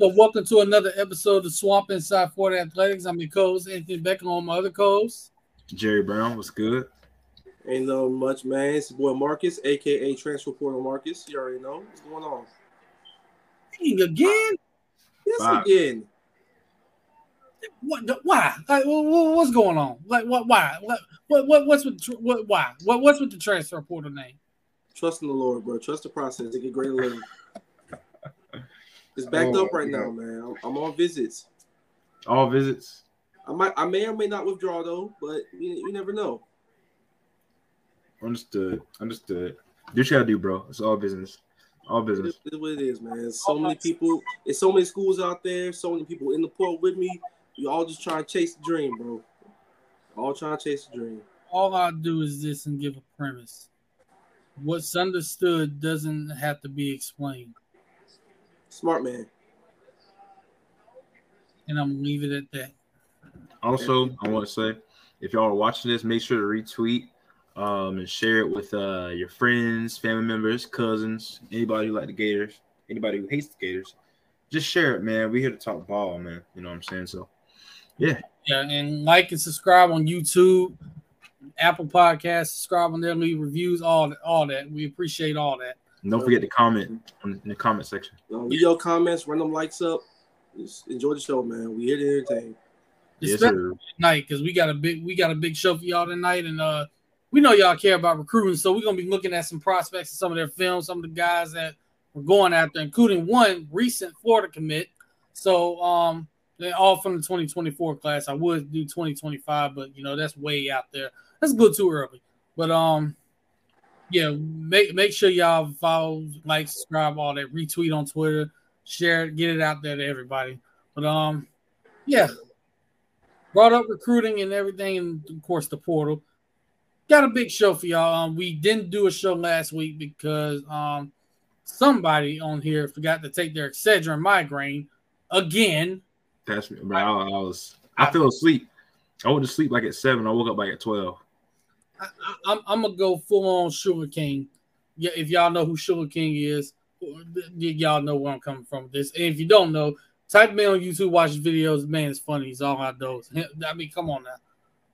So, welcome to another episode of Swamp Inside Florida Athletics. I'm your co-host Anthony Becker on my other co-host. Jerry Brown, what's good? Ain't no much, man. It's your boy Marcus, aka Transfer Portal Marcus. You already know what's going on. Again? Yes, Five. again. What? Why? Like, what's going on? Like, what? Why? What? What? What's with? What? Why? What? What's with the transfer portal name? Trust in the Lord, bro. Trust the process. It get greater living. It's backed oh, up right now, man. I'm, I'm, on visits. All visits. I might, I may or may not withdraw though, but you, you never know. Understood. Understood. Do what you gotta do, bro. It's all business. All business. It is what it is, man. so many people. It's so many schools out there. So many people in the port with me. You all just trying to chase the dream, bro. All trying to chase the dream. All I do is this and give a premise. What's understood doesn't have to be explained. Smart man. And I'm gonna leave it at that. Also, I want to say, if y'all are watching this, make sure to retweet um, and share it with uh, your friends, family members, cousins, anybody who like the Gators, anybody who hates the Gators. Just share it, man. We here to talk ball, man. You know what I'm saying? So, yeah. Yeah, and like and subscribe on YouTube, Apple Podcasts. Subscribe on there, leave reviews, all that, all that. We appreciate all that. And don't forget to comment in the comment section. leave your comments, run them likes up. Just enjoy the show, man. We here to entertain. Yes, sir. Tonight, because we got a big we got a big show for y'all tonight, and uh, we know y'all care about recruiting, so we're gonna be looking at some prospects and some of their films, some of the guys that we're going after, including one recent Florida commit. So um, they're all from the 2024 class. I would do 2025, but you know that's way out there. That's a little too early. But um, yeah, make make sure y'all follow, like, subscribe, all that, retweet on Twitter, share it, get it out there to everybody. But um, yeah, brought up recruiting and everything, and of course the portal. Got a big show for y'all. Um, we didn't do a show last week because um somebody on here forgot to take their Excedrin migraine again. That's me, bro. I, I was I fell asleep. I went to sleep like at seven. I woke up like at twelve. I, am I'm gonna go full on Sugar King. Yeah, if y'all know who Sugar King is, y'all know where I'm coming from. With this, and if you don't know, type me on YouTube, watch his videos. Man, it's funny. He's all I know. I mean, come on now.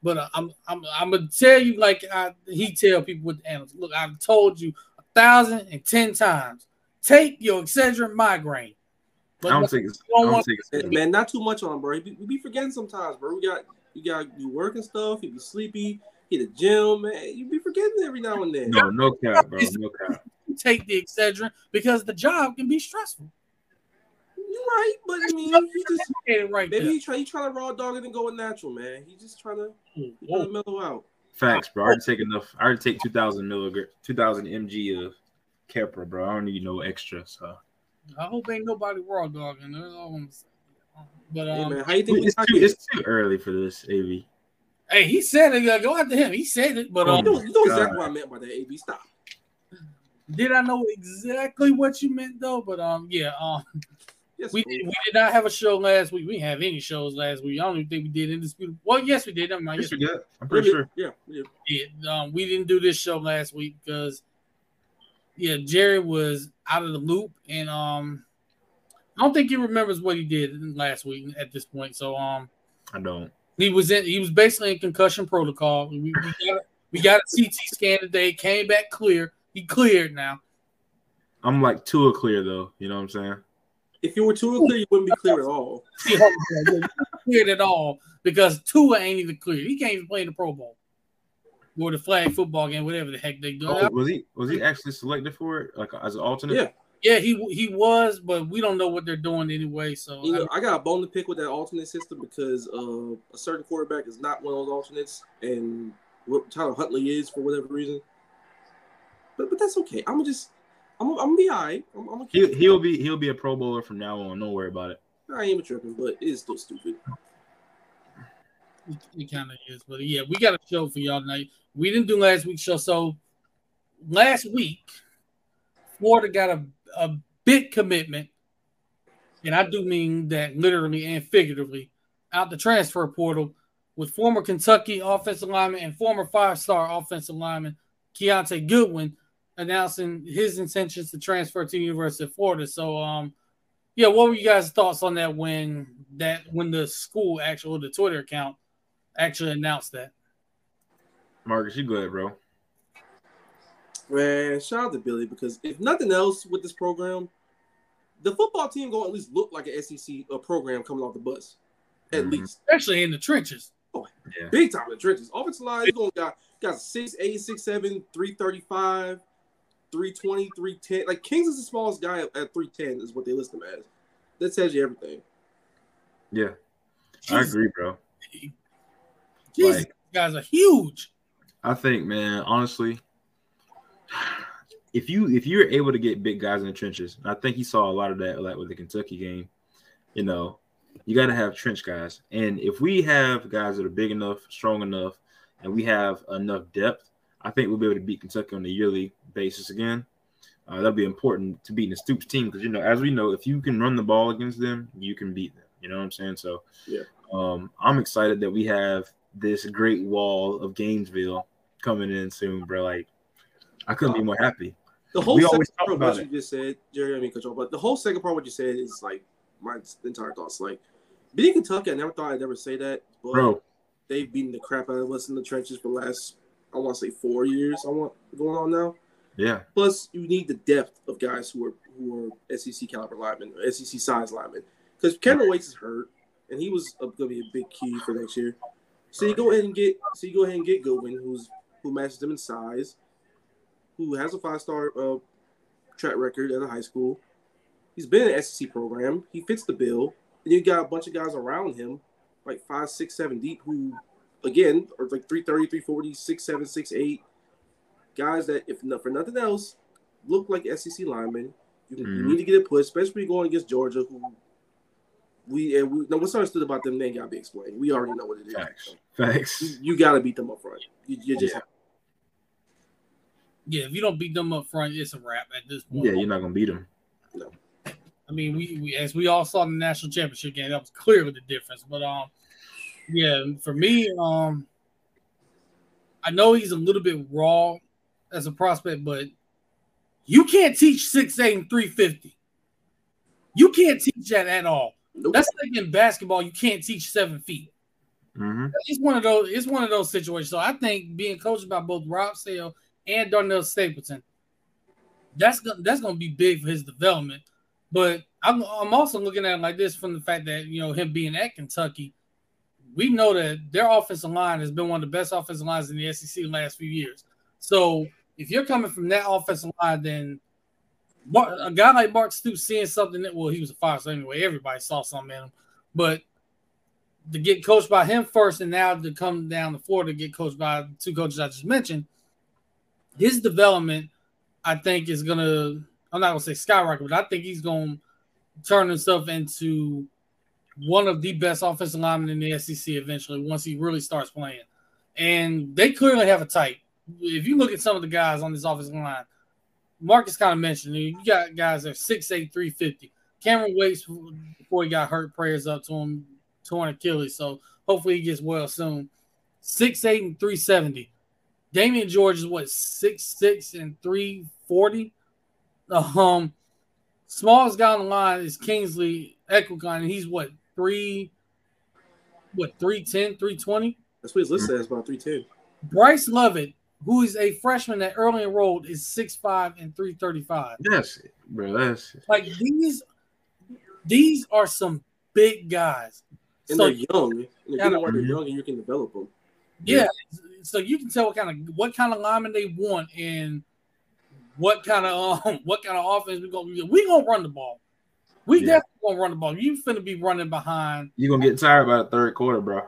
But uh, I'm I'm I'm gonna tell you like I, he tell people with the animals. Look, I've told you a thousand and ten times. Take your Excedrin migraine. But I don't think it's, I don't think it's man, not too much on, bro. We be, we be forgetting sometimes, bro. We got you got you work and stuff. You be sleepy hit a gym, man. You be forgetting every now and then. No, no cap, bro. No cap. Take the Excedrin because the job can be stressful. You're right, but I mean, he just right maybe he try he trying to raw dog it and go natural, man. He just trying to, trying to mellow out. Facts, bro. I already take enough. I already take two thousand milligram, two thousand mg of Keppra, bro. I don't need no extra. So I hope ain't nobody raw dogging. That's all I'm saying. But um, hey man, how you think it's too, it's too early for this, Av. Hey, he said it. Go after him. He said it, but um, you, know, you know exactly what I meant by that. AB, stop. Did I know exactly what you meant though? But um, yeah, um, yes, we did, we did not have a show last week. We didn't have any shows last week. I don't even think we did indisputable. Well, yes, we did. I'm not. Yes, we did. I'm pretty sure. Yeah, yeah. yeah um, we didn't do this show last week because yeah, Jerry was out of the loop, and um, I don't think he remembers what he did last week at this point. So um, I don't. He was in. He was basically in concussion protocol. We, we, got, we got a CT scan today. Came back clear. He cleared now. I'm like Tua clear though. You know what I'm saying? If you were Tua clear, you wouldn't be clear at all. cleared at all because Tua ain't even clear. He can't even play in the Pro Bowl or the flag football game, whatever the heck they do. Oh, was he was he actually selected for it, like as an alternate? Yeah. Yeah, he he was, but we don't know what they're doing anyway. So you know, I, I got a bone to pick with that alternate system because uh, a certain quarterback is not one of those alternates, and what Tyler Huntley is for whatever reason. But but that's okay. I'm just I'm, I'm gonna be all right. I'm, I'm he, he'll be he'll be a Pro Bowler from now on. Don't worry about it. I ain't tripping, but it is still stupid. It, it kind of is, but yeah, we got a show for y'all tonight. We didn't do last week's show, so last week Florida got a a big commitment, and I do mean that literally and figuratively, out the transfer portal with former Kentucky offensive lineman and former five-star offensive lineman Kiyaunta Goodwin announcing his intentions to transfer to University of Florida. So, um, yeah, what were you guys' thoughts on that when that when the school actual the Twitter account actually announced that? Marcus, you go ahead, bro. Man, shout out to Billy because if nothing else with this program, the football team going to at least look like an SEC a program coming off the bus, at Mhm. least Especially in the trenches. Oh, Yeah. big time in the trenches. Offensive line, you going got got six eight, six seven, three thirty five, three twenty, three ten. Like Kings is the smallest guy at, at three ten is what they list him as. That tells you everything. Yeah. I agree, bro. Jesus, Like- these guys are huge. I think, man, honestly, if you if you're able to get big guys in the trenches, I think he saw a lot of that like with the Kentucky game. You know, you got to have trench guys, and if we have guys that are big enough, strong enough, and we have enough depth, I think we'll be able to beat Kentucky on a yearly basis again. Uh, that'll be important to beating the Stoops team because you know, as we know, if you can run the ball against them, you can beat them. You know what I'm saying? So, Yeah. um, I'm excited that we have this great wall of Gainesville coming in soon, bro. Like, I couldn't be more happy. The whole We second part of what about you just said, Jerry, I mean control, but the whole second part of what you said is like my entire thoughts. Like being Kentucky, I never thought I'd ever say that, but Bro, they've beaten the crap out of us in the trenches for the last I want to say four years. I want going on now. yeah, Plus, you need the depth of guys who are who are SEC caliber linemen, or SEC size linemen, because Kamryn Waites is hurt, and he was going to be a big key for next year. So you go ahead and get so you go ahead and get Goodwin, who's who matches them in size, who has a five star uh, track record at a high school. He's been in an SEC program. He fits the bill, and you got a bunch of guys around him, like five, six, seven deep, who again are like 330, 340, 6'7", 6'8", guys that, if not for nothing else, look like SEC linemen. You, you Mhm. need to get it pushed, especially going against Georgia, who we and we. No, what's understood about them, they ain't gotta be explained. We already know what it is. facts, facts. You, you gotta beat them up front. You, you just Yeah. Yeah, if you don't beat them up front, it's a wrap at this point. Yeah, you're not gonna beat them. No. I mean, we, we as we all saw in the national championship game, that was clearly the difference. But um, yeah, for me, um, I know he's a little bit raw as a prospect, but you can't teach six eight and three fifty. You can't teach that at all. nope. That's like in basketball, you can't teach seven feet. hmm It's one of those. It's one of those situations. So I think being coached by both Rob Sale and Darnell Stapleton, that's gonna that's gonna be big for his development. But I'm I'm also looking at it like this from the fact that you know him being at Kentucky, we know that their offensive line has been one of the best offensive lines in the SEC the last few years. So if you're coming from that offensive line, then a guy like Mark Stoops seeing something that well, he was a five, so anyway, everybody saw something in him. But to get coached by him first, and now to come down to Florida to get coached by the two coaches I just mentioned, his development, I think, is gonna. I'm not gonna say skyrocket, but I think he's gonna turn himself into one of the best offensive linemen in the SEC eventually once he really starts playing. And they clearly have a type. If you look at some of the guys on this offensive line, Marcus kind of mentioned you got guys that are 6'8, 350. Kamryn Waites, before he got hurt, prayers up to him, torn Achilles. So hopefully he gets well soon. 6'8 and 370. Damieon George is what, six six and 340? Um, smallest guy on the line is Kingsley Eguakun, and he's what, three, what, 310, 320? That's what his list says about three ten. Bryce Lovett, who is a freshman that early enrolled, is six five and 335. That's it, bro. That's Like these, these are some big guys. And So they're young. And if you Yeah. know why they're Mhm. young, and you can develop them. Yeah, so you can tell what kind of what kind of lineman they want and what kind of um, what kind of offense we gonna we gonna run the ball. We Yeah. definitely gonna run the ball. You finna be running behind. you're gonna get tired by the third quarter, bro.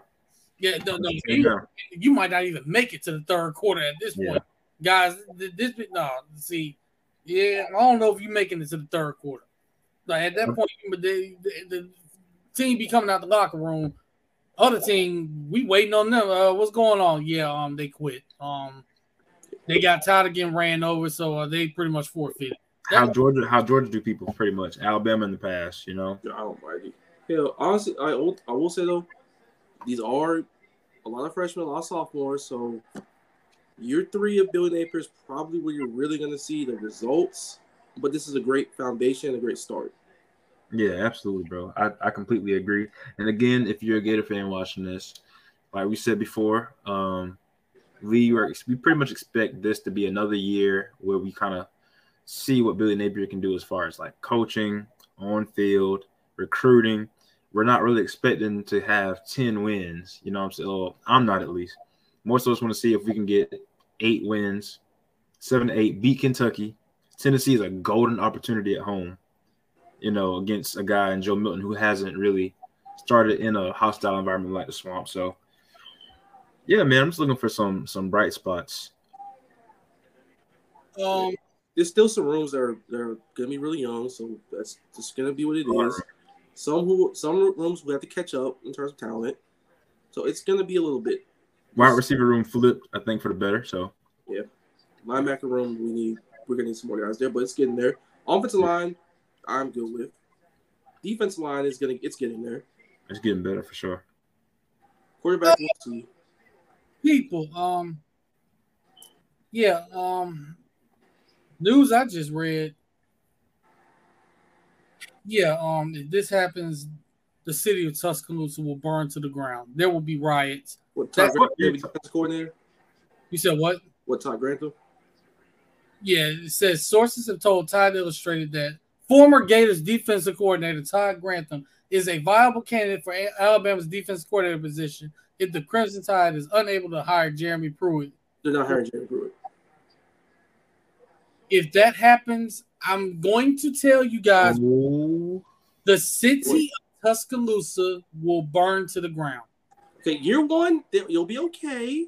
Yeah, no, no, you, you might not even make it to the third quarter at this Yeah. point, guys. th- This no, see, yeah, I don't know if you're making it to the third quarter. Like at that point, but the, the, the team be coming out the locker room. Other team, we waiting on them. Uh, what's going on? Yeah, um, they quit. Um, they got tired of getting ran over, so uh, they pretty much forfeited. How Georgia, how Georgia do people pretty much. Alabama in the past, you know. I don't mind it. Hell, honestly, I will, I will say though, these are a lot of freshmen, a lot of sophomores. So year three of Billy Napier is probably where you're really going to see the results. But this is a great foundation, a great start. Yeah, absolutely, bro. I, I completely agree. And again, if you're a Gator fan watching this, like we said before, um, we are we pretty much expect this to be another year where we kind of see what Billy Napier can do as far as like coaching, on field, recruiting. We're not really expecting to have 10 wins. You know I'm saying? Well, I'm not at least. Most of us want to see if we can get eight wins, seven to eight, beat Kentucky. Tennessee is a golden opportunity at home, you know, against a guy in Joe Milton who hasn't really started in a hostile environment like the swamp. So yeah, man, I'm just looking for some some bright spots. Um, there's still some rooms that are that are gonna be really young, so that's just gonna be what it is. Some who some rooms we have to catch up in terms of talent, so it's gonna be a little bit. Wide receiver room flipped, I think, for the better. So yeah, linebacker room we need we're gonna need some more guys there, but it's getting there. Offensive line, I'm good with. Defense line is gonna it's getting there. It's getting better for sure. Quarterback, we'll see people. Um, yeah. Um, news I just read. Yeah. Um, if this happens, the city of Tuscaloosa will burn to the ground. There will be riots. What Todd Grantham coordinator? You said what? What Todd Grantham? Yeah, it says sources have told Tide Illustrated that former Gators defensive coordinator Todd Grantham is a viable candidate for Alabama's defensive coordinator position if the Crimson Tide is unable to hire Jeremy Pruitt. They're not hiring Jeremy Pruitt. If that happens, I'm going to tell you guys Ooh. the city of Tuscaloosa will burn to the ground. Okay, year one, you'll be okay.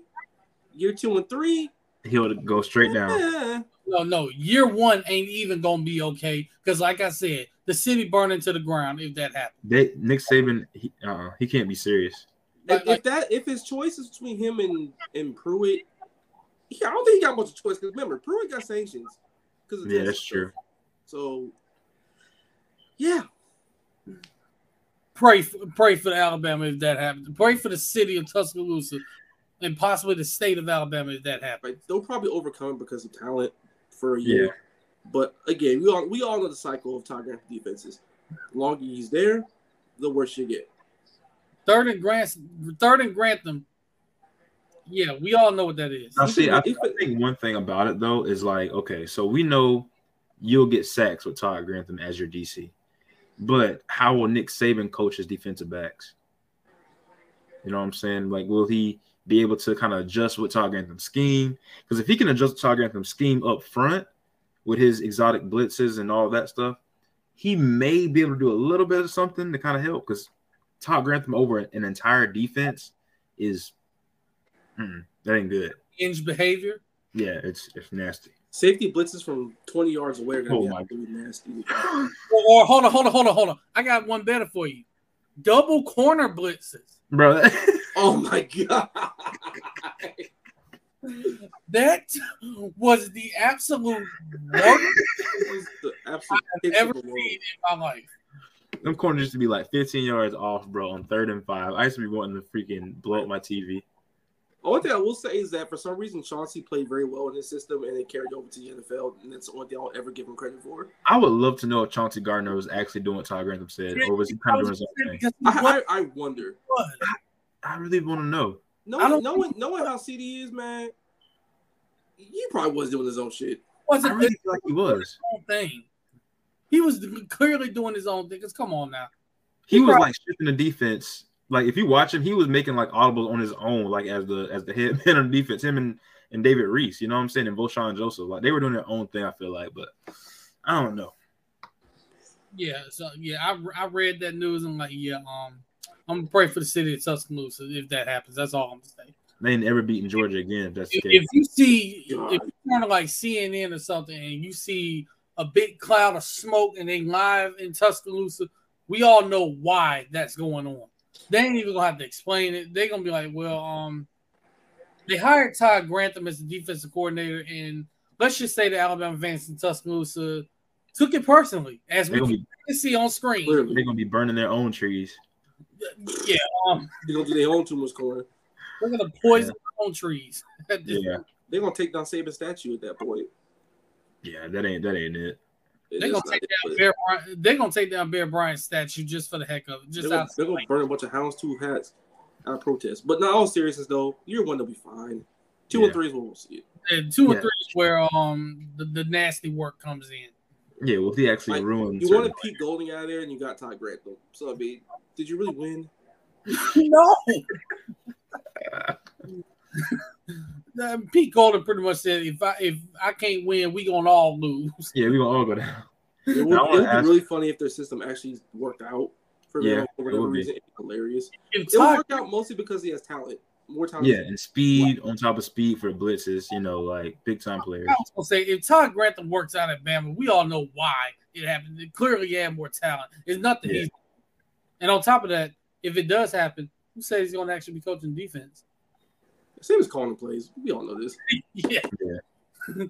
Year two and three, he'll go straight down. Yeah. No, no, year one ain't even gonna be okay because, like I said, the city burning to the ground if that happens. They, Nick Saban, he, uh, he can't be serious. If, if, that if his choice is between him and and Pruitt, yeah, I don't think he got much of a choice. Because remember, Pruitt got sanctions. Because yeah, that's true. So, yeah. Pray for, pray for Alabama if that happens. Pray for the city of Tuscaloosa and possibly the state of Alabama if that happens. They'll probably overcome because of talent for a year. Yeah. But again, we all we all know the cycle of Todd Grantham defenses. The longer he's there, the worse you get. Third and Grant, third and Grantham. Yeah, we all know what that is. I see. I, I think one thing about it though is like, okay, so we know you'll get sacks with Todd Grantham as your DC, but how will Nick Saban coach his defensive backs? You know what I'm saying? Like, will he be able to kind of adjust with Todd Grantham's scheme? Because if he can adjust Todd Grantham's scheme up front with his exotic blitzes and all that stuff, he may be able to do a little bit of something to kind of help. Because Todd Grantham over an entire defense is that ain't good. Inch behavior. Yeah, it's it's nasty. Safety blitzes from 20 yards away are gonna oh be nasty. or, or hold on, hold on, hold on, hold on. I got one better for you. Double corner blitzes. Bro. oh my god. that was the absolute worst the absolute I've ever seen in my life. Them corners used to be like 15 yards off, bro, on third and five. I used to be wanting to freaking blow up my TV. Only thing I will say is that for some reason Chauncey played very well in his system and it carried over to the NFL, and that's the only thing I'll ever give him credit for. I would love to know if Chauncey Gardner was actually doing what Todd Grantham said, or was he kind of doing his own thing? I, I, I wonder. I, I really want to know. Knowing, knowing, knowing how CD is, man, he probably was doing his own shit. Wasn't I really feel like he was. Thing. He was clearly doing his own thing. Cause come on now, he, he was probably, like shifting the defense. Like if you watch him, he was making like audibles on his own, like as the as the head man on defense. Him and and David Reese, you know what I'm saying, and Vosean Joseph, like they were doing their own thing. I feel like, but I don't know. Yeah, so yeah, I I read that news and like yeah, um, I'm gonna pray for the city of Tuscaloosa if that happens. That's all I'm saying. They ain't ever beating Georgia again. If that's if, if you see if you turn to like CNN or something and you see a big cloud of smoke and they live in Tuscaloosa, we all know why that's going on. They ain't even gonna have to explain it. They're gonna be like, well, um, they hired Todd Grantham as the defensive coordinator, and let's just say the Alabama fans in Tuscaloosa took it personally, as we can be, see on screen. They're gonna be burning their own trees. Yeah, um, they're gonna do their own too much corn. They're gonna poison yeah. their own trees. yeah, they're gonna take down Saban statue at that point. Yeah, that ain't that ain't it. They're gonna take down Bear. They're gonna take down Bear Bryant's statue just for the heck of it. Just they're, gonna, they're gonna burn a bunch of houndstooth hats out of protest. But not all seriousness though, year one they'll be fine. Two yeah. and three is where we'll see it. And two yeah. and three is where um the, the nasty work comes in. Yeah, well, he actually like, ruined. You wanted Pete Golding out of there, and you got Todd Grantham. So I mean, did you really win? no. uh, Pete Golding pretty much said, "If I if I can't win, we gonna all lose." Yeah, we gonna all go down. It would, it would be really funny if their system actually worked out for yeah, for whatever reason. It's hilarious. It will work out mostly because he has talent. More talent. Yeah, and speed on top of speed for blitzes. You know, like big time players. I was gonna say if Todd Grantham works out at Bama, we all know why it happened. It clearly, he had more talent. It's nothing. Yeah. And on top of that, if it does happen, who says he's gonna actually be coaching defense? Same as calling the plays. We all know this. yeah. yeah.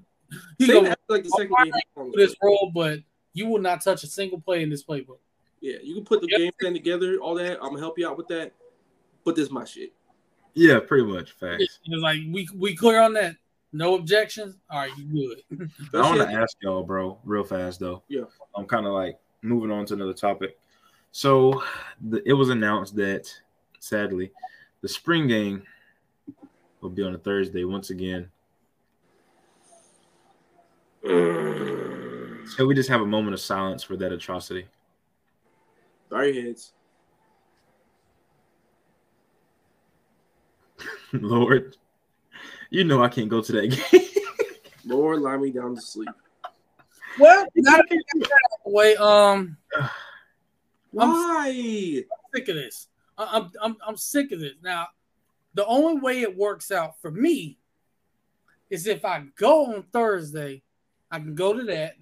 Same like the second game. This role, but you will not touch a single play in this playbook. Yeah, you can put the yep. game plan together, all that. I'm gonna help you out with that. But this is my shit. Yeah, pretty much. Facts. It's like we we clear on that. No objections. All right, you good. I want to ask y'all, bro, real fast though. Yeah. I'm kind of like moving on to another topic. So the, it was announced that sadly, the spring game will be on a Thursday once again. So we just have a moment of silence for that atrocity. Sorry, heads. Lord, you know I can't go to that game. Lord, lie me down to sleep. Well, not way. Um, why? I'm sick of this. I'm, I'm I'm sick of this. Now, the only way it works out for me is if I go on Thursday, I can go to that.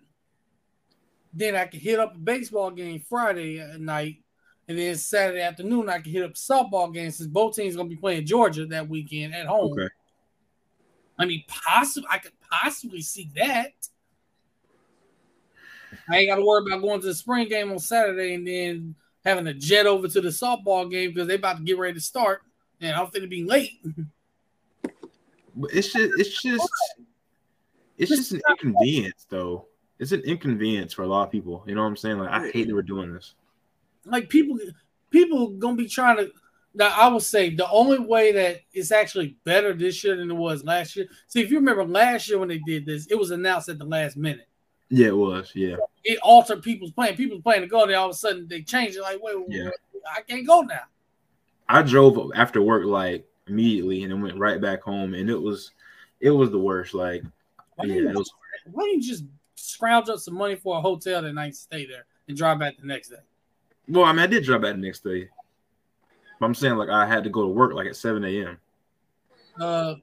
Then I can hit up a baseball game Friday night, and then Saturday afternoon I can hit up a softball game since both teams are gonna be playing Georgia that weekend at home. Okay. I mean, possibly I could possibly see that. I ain't got to worry about going to the spring game on Saturday and then having to jet over to the softball game because they about to get ready to start, and I'm to be late. But it's just, it's just, it's just an inconvenience, though. It's an inconvenience for a lot of people. You know what I'm saying? Like, I hate that we're doing this. Like people, people gonna be trying to. Now, I will say the only way that it's actually better this year than it was last year. See, if you remember last year when they did this, it was announced at the last minute. Yeah, it was. Yeah, it altered people's plan. People playing to go there, all of a sudden they changed it. Like, wait, yeah. I can't go now. I drove after work like immediately and then went right back home, and it was, it was the worst. Like, why yeah, was. Why don't you just scrounge up some money for a hotel that night, stay there, and drive back the next day? Well, I mean, I did drop out the next day. But I'm saying like I had to go to work like at 7 a.m. Uh,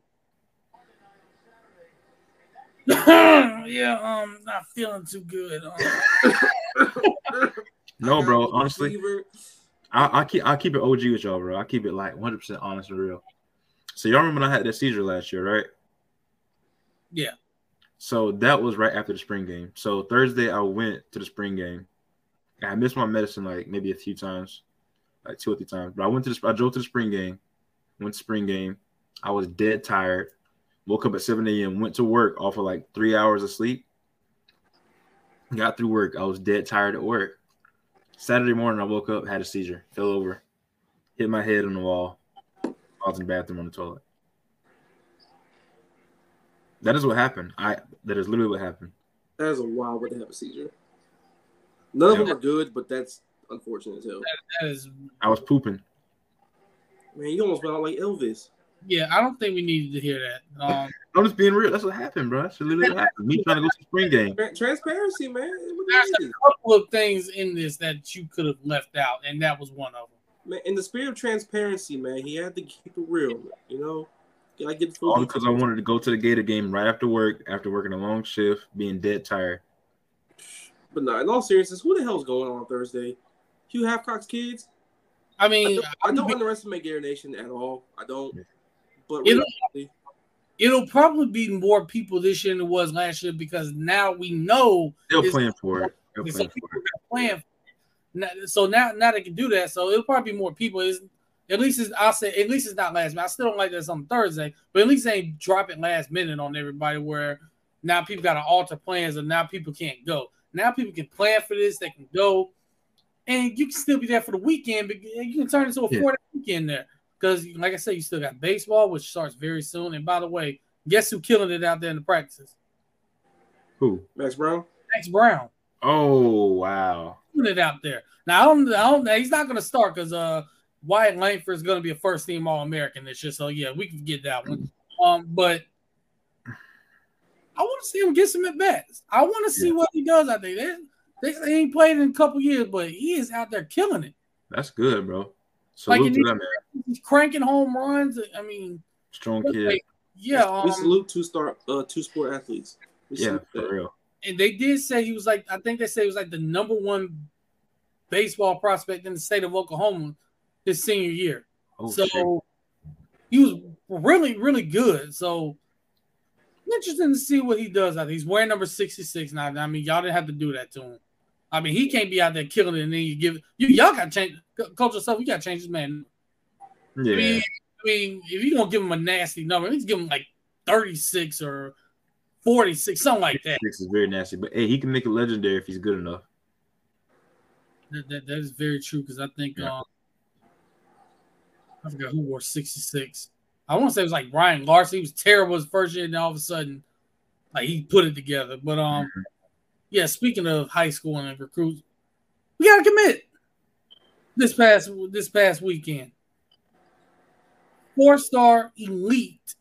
yeah, um, not feeling too good. Um. no, bro. Honestly, I, I, keep I keep it OG with y'all, bro. I keep it like 100 percent honest and real. So y'all remember when I had that seizure last year, right? Yeah. So that was right after the spring game. So Thursday I went to the spring game. I missed my medicine like maybe a few times, like two or three times. But I went to the I drove to the spring game, went to spring game. I was dead tired. Woke up at 7 a.m., went to work off of like three hours of sleep. Got through work. I was dead tired at work. Saturday morning, I woke up, had a seizure, fell over, hit my head on the wall. I was in the bathroom on the toilet. That is what happened. I that is literally what happened. That is a wild way to have a seizure. None of them are good, but that's unfortunate as hell. That, that is. I was pooping. Man, you almost went out like Elvis. Yeah, I don't think we needed to hear that. Um, I'm just being real. That's what happened, bro. That's literally what happened. Me trying to go to spring game. Transparency, man. There's a couple of things in this that you could have left out, and that was one of them. Man, in the spirit of transparency, man, he had to keep it real. You know, I get all because I wanted to go to the Gator game right after work, after working a long shift, being dead tired. But no, in all seriousness, who the hell's going on Thursday? Hugh Havecock's kids. I mean, I don't, I don't underestimate Gator Nation at all. I don't. But it'll, it'll probably be more people this year than it was last year because now we know they're playing for it. They're playing for it. Playing. So now, now they can do that. So it'll probably be more people. It's, at least it's, I'll say at least it's not last minute. I still don't like this on Thursday, but at least they ain't dropping last minute on everybody where now people got to alter plans and now people can't go. Now people can plan for this. They can go, and you can still be there for the weekend. But you can turn it into a Yeah. four day weekend there because, like I said, you still got baseball, which starts very soon. And by the way, guess who killing it out there in the practices? Who? Max Brown. Max Brown Oh wow. killing it out there. Now I don't, I don't he's not going to start because uh Wyatt Langford is going to be a first team All American this year. So yeah, we can get that one. Um, but I want to see him get some at bats. I want to see Yeah. what he does out there. They, they say he ain't played in a couple years, but he is out there killing it. That's good, bro. Like, Salute in to that man. He's cranking home runs. I mean, Strong kid. like- yeah. we Um, salute two star, uh, two sport athletes. We Yeah, for that. real. and they did say he was like, I think they say he was like the number one baseball prospect in the state of Oklahoma his senior year. Oh so shit. he was really, really good. So interesting to see what he does out there. He's wearing number 66 now. I mean, y'all didn't have to do that to him. I mean, he can't be out there killing it and then you give you y'all gotta change culture stuff. You gotta change this man. I Yeah. mean, I mean, if you're gonna give him a nasty number, he's give him like 36 or 46, something like that. Six is very nasty, but hey, he can make it legendary if he's good enough. That, that, that is very true because I think Yeah. um, I forgot who wore 66. I want to say it was like Brian Larson. He was terrible his first year, and all of a sudden, like he put it together. But um, Mm-hmm. yeah. Speaking of high school and recruits, we gotta commit this past this past weekend. Four star elite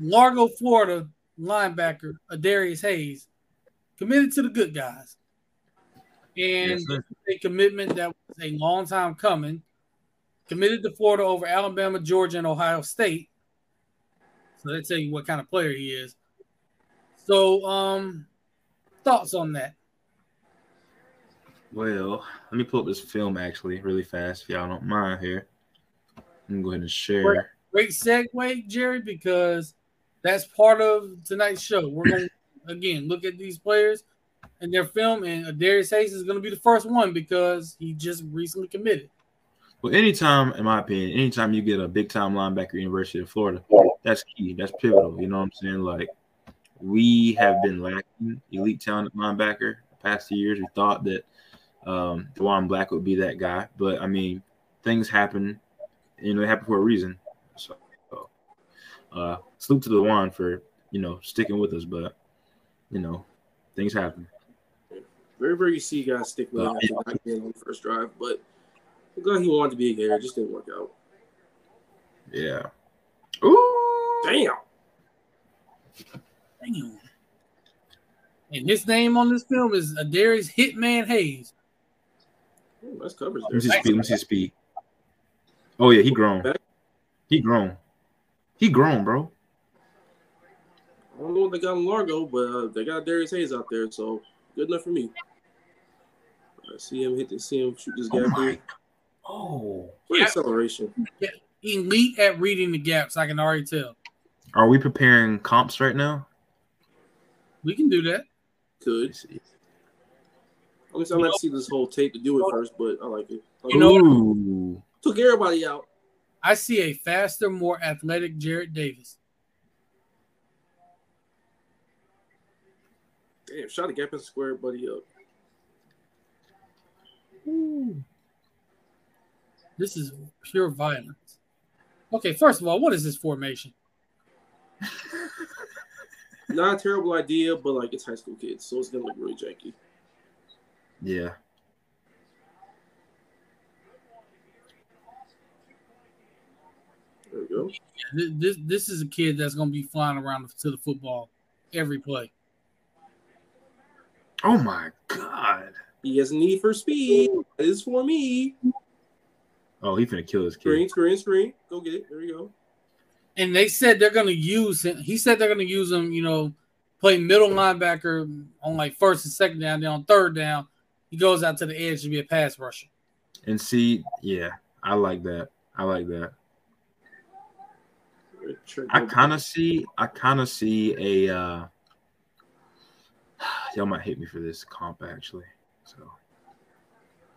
Largo, Florida linebacker Adarius Hayes committed to the good guys. And Yes, a commitment that was a long time coming. Committed to Florida over Alabama, Georgia, and Ohio State. So they tell you what kind of player he is. So, um, thoughts on that? Well, let me pull up this film actually really fast if y'all don't mind here. I'm gonna go ahead and share. Great segue, Jerry, because that's part of tonight's show. We're going to again look at these players and their film, and Darius Hayes is going to be the first one because he just recently committed. Well, anytime, in my opinion, anytime you get a big time linebacker, University of Florida, that's key. That's pivotal. You know what I'm saying? Like we have been lacking elite talent linebacker the past two years. We thought that um Diwun Black would be that guy, but I mean, things happen. You know, they happen for a reason. So, uh, salute to Diwun for you know sticking with us, but you know, things happen. Very, very see guys stick with Uh, it after not getting on the first drive, but I'm glad he wanted to be a Gator. Just didn't work out. Yeah. Ooh. Damn. Damn. And his name on this film is Adarius Hitman Hayes. Ooh, nice coverage Let me see speed. Let me see speed. Oh yeah, he grown. He grown. He grown, bro. I don't know what they got in Largo, but uh, they got Darius Hayes out there, so good enough for me. I see him hit the see him shoot this Oh gap my. here. Oh. Great Yeah. acceleration. Elite at reading the gaps, I can already tell. Are we preparing comps right now? We can do that. Let Could. me see. I mean, I'd like to see this whole tape to do it first, but I like it. I You know- Ooh. took everybody out. I see a faster, more athletic Jarrett Davis. Damn, shot a gap and square buddy up. This is pure violence. Okay, first of all, what is this formation? Not a terrible idea, but like it's high school kids, so it's gonna look really janky. Yeah. There we go. Th- This this is a kid that's going to be flying around to the football every play. Oh my god. He has a need for speed. That is for me. Oh, he's gonna kill his kid. screen, screen. Screen. Go get it. There we go. And they said they're going to use him. He said they're going to use him, you know, play middle linebacker on like first and second down. Then on third down, he goes out to the edge to be a pass rusher. And see, yeah, I like that. I like that. I kind of see. I kind of see a. uh Y'all might hate me for this comp actually, so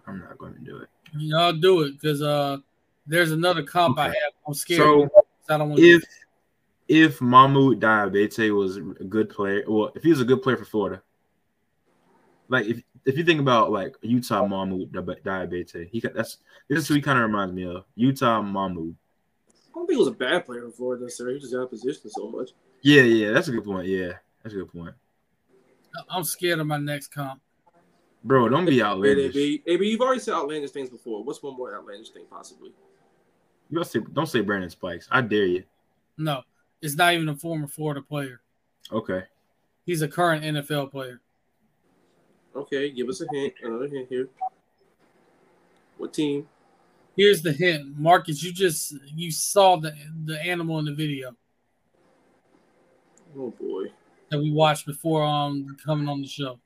I'm not going to do it. Y'all do it because uh, there's another comp I have. I'm scared. So I don't want if if Mohamoud Diabate was a good player, well, if he was a good player for Florida, like if if you think about like Utah Mohamoud Diabate, he that's this is who he kind of reminds me of. Utah Mohamoud. I don't think he was a bad player in Florida necessarily. He just got out position so much. Yeah, yeah, that's a good point. Yeah, that's a good point. I'm scared of my next comp. Bro, don't be outlandish. Hey, AB, you've already said outlandish things before. What's one more outlandish thing possibly? You don't say don't say Brandon Spikes. I dare you. No, it's not even a former Florida player. Okay. He's a current NFL player. Okay, give us a hint. Another hint here. What team? Here's the hint, Marcus. You just you saw the the animal in the video. Oh boy. That we watched before um coming on the show.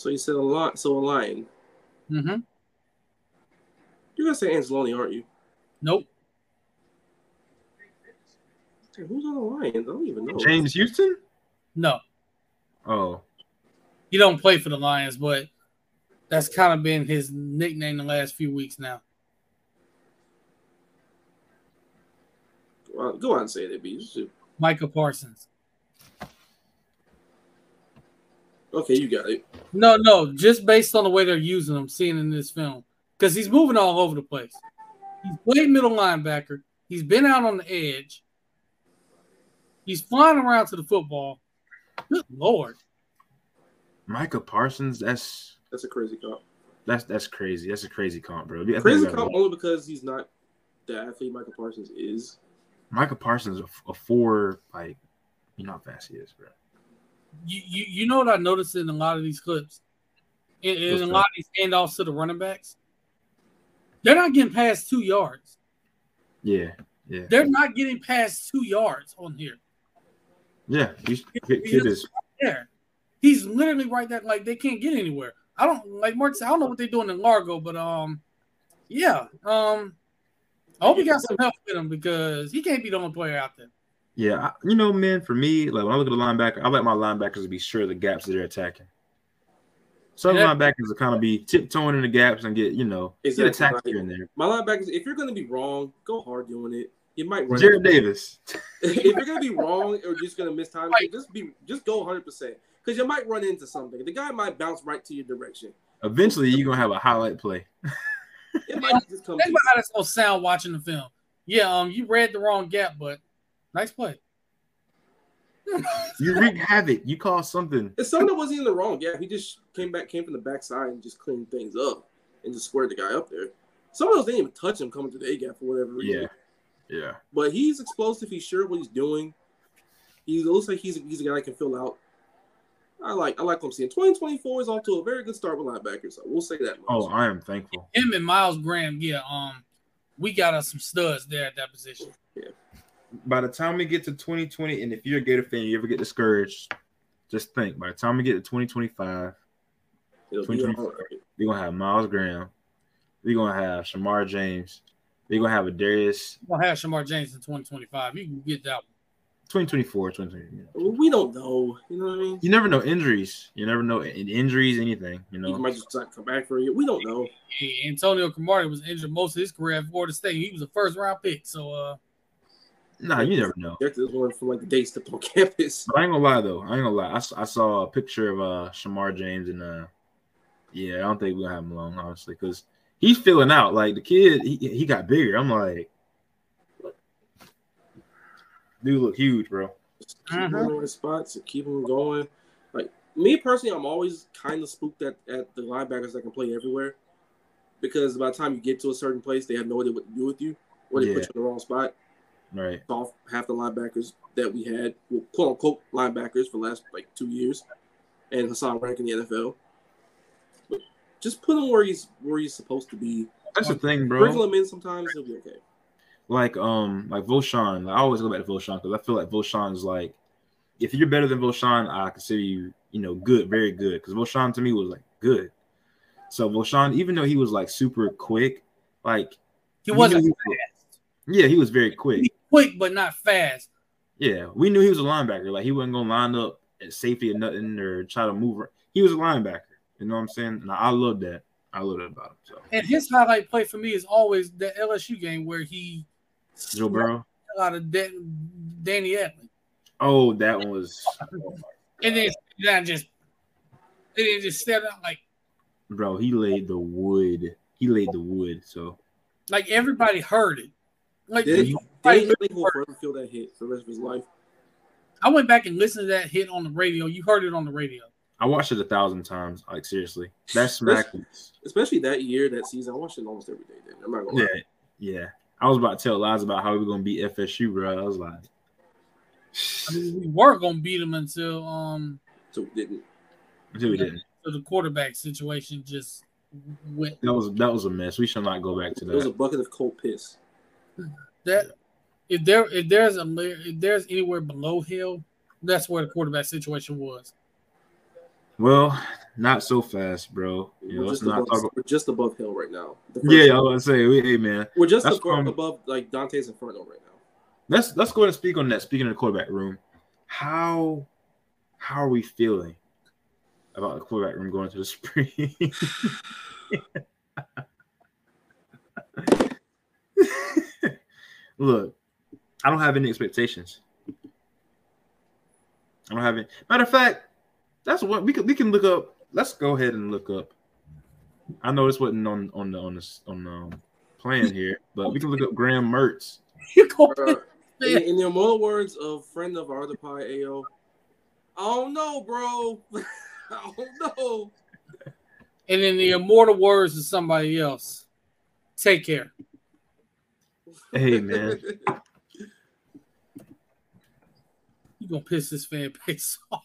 So you said a lot. So a lion. Mm-hmm. You're gonna say Anzalone, aren't you? Nope. Hey, who's on the Lions? I don't even know. James Houston? No. Oh. He don't play for the Lions, but that's kind of been his nickname the last few weeks now. Well, go on and say it, B. Micah Parsons. Okay, you got it. No, no, just based on the way they're using him, seeing in this film, because he's moving all over the place. He's played middle linebacker. He's been out on the edge. He's flying around to the football. Good lord. Micah Parsons, that's that's a crazy comp. That's that's crazy. That's a crazy comp, bro. crazy comp only because he's not the athlete Micah Parsons is. Micah Parsons a, a four like you know how fast he is, bro. You, you you know what I noticed in a lot of these clips, in, in a lot of these handoffs to the running backs, they're not getting past two yards. Yeah, yeah. They're not getting past two yards on here. Yeah, he's, kid, kid is there. He's literally right there. Like they can't get anywhere. I don't like Mark. I don't know what they're doing in Largo, but um, yeah. Um, I hope he got some help with him because he can't be the only player out there. Yeah, you know, man. For me, like when I look at the linebacker, I like my linebackers to be sure the gaps that they're attacking. Some yeah. linebackers will kind of be tiptoeing in the gaps and get, you know, exactly. get attacked here and there. My linebackers, if you're going to be wrong, go hard doing it. You might run Jared Davis. if you're going to be wrong or just going to miss time, right. just be just go 100 percent because you might run into something. The guy might bounce right to your direction. Eventually, you're gonna have a highlight play. it might just come. Think about how that's gonna sound watching the film. Yeah, um, you read the wrong gap, but nice play you wreak havoc. You caused something. It's something that wasn't in the wrong. Yeah, he just came back, came from the backside, and just cleaned things up and just squared the guy up there. Some of those didn't even touch him coming to the A gap for whatever reason. Yeah, yeah. But he's explosive. He's sure what he's doing. He looks like he's he's a guy that can fill out. I like I like what I'm seeing. 2024 is off to a very good start with linebackers. So we'll say that. Much. Oh, I am thankful. Him and Myles Graham, yeah. Um, we got us some studs there at that position. Yeah by the time we get to 2020, and if you're a Gator fan, you ever get discouraged, just think by the time we get to 2025, 2024, we're gonna have Myles Graham, we're gonna have Shemar James, we're gonna have a Darius. We're gonna have Shemar James in 2025. You can get that one. 2024, 2024. We don't know. You know what I mean? You never know injuries. You never know injuries, anything. You know, he might just come back for you. We don't know. Antonio Cromartie was injured most of his career at Florida State. He was a first round pick. So, uh, Nah, you never know. This one from like the day stepped on campus. But I ain't gonna lie though. I ain't gonna lie. I, I saw a picture of uh Shemar James and uh yeah, I don't think we'll have him long, honestly, because he's filling out. Like the kid, he, he got bigger. I'm like, dude, look huge, bro. Just keep uh-huh. him in the spots and keep him going. Like me personally, I'm always kind of spooked at, at the linebackers that can play everywhere, because by the time you get to a certain place, they have no idea what to do with you, or they yeah. put you in the wrong spot. Right. Off half the linebackers that we had, well, quote unquote linebackers for the last like two years, and Haason Reddick in the NFL. But just put him where he's where he's supposed to be. That's the thing, bro. Sprinkle him in sometimes, he'll be okay. Like um, like Vosean. I always go back to Vosean because I feel like Vosean is like, if you're better than Vosean, I consider you, you know, good, very good. Because Vosean to me was like good. So Vosean, even though he was like super quick, like he wasn't he yeah, he was very quick quick but not fast. Yeah, we knew he was a linebacker. Like he wasn't gonna line up at safety or nothing or try to move. He was a linebacker. You know what I'm saying? And I love that. I love that about him. So. And his highlight play for me is always the LSU game where he Joe Burrow out of De- Danny Etling. Oh, that one was. and then that just They didn't just step out like bro. He laid the wood. He laid the wood. So like everybody heard it. Like Danny, you- Danny Like- will forever feel that hit for the rest of his life. I went back and listened to that hit on the radio. You heard it on the radio. I watched it a thousand times. Like seriously, that smack. Especially that year, that season. I watched it almost every day. Then I'm not gonna Yeah, lie. yeah. I was about to tell lies about how we were gonna beat FSU, bro. I was like, I mean, we were gonna beat them until um So it didn't. until we didn't. so the quarterback situation just went That was that was a mess. We should not go back to that. It was a bucket of cold piss. That if there if there's a if there's anywhere below hill, that's where the quarterback situation was. Well, not so fast, bro. You we're, let's just not above, talk. we're just above Hill right now. The Yeah, I was gonna say, we- hey man, we're just That's above, from- above like Dante's Inferno right now. let's let's go ahead and speak on that. Speaking of the quarterback room, how how are we feeling about the quarterback room going to the spring? Look, I don't have any expectations. I don't have any. Matter of fact, that's what we can we can look up. Let's go ahead and look up. I know this wasn't on on the on this on the um, plan here, but we can look up Graham Mertz. Uh, in, in the immortal words of friend of our other pie, AO, I don't know, bro. I don't know. and in the immortal words of somebody else, take care. Hey man, You gonna piss this fan base off.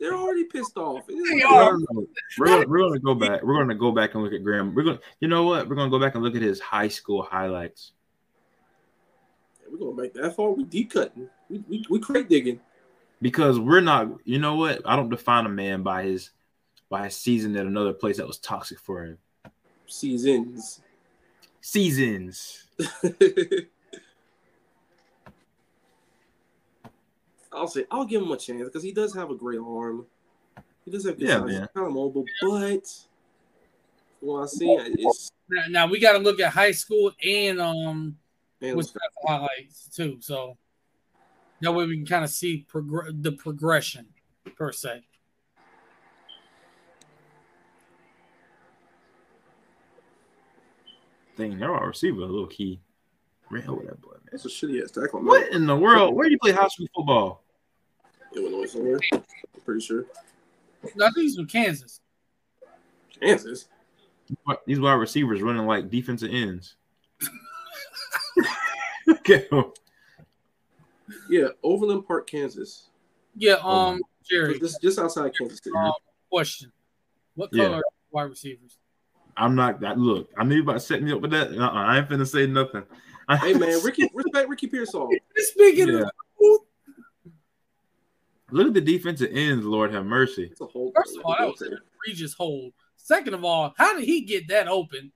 They're already pissed off. It is They what it are. is. we're gonna, we're gonna go back. We're gonna go back and look at Graham. We're gonna, you know what? We're gonna go back and look at his high school highlights. We're going back that far. We deep cutting. We, we, we crate digging. because we're not you know what i don't define a man by his by his season at another place that was toxic for him Seasons. Seasons I'll say I'll give him a chance because he does have a great arm. He does have good Yeah, size. He's kind of mobile, but well, I see, it's Now, now we got to look at high school and um man, with highlights too. So that way we can kind of see progr- the progression per se. Thing they're our receiver a little key ran over that boy man that's a shitty ass tackle. man. what in the world where do you play high school football Illinois somewhere. I'm pretty sure. No, I think he's from Kansas. Kansas. What- these wide receivers running like defensive ends okay Yeah, Overland Park, Kansas. Yeah, um, Jerry. Just just outside Kansas City. Um, question: What Yeah. color are wide receivers? I'm not that look i knew about setting set me up with that uh-uh, i ain't finna say nothing Hey man, Ricky, respect Ricky Pearsall. Speaking Yeah. of, look at the defensive ends lord have mercy It's a whole. first of all, that was an egregious hold. Second of all, how did he get that open?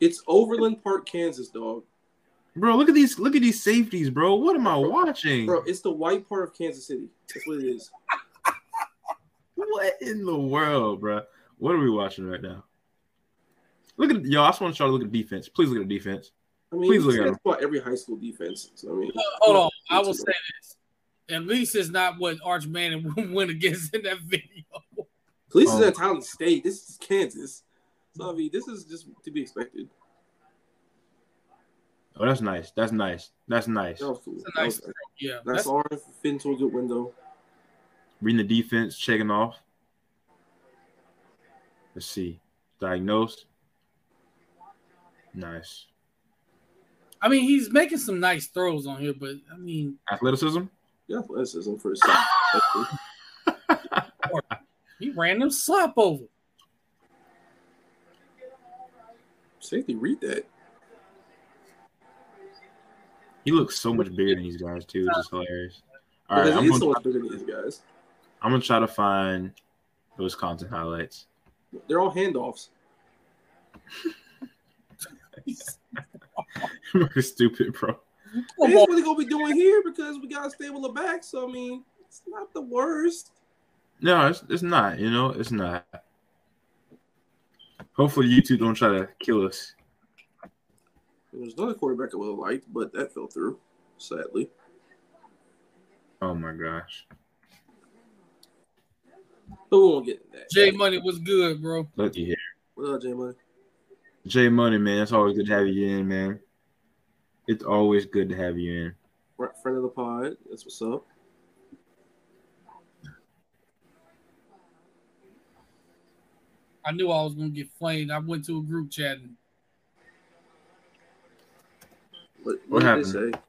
It's Overland Park, Kansas, dog. bro look at these look at these safeties bro what am i watching Bro, it's the white part of Kansas City. That's what it is. What in the world, bro? What are we watching right now? Look at yo. I just want to try to look at defense. Please look at the defense. I mean, Please look at that about every high school defense. So, I mean, Uh, hold on, I will say this. At least it's not what Arch Manning went against in that video. At least it's Oh. at Talent State. This is Kansas. So I mean, this is just to be expected. Oh, that's nice. That's nice. That's nice. That cool. It's a nice That was- Yeah, Nice that's, arm fit into a good window. Reading the defense, checking off. Let's see. Diagnosed. Nice. I mean, he's making some nice throws on here, but I mean, Athleticism. Yeah, athleticism for his son. he ran them slap over. Safety, read that. He looks so much bigger than these guys too. It's just hilarious. All right, I'm he is so gonna, much bigger than these guys. I'm gonna try to find those content highlights. They're all handoffs. You're stupid, bro. Come That's what they're gonna be doing here because we got a stable of back. So I mean, it's not the worst. No, it's, it's not. You know, it's not. Hopefully, you two don't try to kill us. There's another quarterback I would have liked, but that fell through, sadly. Oh my gosh. But we won't get into that. J Money was good, bro. Looky here. What up, J Money? J Money, man. It's always good to have you in, man. It's always good to have you in. Fr- Friend of the pod. That's what's up. I knew I was gonna get flamed. I went to a group chat and What, What what, did happened? they say?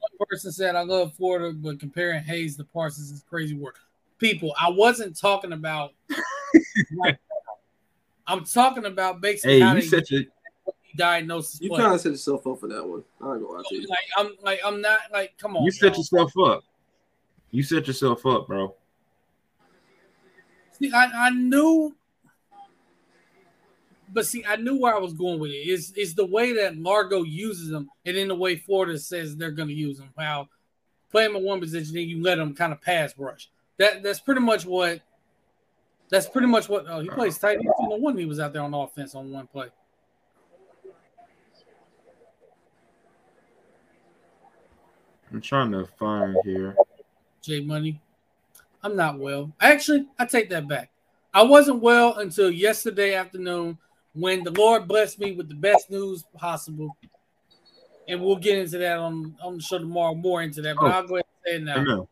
one person said I love Florida, but comparing Hayes to Parsons is crazy work. People, I wasn't talking about like, I'm talking about basically Hey, how you they said your diagnosis. You kind of set yourself up for that one. I ain't gonna lie to you. like I'm like I'm not like come on. you set y'all. yourself up. You set yourself up, bro. See, I, I knew, but see, I knew where I was going with it. Is is the way that Largo uses them, and then the way Florida says they're going to use them. How play them in one position, then you let them kind of pass rush. That that's pretty much what. That's pretty much what uh, he plays tight. end. No one he was out there on offense on one play. I'm trying to find here. J Money. I'm not well. Actually, I take that back. I wasn't well until yesterday afternoon when the Lord blessed me with the best news possible. And we'll get into that on, on the show tomorrow, more into that. But Oh. I'll go ahead and say it now.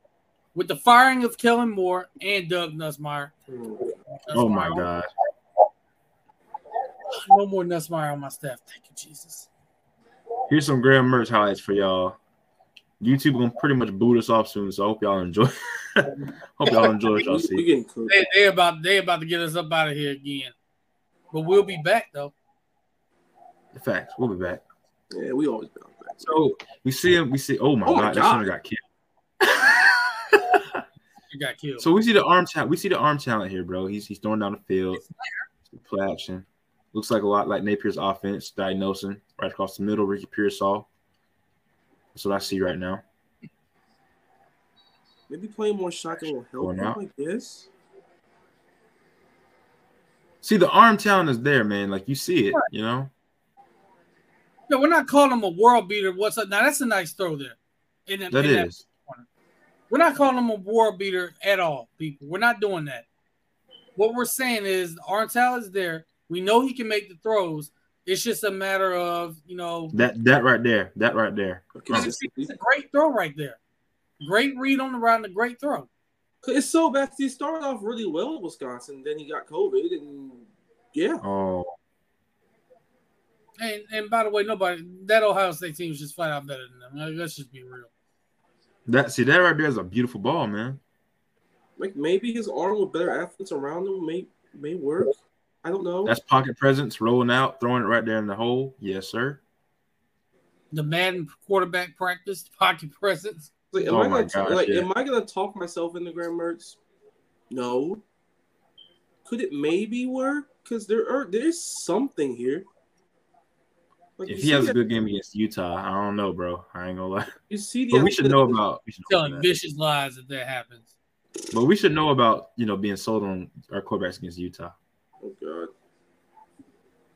Amen. With the firing of Kellen Moore and Doug Nussmeier. Mm. Oh my god. No more Nussmeier on my staff. Thank you, Jesus. Here's some Graham Mertz highlights for y'all. YouTube gonna pretty much boot us off soon, so I hope y'all enjoy. hope y'all enjoy what y'all We, we see. getting cooked. They, they about they about to get us up out of here again. But we'll be back though. The Facts. We'll be back. Yeah, we always bounce back. So we see him. We see. Oh my Oh my god, that God. center got killed. You got killed. So we see the arm talent. We see the arm talent here, bro. He's he's throwing down the field. Play action. Looks like a lot like Napier's offense. Diagnosing right across the middle. Ricky Pearsall. That's what I see right now. Maybe playing more shotgun will help. Going him, out. I guess. See the arm talent is there, man. Like you see it, you know. No, we're not calling him a world beater. What's up? Now that's a nice throw there. In, That in is. We're not calling him a world beater at all, people. We're not doing that. What we're saying is the arm talent is there. We know he can make the throws. It's just a matter of you know. That that right there. That right there. Okay, It's it's, it's a great throw right there. Great read on the route and a great throw. it's so bad. He started off really well in Wisconsin, then he got COVID, and yeah, Oh, And and by the way, nobody that Ohio State team is just flat out better than them. Let's just be real. That see that right there is a beautiful ball, man. like maybe his arm with better athletes around him may may work. I don't know. That's pocket presence, rolling out, throwing it right there in the hole. Yes, sir. The Madden quarterback practice, pocket presence. Like, am Oh I my gonna gosh, like yeah. am I gonna talk myself into Graham Mertz? No. Could it maybe work? Because there are there's something here. Like If he see has a good game against Utah, I don't know, bro. I ain't gonna lie. you see the But we should know about. Should know Telling about that. vicious lies if that happens. But we should know about you know being sold on our quarterbacks against Utah. Oh god.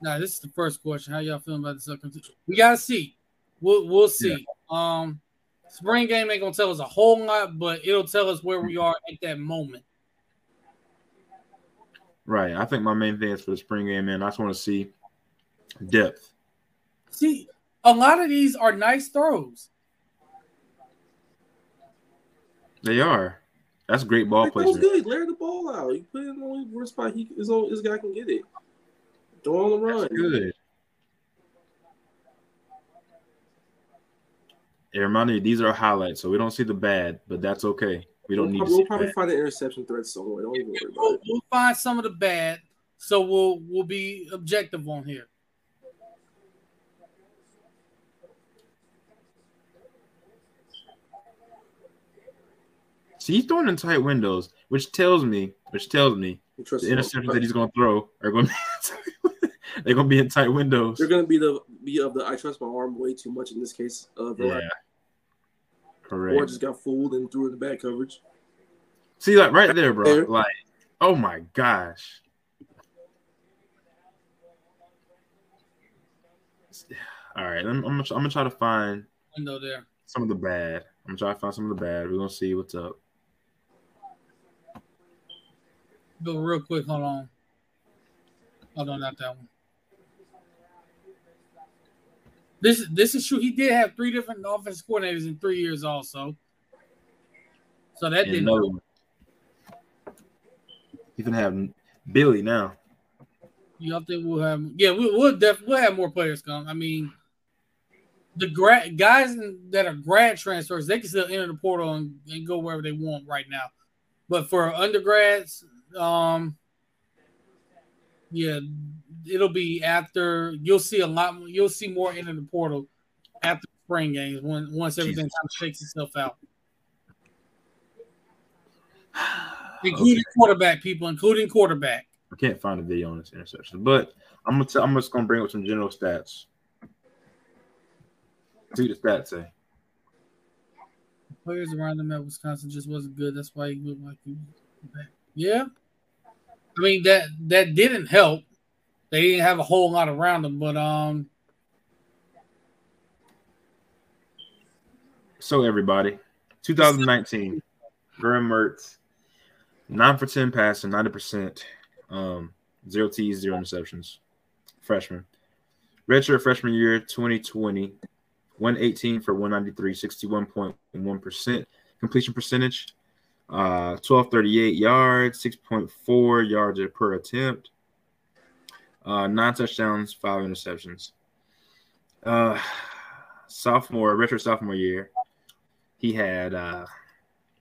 Now this is the first question. How y'all feeling about the second? We gotta see. We'll we'll see. Um, spring game ain't gonna tell us a whole lot, but it'll tell us where we are at that moment. Right. I think my main thing is for the spring game, man. I just want to see depth. See, a lot of these are nice throws. They are. That's great ball Like, that was placement. good. Layer the ball out. You put it in the only worst spot he his own this guy can get it. Throw on the run. That's good. It reminded me these are highlights, so we don't see the bad, but that's okay. We don't We'll, need to probably, see we'll the probably bad. find an interception threat somewhere. Don't even worry We'll, about it. we'll find some of the bad, so we'll we'll be objective on here. See, he's throwing in tight windows, which tells me, which tells me the interceptions that he's going to throw are going to be they're going to be in tight windows. They're gonna be the be of the I trust my arm way too much in this case. Uh, Yeah, or correct. just got fooled and threw in the bad coverage. See, like right there, bro. There. Like, oh my gosh. All right, I'm, I'm, gonna- I'm gonna try to find Window there. some of the bad. I'm gonna try to find some of the bad. We're gonna see what's up. But real quick, hold on. Hold on, not that one. This this is true. He did have three different offensive coordinators in three years, also. So that didn't. No. Even have Billy now. Y'all think we'll have? Yeah, we, we'll def, we'll have more players come. I mean, the grad guys that are grad transfers, they can still enter the portal and, and go wherever they want right now. But for undergrads, um, yeah, it'll be after you'll see a lot. More you'll see more into the portal after spring games when once everything kind of shakes itself out, including okay. quarterback people, including quarterback. I can't find a video on this interception, but I'm gonna. T- I'm just gonna bring up some general stats. See the stats say. Players around him at Wisconsin just wasn't good. That's why he looked like he Yeah. I mean that that didn't help. They didn't have a whole lot around them, but um So everybody, 2019, Graham Mertz, nine for ten passing, 90%, um, zero T's, zero interceptions. Freshman. Redshirt freshman year 2020, 118 for 193, 61.1% completion percentage, uh, 1238 yards, 6.4 yards per attempt, uh, nine touchdowns, five interceptions. Uh, sophomore, retro sophomore year, he had uh,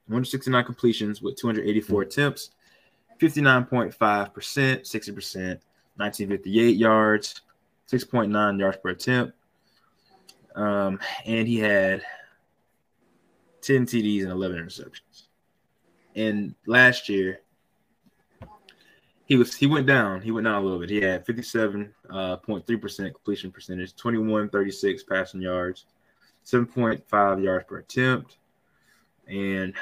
169 completions with 284 attempts, 59.5%, 60%, 1958 yards, 6.9 yards per attempt, um, and he had 10 TDs and 11 interceptions. And last year, he was he went down. He went down a little bit. He had 57.3% uh, completion percentage, 21 36 passing yards, 7.5 yards per attempt, and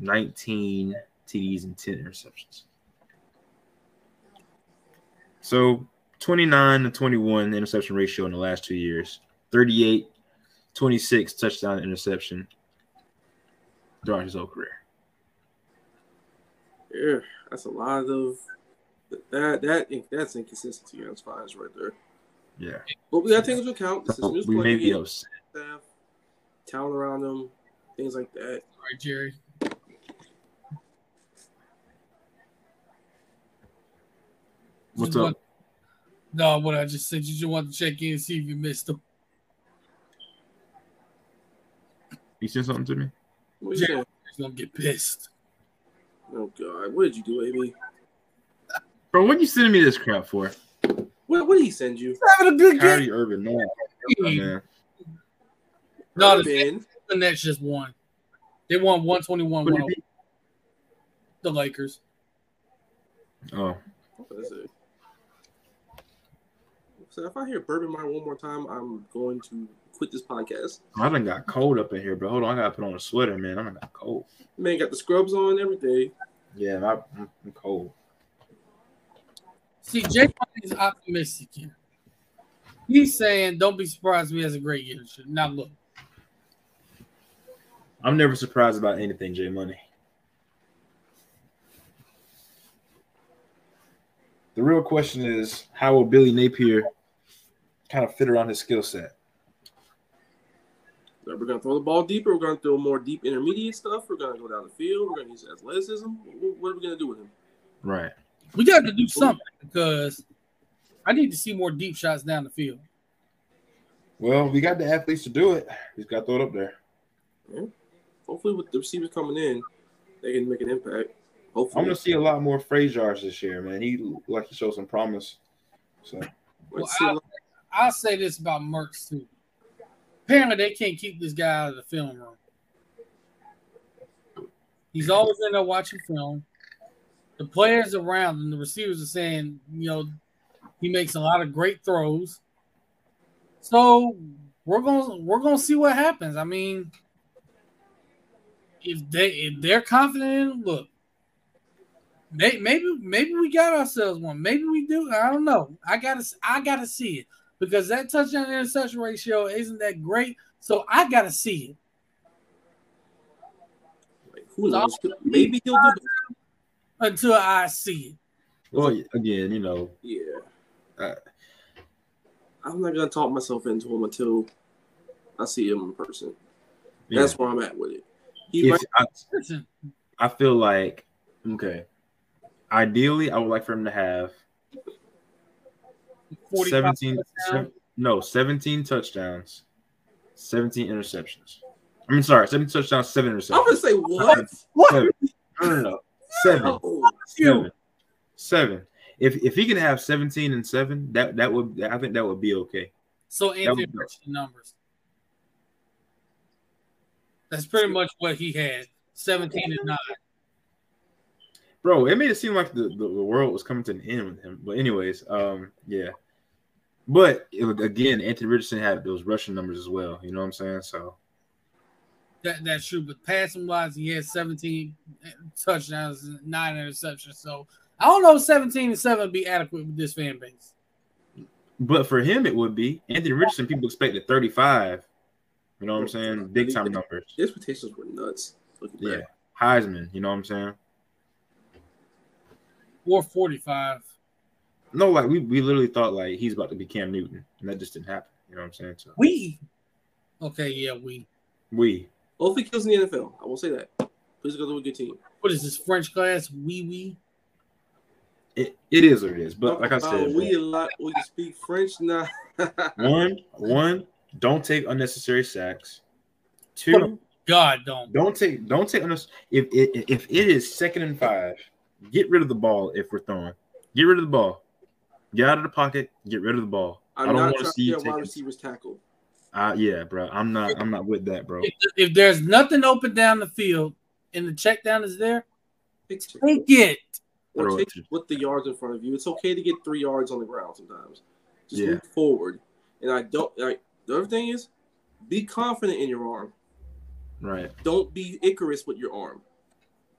19 TDs and 10 interceptions. So 29 to 21 interception ratio in the last two years, 38 26 touchdown interception throughout his whole career. Yeah, that's a lot of that that that's inconsistency on Spines right there. Yeah, but we got to take into account. This oh, is we may be. Staff, talent around them, things like that. All right, Jerry. What's up? No, what I just said. You just want to check in and see if you missed them. You said something to me? What you He's gonna get pissed. Oh God, what did you do, AB? Bro, what are you sending me this crap for? What, what did he send you? Having a good Kyrie game. Irving, no, oh, man. No, the, the Nets just won. They won 121 The Lakers. Oh. So if I hear Bourbon Mine one more time, I'm going to quit this podcast. Oh, I done got cold up in here, but hold on, I gotta put on a sweater, man. I'm got cold. Man, got the scrubs on, everything. Yeah, I, I'm cold. See, Jay is optimistic here. He's saying, "Don't be surprised if he has a great year." Now look, I'm never surprised about anything, Jay Money. The real question is, how will Billy Napier kind of fit around his skill set? We're gonna throw the ball deeper. We're gonna throw more deep intermediate stuff. We're gonna go down the field. We're gonna use athleticism. What are we gonna do with him? Right. We got to do something because I need to see more deep shots down the field. Well, we got the athletes to do it. He's got to throw it up there. Yeah. Hopefully, with the receivers coming in, they can make an impact. Hopefully, I'm gonna see a lot more Frazier this year, man. He like to show some promise. So, well, I'll, I'll say this about Mertz too apparently they can't keep this guy out of the film room. He's always in there watching film. The players around and the receivers are saying, you know, he makes a lot of great throws. So we're gonna we're gonna see what happens. I mean, if they if they're confident, look, maybe maybe we got ourselves one. Maybe we do. I don't know. I gotta I gotta see it because that touchdown interception ratio isn't that great. So I gotta see it. Who knows? Maybe he'll do until I see it. Well, again, you know, Yeah. Uh, I'm not gonna talk myself into him until I see him in person. yeah. That's where I'm at with it. He If might, I, I feel like okay. Ideally, I would like for him to have 45 17 touchdowns. sev- no 17 touchdowns, 17 interceptions. I mean, sorry, 17 touchdowns, seven interceptions I'm gonna say what? What? Seven. No, no, no. Seven. Seven. Seven. If if he can have 17 and seven, that that would I think that would be okay. So Anthony That was- numbers. That's pretty much what he had. 17 and 9. Bro, it made it seem like the, the, the world was coming to an end with him. But anyways, um, yeah. But again, Anthony Richardson had those rushing numbers as well. You know what I'm saying? So That that's true. But passing wise, he had 17 eh, touchdowns, nine interceptions. So I don't know if 17 and 7 would be adequate with this fan base. But for him, it would be Anthony Richardson. People expected 35. You know what I'm saying? Big time numbers. the expectations were nuts. Yeah. back. Heisman. You know what I'm saying? Or 45. No, like we, we literally thought like he's about to be Cam Newton, and that just didn't happen. You know what I'm saying? So We. Okay, yeah, we. we Hopefully, he kills in the NFL. I will say that. Please go to a good team. What is this French class? We we. it, it is what it is. But like I Uh, said, we a lot. We speak French now. one one don't take unnecessary sacks. Two God don't. don't take don't take unnecessary. If it if it is second and five, get rid of the ball if we're throwing. Get rid of the ball. Get out of the pocket. Get rid of the ball. I'm I don't want to to see you get wide taking. receivers tackle. Uh, yeah, bro. I'm not. I'm not with that, bro. If, if there's nothing open down the field and the check down is there, Take, take it. or take it with the yards in front of you. It's okay to get three yards on the ground sometimes. Just Yeah. move forward. And I don't. like the other thing is, be confident in your arm. Right. Don't be Icarus with your arm.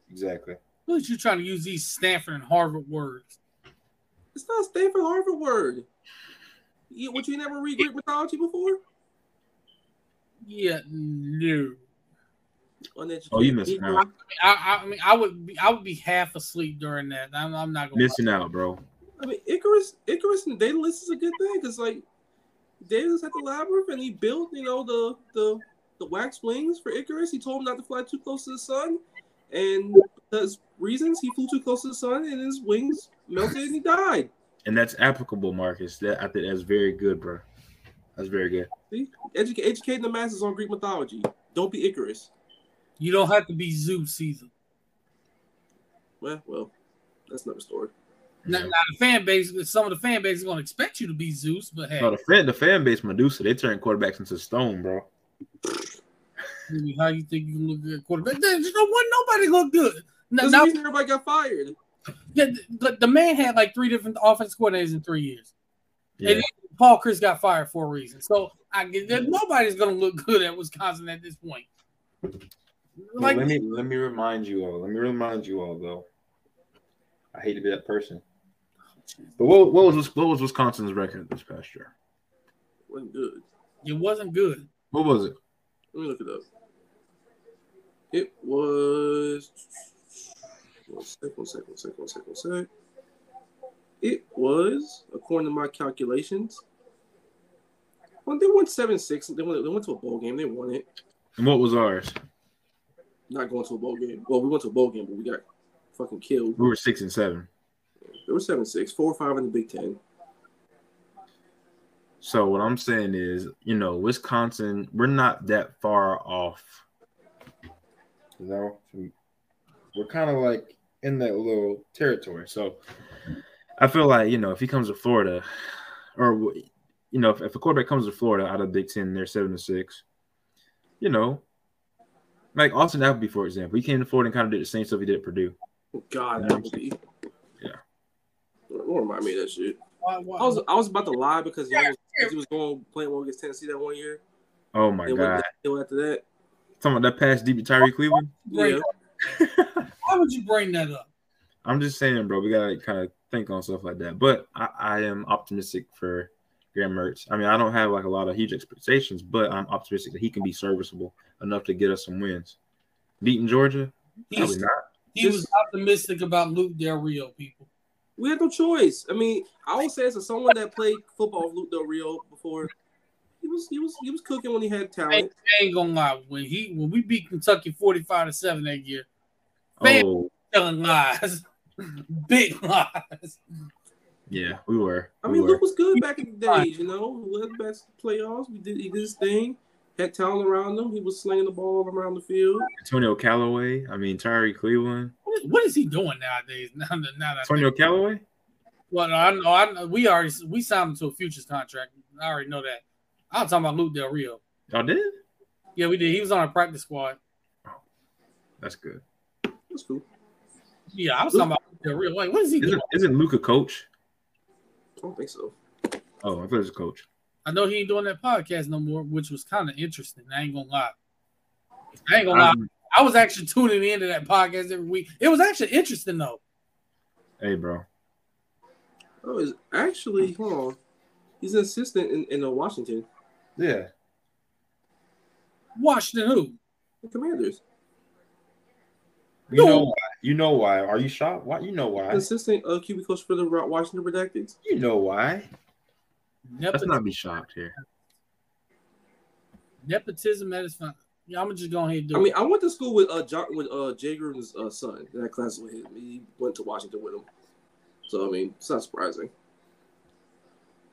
Exactly. Look at you trying to use these Stanford and Harvard words. It's not a Stanford Harvard word. You, what you never read Greek mythology before? Yeah, no. Oh, you missing Negro. out. I, I mean, I would be, I would be half asleep during that. I'm, I'm not going. to Missing out, bro. I mean, Icarus, Icarus and Daedalus is a good thing because like Daedalus had the labyrinth and he built, you know, the the the wax wings for Icarus. He told him not to fly too close to the sun, and because reasons he flew too close to the sun and his wings melted and he died. And that's applicable, Marcus. That I think that's very good, bro. That's very good. See, Educate, educating the masses on Greek mythology. Don't be Icarus. You don't have to be Zeus either. Well, well, that's another story. Now, now the fan base, some of the fan base is going to expect you to be Zeus, but hey, No, the fan, the fan base, Medusa, they turn quarterbacks into stone, bro. how you think you look good at quarterback? There's no one, nobody look good. Now, That's now the everybody got fired. The, the, the man had like three different offense coordinators in three years. Yeah. And Paul Chryst got fired for a reason. So I get that nobody's going to look good at Wisconsin at this point. Like, let me let me remind you all. Let me remind you all though. I hate to be that person. But what, what was what was Wisconsin's record this past year? Wasn't good. it wasn't good. What was it? Let me look it up. It was one sec, one sec, one sec, one sec, one sec. It was, according to my calculations, well, they won seven six. They went, they went to a bowl game. They won it. And what was ours? Not going to a bowl game. Well, we went to a bowl game, but we got fucking killed. We were six and seven. They were seven six, four or five in the Big Ten. So what I'm saying is, you know, Wisconsin, we're not that far off. You know, we're kind of like in that little territory. So I feel like you know, if he comes to Florida, or you know, if, if a quarterback comes to Florida out of Big Ten, they're seven to six. You know, like Austin Appleby, for example, he came to Florida and kind of did the same stuff he did at Purdue. Oh, God, Yeah. Appleby. Yeah. Don't remind me of that shit. Why, why, I was I was about to lie because he was, he was going playing well against Tennessee that one year. Oh my They god! went after that. Talking about that pass deep to Tyree Cleveland. Yeah. why would you bring that up? I'm just saying, bro. We gotta kind of think on stuff like that. But I, I am optimistic for Graham Mertz. I mean, I don't have like a lot of huge expectations, but I'm optimistic that he can be serviceable enough to get us some wins. Beating Georgia, probably He's, not. he was optimistic about Luke Del Rio, people. We had no choice. I mean, I would say as someone that played football with Luke Del Rio before, he was he was he was cooking when he had I talent. ain't, I ain't gonna lie. When he when we beat Kentucky forty five to seven that year, Fans- Oh, telling lies, big lies. yeah, we were. I We mean, were. Luke was good back in the days. You know, We led the best playoffs. We did he did his thing. Had talent around him. He was slinging the ball around the field. Antonio Callaway. I mean, Tyree Cleveland. What is, what is he doing nowadays? Now that now that Antonio Callaway. well, I know, I know we already we signed him to a futures contract. I already know that. I was talking about Luke Del Rio. Y'all did? Yeah, we did. He was on a practice squad. That's good. That's cool. Yeah, I was talking about Luke Del Rio. Like, what is he? Isn't, isn't Luke a coach? I don't think so. Oh, I thought he was a coach. I know he ain't doing that podcast no more, which was kind of interesting. I ain't gonna lie. I ain't gonna lie. Um, I was actually tuning into that podcast every week. It was actually interesting though. hey, bro. Oh, is actually hold on. He's an assistant in, in uh, Washington, Yeah. Washington who? the Commanders. You No. know why? You know why? Are you shocked? Why? You know why? Assistant uh, QB coach for the Washington Redacted. You know why? Let's not be shocked here. nepotism at its fine. Yeah, I'm gonna just go ahead and do I it. mean, I went to school with uh John, with uh Jay Gruden's uh, son. In that class with him, he went to Washington with him. So I mean, it's not surprising.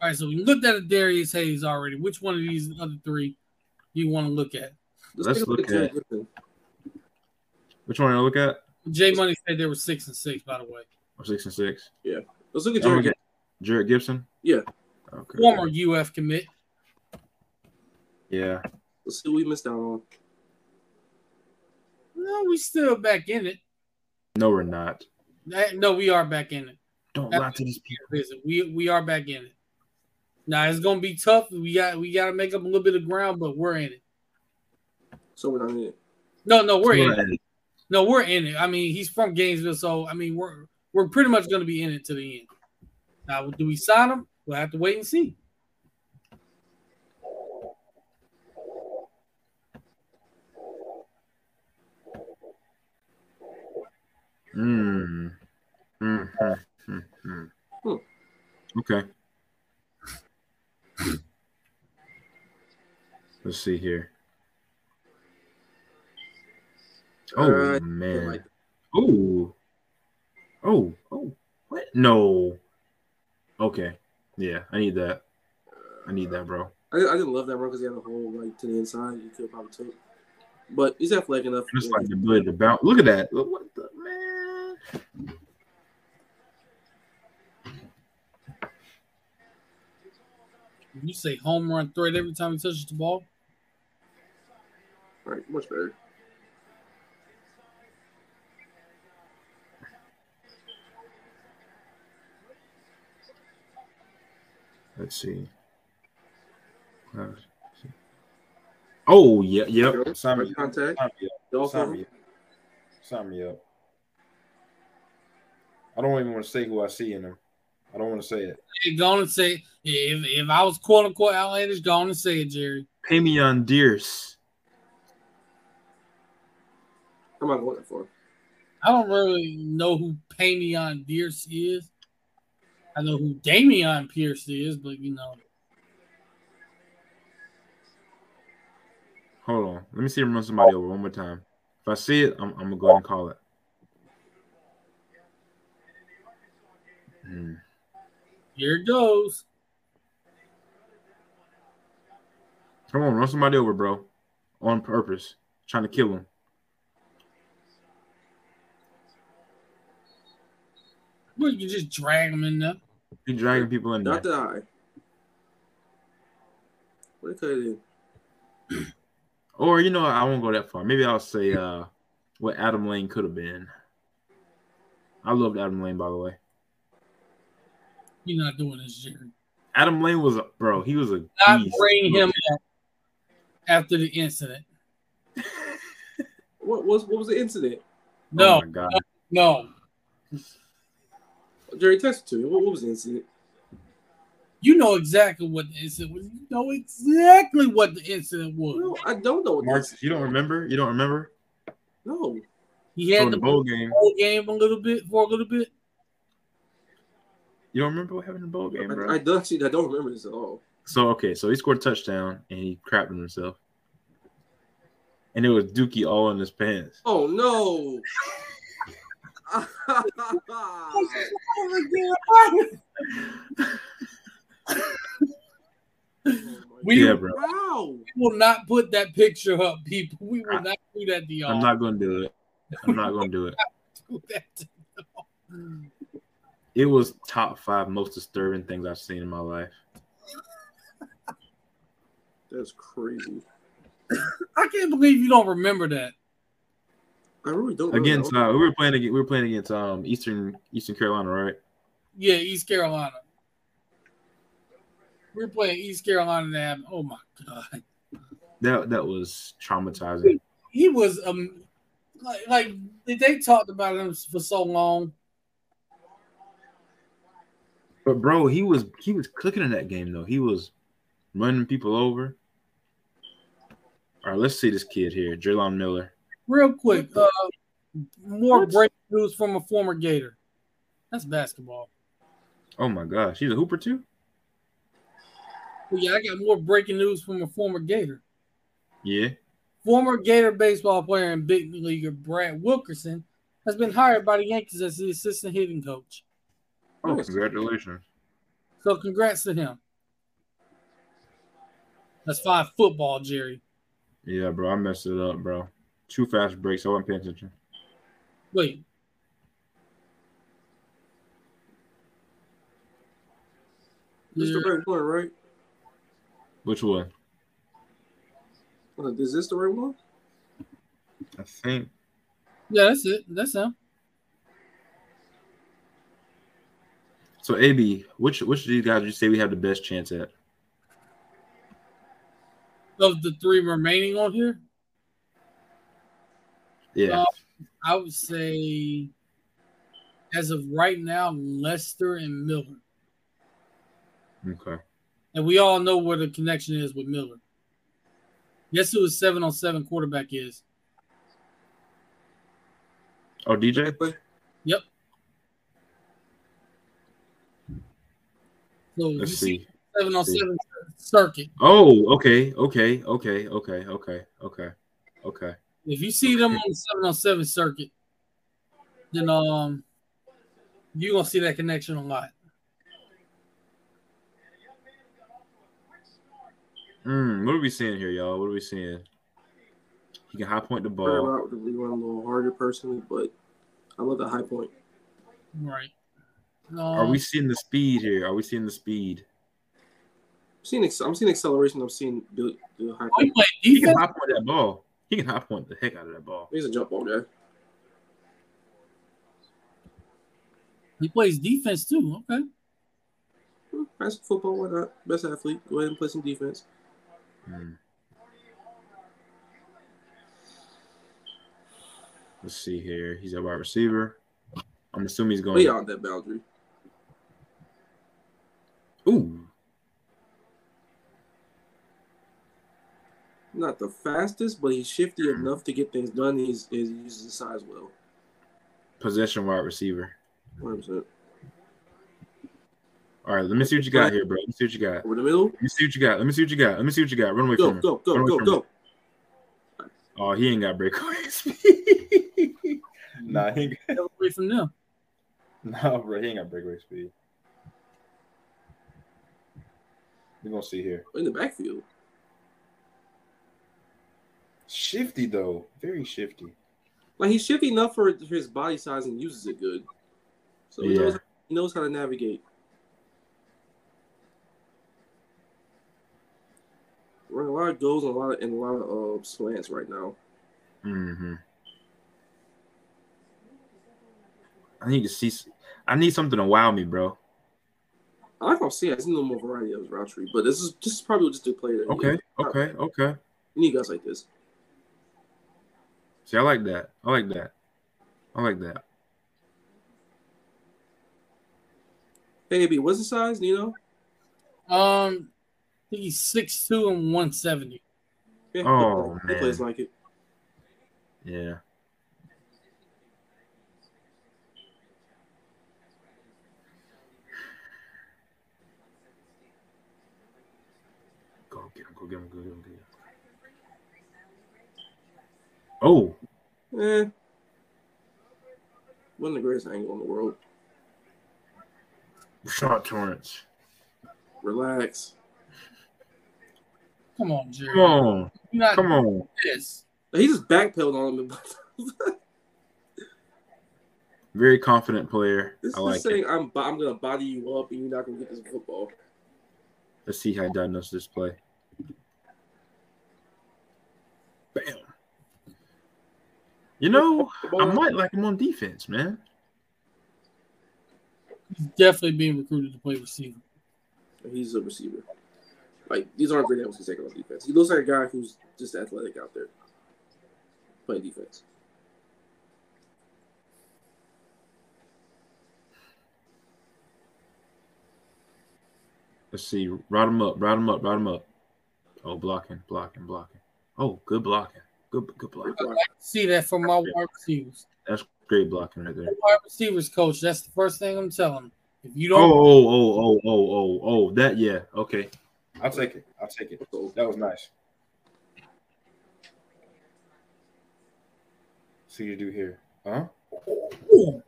All right, so we looked at Darius Hayes already. Which one of these other three do you want to look at? Let's take a look at- Gruden. Which one do I look at? Jay Money said there were six and six, by the way. Or six and six. Yeah. Let's look at I'm gonna Jerry. get Jerrick Gibson. Yeah. Okay. Former UF commit. Yeah. Let's see what we missed out on. No, we still back in it. No, we're not. No, we are back in it. Don't That's- lie to these people. Listen, we we are back in it. Now it's gonna be tough. We got we got to make up a little bit of ground, but we're in it. So we're not in it. No, no, we're in it. Right. No, we're in it. I mean, he's from Gainesville, so I mean, we're we're pretty much going to be in it to the end. Now, do we sign him? We'll have to wait and see. Mm. Mm, mm, mm, mm. Hmm. Okay. Let's see here. Oh Uh, man. like- Oh. Oh. Oh. What? No. Okay. Yeah, I need that. I need that, bro. I, I didn't love that bro, because he had a hole like to the inside. You could probably took, but he's athletic enough. Just like the ability to bounce. Look at that. Look, what the man? You say home run threat every time he touches the ball. Right, much better. Let's see. Let's see. Oh yeah, yep. Sign me, Contact. sign me up. Sign me up. Sign me up. I don't even want to say who I see in him. I don't want to say it. Hey, go on and say if if I was quote unquote outlandish, go on and say it, Jerry. Pamion Deers. I'm not going that far. I don't really know who Pamion Pierce is. I know who Dameon Pierce is, but you know, Hold on. Let me see him run somebody over one more time. If I see it, I'm, I'm gonna go ahead and call it. Hmm. here it goes. Come on, run somebody over, bro. On purpose. Trying to kill him. Well, you can just drag them in there. He dragging people in there. Not the eye. What they cut it? Or you know, I won't go that far. Maybe I'll say uh what Adam Lane could have been. I loved Adam Lane, by the way. You're not doing this, Jerry. Adam Lane was a bro. He was a Not beast. bring him up after the incident. What was what was the incident? No, Oh my god. no. Jerry texted to me. What, what was the incident? You know exactly what the incident was. You know exactly what the incident was. No, I don't know what Mark, you don't remember? You don't remember? No, He had in the the bowl game. whole game a little bit for a little bit. You don't remember what happened in the bowl game, bro? I, I actually I don't remember this at all. So okay, so he scored a touchdown and he crapped on himself, and it was Dookie all in his pants. Oh no! We, Yeah, bro. Wow! we will not put that picture up, people. We will not do that to y'all. I'm not gonna do it. I'm not gonna do it. do that to y'all. It was top five most disturbing things I've seen in my life. That's crazy. I can't believe you don't remember that. I really don't. remember Against that. uh, we were playing against we were playing against um Eastern Eastern Carolina, right? Yeah, East Carolina. We're playing East Carolina. Now. Oh my god, That that was traumatizing. he was um like like they talked about him for so long. But bro, he was he was cooking in that game though. He was running people over. All right, let's see this kid here, Jelon Miller. Real quick, uh, more What? breaking news from a former Gator. That's basketball. Oh my gosh, he's a hooper too. But yeah, I got more breaking news from a former Gator. Yeah. Former Gator baseball player and big leaguer Brad Wilkerson has been hired by the Yankees as the assistant hitting coach. Oh, congratulations. So congrats to him. That's five football, Jerry. Yeah, bro, I messed it up, bro. Two fast breaks. I wasn't paying attention. Wait. This is the right one, right? Which one? Uh, Is this the right one? I think. Yeah, that's it. That's him. So, AB, which which of these guys would you say we have the best chance at? Of the three remaining on here, Yeah. Uh, I would say, as of right now, Lester and Miller. okay. And we all know where the connection is with Miller. Guess who his seven on seven quarterback is? Oh, DJ. Yep. So Let's see see. seven on seven circuit. Oh, okay, okay, okay, okay, okay, okay, okay. If you see them on the seven on seven circuit, then um you're gonna see that connection a lot. Mm, what are we seeing here, y'all? What are we seeing? He can high point the Right ball. route would be one a little harder personally, but I love the high point. Right. Are Um, we seeing the speed here? Are we seeing the speed? I'm seeing, I'm seeing acceleration. I'm seeing the, the high oh, he point. playing He can high point that ball. He can high point the heck out of that ball. He's a jump ball guy. He plays defense too. Okay. Hmm, That's football. Why not? Best athlete. Go ahead and play some defense. Hmm. Let's see here. He's a wide receiver. I'm assuming he's going. Way out that boundary. Ooh, Not the fastest, but he's shifty hmm. enough to get things done. He's, he's he uses his size well. possession wide receiver. 100%. All right, let me see what you got here, bro. Let me see what you got. Over the middle. Let me see what you got. Let me see what you got. Let me see what you got. Run away Go, from him. go, go, Run go, go. him. Oh, he ain't got breakaway speed. nah, he ain't got, Away from them. nah, bro. He ain't got breakaway speed. We're gonna see here. In the backfield. Shifty though, very shifty. Like he's shifty enough for, for his body size and uses it good. So he, Yeah. knows, he knows how to navigate. Running a lot of goals and a lot of and a lot of uh, slants right now. Mm-hmm. I need to see. s- I need something to wow me, bro. I like what I'm seeing. I see a little more variety of his route tree, but this is this is probably just a player. That Okay, okay, okay. you need guys like this. See, I like that. I like that. I like that. Baby, what's the size? Do you know? Um, I think he's six two and one seventy. Yeah, oh he, man, he plays like it. Yeah. Go get him! Go get him! Go get him! Oh, Eh. Wasn't the greatest angle in the world. Rashad Torrence. Relax. Come on, Jerry. Come on, not come on. this. He just backpedaled on him. Very confident player. this I is like saying it. I'm bo- I'm gonna body you up and you're not gonna get this football. Let's see how he diagnosed this play. Bam. You know, I might like him on defense, man. He's definitely being recruited to play receiver. He's a receiver. Like these aren't great angles he's taking on defense. He looks like a guy who's just athletic out there playing defense. Let's see. Ride him up, ride him up, ride him up. Oh, blocking, blocking, blocking. Oh, good blocking. Good, good blocking. See that from my wide receivers. That's great blocking right there. Wide receivers coach. That's the first thing I'm telling him. If you Oh, don't, oh, oh, oh, oh, oh, oh. That, yeah. Okay. I'll take it. I'll take it. That was nice. See you do here. Huh? Ooh,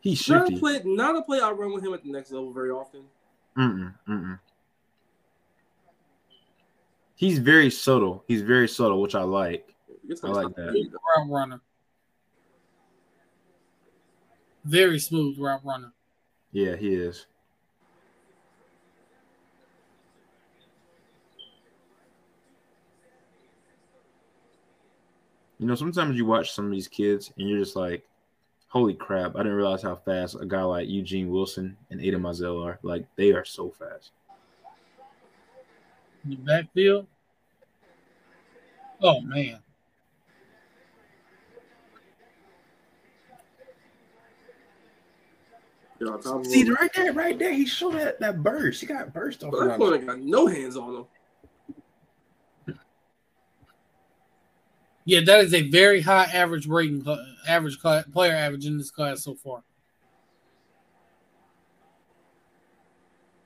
He's not a play, not a play I run with him at the next level very often. Mm-mm, mm-mm. He's very subtle. He's very subtle, which I like. I like that. route runner. Very smooth route runner. Yeah, he is. You know, sometimes you watch some of these kids and you're just like, holy crap, I didn't realize how fast a guy like Eugene Wilson and Aidan Mizell are. Like, they are so fast. In the backfield. Oh man. Get on top of See, him. right there, right there, he showed that, that burst. He got burst off But that that. corner got no hands on him. Yeah, that is a very high average rating, uh, average cla- player average in this class so far.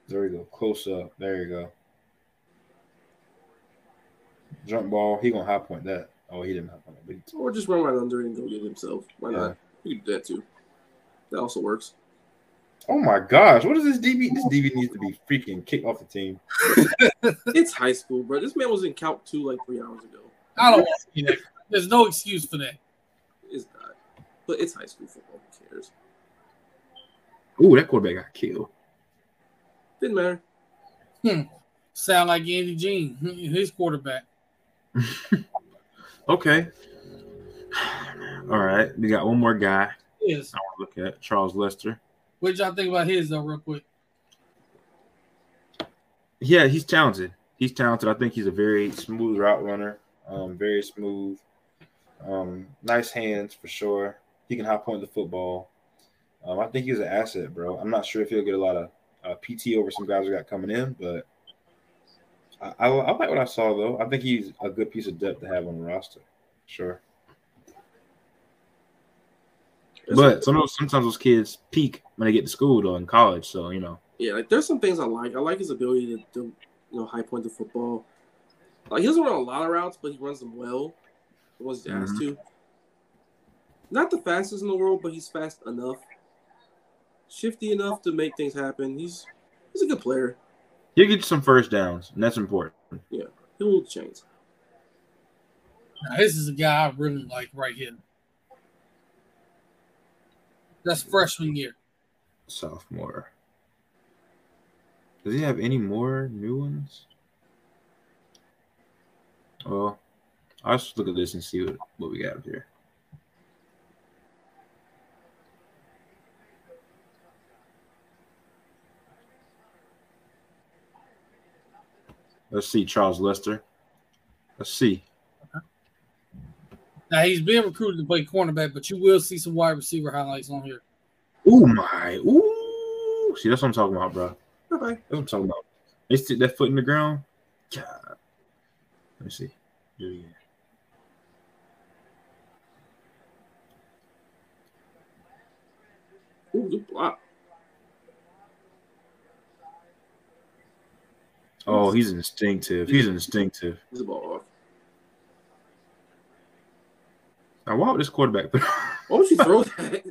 There we go. Close up. There you go. Jump ball. He gonna high point that. Oh, he didn't high point that. But Or just run right under it and go get himself. Why Yeah. not? You can do that too. That also works. Oh my gosh, what is this DB? This DB needs to be freaking kicked off the team. It's high school, bro. This man was in count two like three hours ago. I don't want to see that. There's no excuse for that. It's not. But it's high school football. Who cares? Ooh, that quarterback got killed. Didn't matter. Hmm. Sound like Andy Jean, his quarterback. Okay. All right, we got one more guy. Yes. I want to look at Charles Lester. what did y'all think about his though, real quick? Yeah, he's talented. He's talented. I think he's a very smooth route runner. Um, very smooth. Um, nice hands for sure. He can high point the football. Um, I think he's an asset, bro. I'm not sure if he'll get a lot of uh, PT over some guys we got coming in, but I, I, I like what I saw though. I think he's a good piece of depth to have on the roster. Sure, but some those, sometimes those kids peak when they get to school though in college. So you know, Yeah, like there's some things I like. I like his ability to, to you know, high point the football. Like he doesn't run a lot of routes, but he runs them well. Was he's asked to. Not the fastest in the world, but he's fast enough. Shifty enough to make things happen. He's he's a good player. He'll get you some first downs, and that's important. Yeah, he'll change. Now, this is a guy I really like right here. That's freshman year. sophomore. Does he have any more new ones? Well, I'll just look at this and see what, what we got up here. Let's see, Charles Lester. Let's see. Now he's being recruited to play cornerback, but you will see some wide receiver highlights on here. Oh my, ooh. See, that's what I'm talking about, bro. Bye. That's what I'm talking about. They stick that foot in the ground. God. Let me see. Do it again. Ooh, good block. Oh, he's instinctive. He's instinctive. He's a ball off. Now, why would this quarterback? Why would you throw that?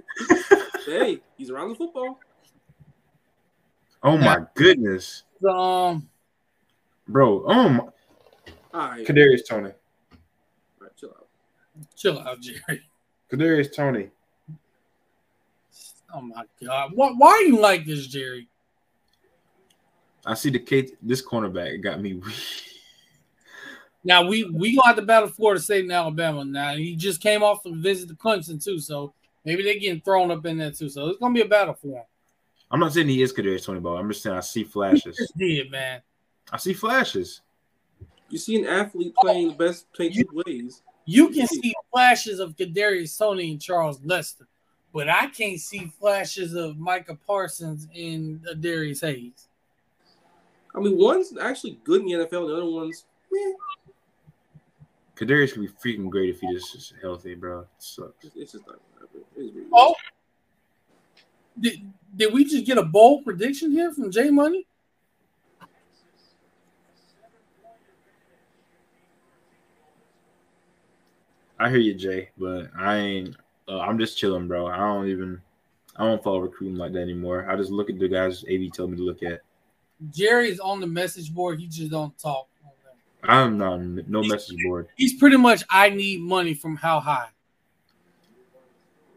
hey, he's around the football. oh my goodness, Um, bro. Oh my. All right. Kadarius Toney. All right, chill out. chill out, Jerry. Kadarius Toney. Oh my God, why, why are you like this, Jerry? I see the K. This cornerback got me. Now we we gonna have to battle Florida State and Alabama. Now he just came off to visit the Clemson too, so maybe they're getting thrown up in there too. So it's gonna be a battle for him. I'm not saying he is Kadarius Toney, ball. I'm just saying I see He flashes. just did, man. I see flashes. You see an athlete playing the best, playing two ways. You can see flashes of Kadarius Toney and Charles Lester, but I can't see flashes of Micah Parsons and uh, Darius Hayes. I mean, one's actually good in the NFL, the other one's meh. Kadarius could be freaking great if he just is healthy, bro. It sucks. It's, it's just not gonna happen. It's really Oh, did, did we just get a bold prediction here from J Money? I hear you, Jay, but I ain't. Uh, I'm just chilling, bro. I don't even. I don't follow recruiting like that anymore. I just look at the guys AB told me to look at. Jerry's on the message board. He just don't talk. I'm not on no message board. He's pretty much I need money from how high.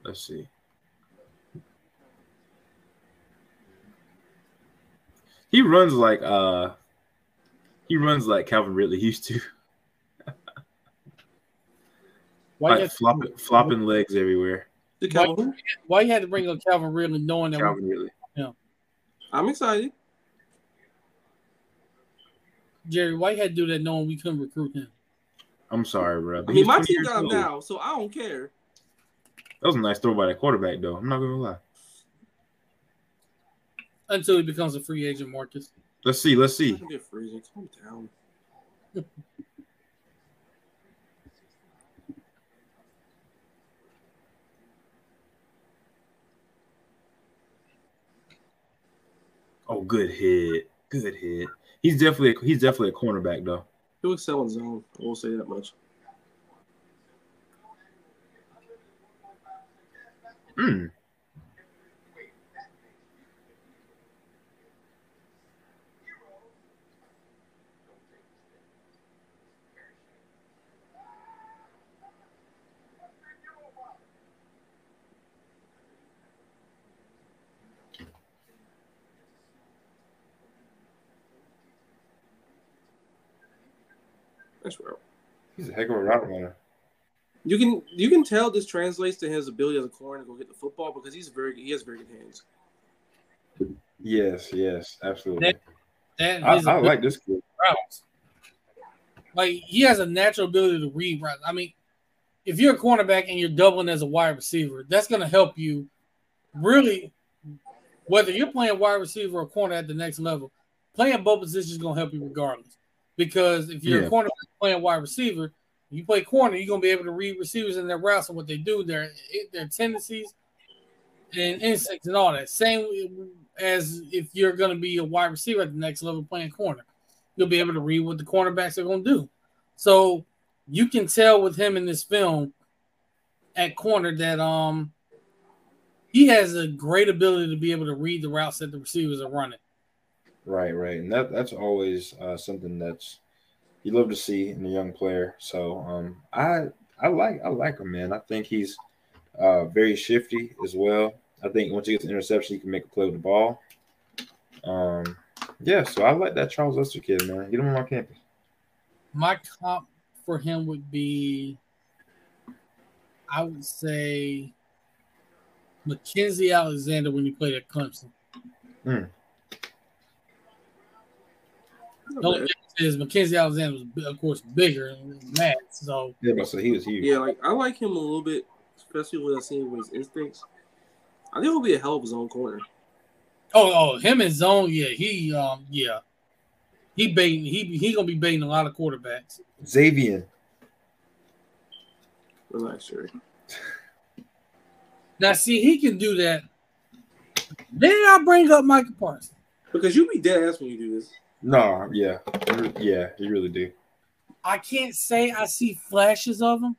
Let's see. He runs like uh he runs like Calvin Ridley used to. Why, Like had, flopping flopping legs everywhere. The Calhoun. why you had to bring up Calvin Ridley knowing that Calvin Ridley. Yeah. I'm excited. Jerry, why you had to do that knowing we couldn't recruit him? I'm sorry, bro. I mean, my 20 team years got him now, so I don't care. That was a nice throw by that quarterback, though. I'm not gonna lie. Until he becomes a free agent, Marcus. Let's see. Let's see. Don't get freezing. Calm down. Oh, good hit. Good hit. He's definitely he's definitely a cornerback though. He'll excel in zone. I won't say that much. Hmm. That's right. He's a heck of a route runner. You can you can tell this translates to his ability as a corner to go get the football because he's very good, he has very good hands. Yes, yes, absolutely. That I, is I a like this kid. routes. Like he has a natural ability to read routes. I mean, if you're a cornerback and you're doubling as a wide receiver, that's going to help you really. Whether you're playing wide receiver or corner at the next level, playing both positions is going to help you regardless. Because if you're Yeah. a cornerback playing wide receiver, you play corner, you're going to be able to read receivers and their routes and what they do, their their tendencies and instincts and all that. Same as if you're going to be a wide receiver at the next level playing corner you'll be able to read what the cornerbacks are going to do. So you can tell with him in this film at corner that um he has a great ability to be able to read the routes that the receivers are running. Right, right, and that that's always uh, something that's you love to see in a young player. So um, I I like I like him, man. I think he's uh, very shifty as well. I think once he gets an interception, he can make a play with the ball. Um, yeah, so I like that Charles Lester kid, man. Get him on my campus. My comp for him would be I would say Mackensie Alexander when he played at Clemson. Not No bad. difference is Mackensie Alexander was of course bigger and mad. So Yeah, but so he was huge. Yeah, like I like him a little bit, especially what I've seen with his instincts. I think he'll be a hell of a zone corner. Oh, oh, him and zone, yeah, he, um, yeah, he baiting, he he gonna be baiting a lot of quarterbacks. Xavier. Relax, Jerry. Now, see, he can do that. Then I bring up Michael Parsons. Because you be dead ass when you do this. No, yeah, yeah, you really do. I can't say I see flashes of him.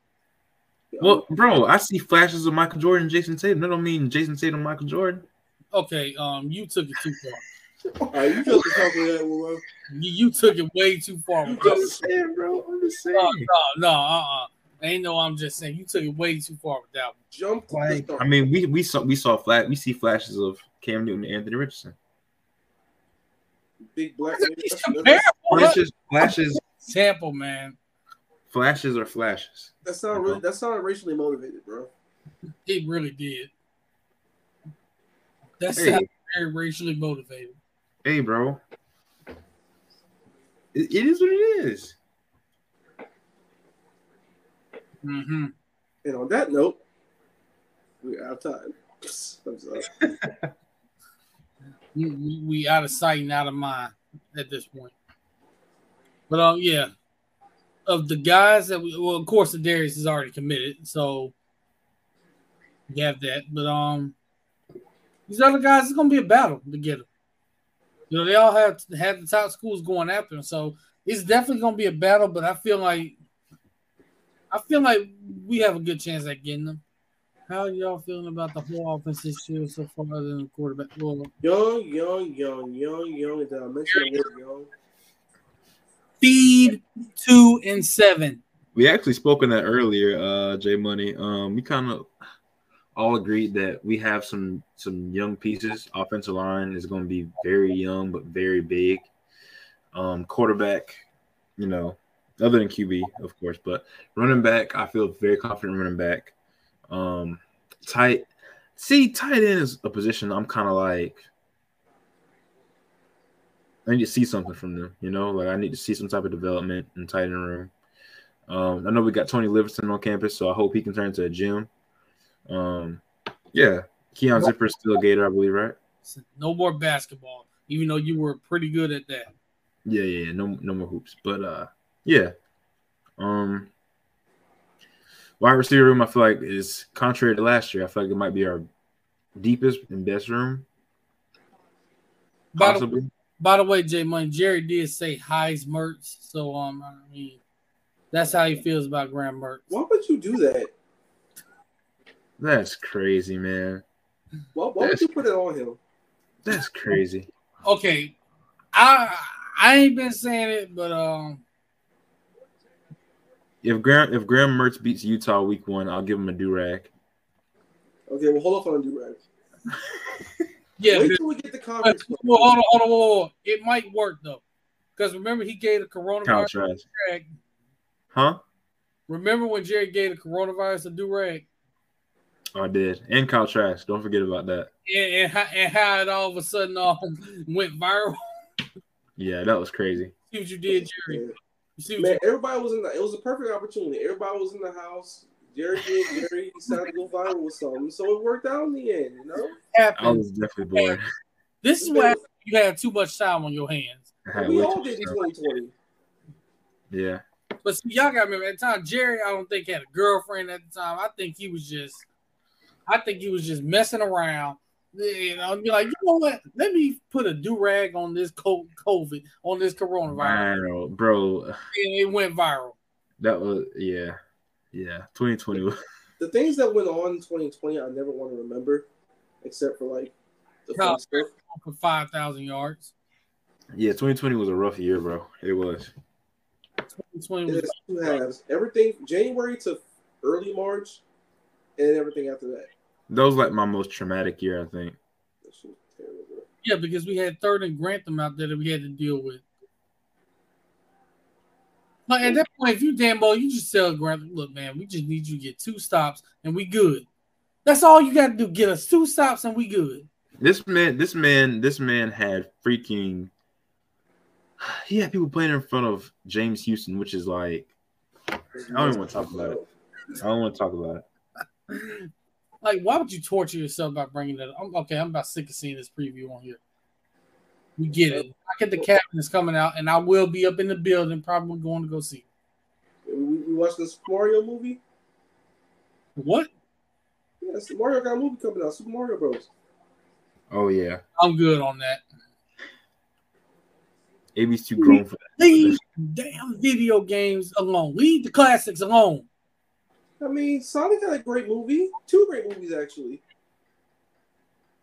Well, bro, I see flashes of Michael Jordan, Jayson Tatum. That don't mean Jayson Tatum, Michael Jordan. Okay, um, you took it too far. All right, you took the talk of that, bro. You, you took it way too far. Bro. I'm just saying, bro. I'm just saying. No, no, no, uh-uh. Ain't no. I'm just saying you took it way too far with that one. Jump Like. I mean, we we saw we saw flat we see flashes of Cam Newton and Anthony Richardson. Big black. He's comparable. Flashes, flashes, Sample, man. flashes are flashes. that sound really. That sounded racially motivated, bro. It really did. That's Hey, very racially motivated. hey, bro. It, it is what it is. hmm And on that note, we're out of time. I'm sorry. We, we, out of sight and out of mind at this point. But um, yeah, of the guys that we well, of course, the Darius is already committed, so you have that. But um, these other guys, it's gonna be a battle to get them. You know, they all have have the top schools going after them, so it's definitely gonna be a battle. But I feel like I feel like we have a good chance at getting them. How y'all feeling about the whole offense this year so far other than the quarterback? Well, Young, young, young, young, young. Did I mention the word young? feed two and seven. We actually spoke on that earlier, uh, J Money. Um, we kind of all agreed that we have some some young pieces. Offensive line is going to be very young but very big. Um, quarterback, you know, other than QB, of course, but running back, I feel very confident running back. Um, tight, see, tight end is a position I'm kind of like. I need to see something from them, you know. Like I need to see some type of development in tight end room. Um, I know we got Tony Livingston on campus, so I hope he can turn into a gym. Um, yeah, Keon Zipperer is still a Gator, I believe, right? No more basketball, even though you were pretty good at that. Yeah, yeah, yeah. No, no more hoops. But uh, yeah. Um, wide receiver room, I feel like is contrary to last year. I feel like it might be our deepest and best room, By the, possibly. by the way, Jay Money, Jerry did say highs Mertz, so um, I mean, that's how he feels about Graham Mertz. Why would you do that? That's crazy, man. Why, why would you put it on him? That's crazy. Okay, I I ain't been saying it, but um, If Graham if Graham Mertz beats Utah week one, I'll give him a do rag. Okay, well, hold off on the do yeah. Wait till we get the conference. Well, hold on, hold on, hold on. It might work though, because remember he gave the coronavirus Contrast. rag. Huh? Remember when Jerry gave the coronavirus a do rag? I did. And Kyle Trask. Don't forget about that. and, and, how, and how it all of a sudden um, all went viral. Yeah, that was crazy. See what you did, Jerry. You see what Man, everybody was in the. It was a perfect opportunity. Everybody was in the house. Jerry did. Jerry decided to go viral with something, so it worked out in the end. You know. you I was definitely bored. This is why you had too much time on your hands. We all did in much time. 2020. Yeah. But see, y'all got to remember at the time, Jerry, I don't think had a girlfriend at the time. I think he was just, I think he was just messing around. You know, be like, you know what? Let me put a do rag on this COVID, on this coronavirus, Viral, bro. and it went viral. That was yeah, yeah. 2020. The things that went on in 2020, I never want to remember, except for like the Kyle for five thousand yards. Yeah, 2020 was a rough year, bro. It was. 2020 was two halves. Everything January to early March, and everything after that. That was like my most traumatic year, I think. That shit was terrible. bro. Yeah, because we had third and Grantham out there that we had to deal with. Like at that point, if you Dambo, you just tell Grantham, look, man, we just need you to get two stops and we good. That's all you got to do. Get us two stops and we good. This man, this man, this man had freaking. He had people playing in front of James Houston, which is like I don't even want to talk about it. I don't want to talk about it. Like, why would you torture yourself by bringing that? I'm, okay, I'm about sick of seeing this preview on here. We get it. I get the captain is coming out, and I will be up in the building, probably going to go see. it. We, we watched the Mario movie. What? Yeah, Super Mario got a movie coming out. Super Mario Bros. Oh yeah, I'm good on that. AB's too grown for that. Leave damn video games alone. Leave the classics alone. I mean, Sonic had a great movie. Two great movies, actually.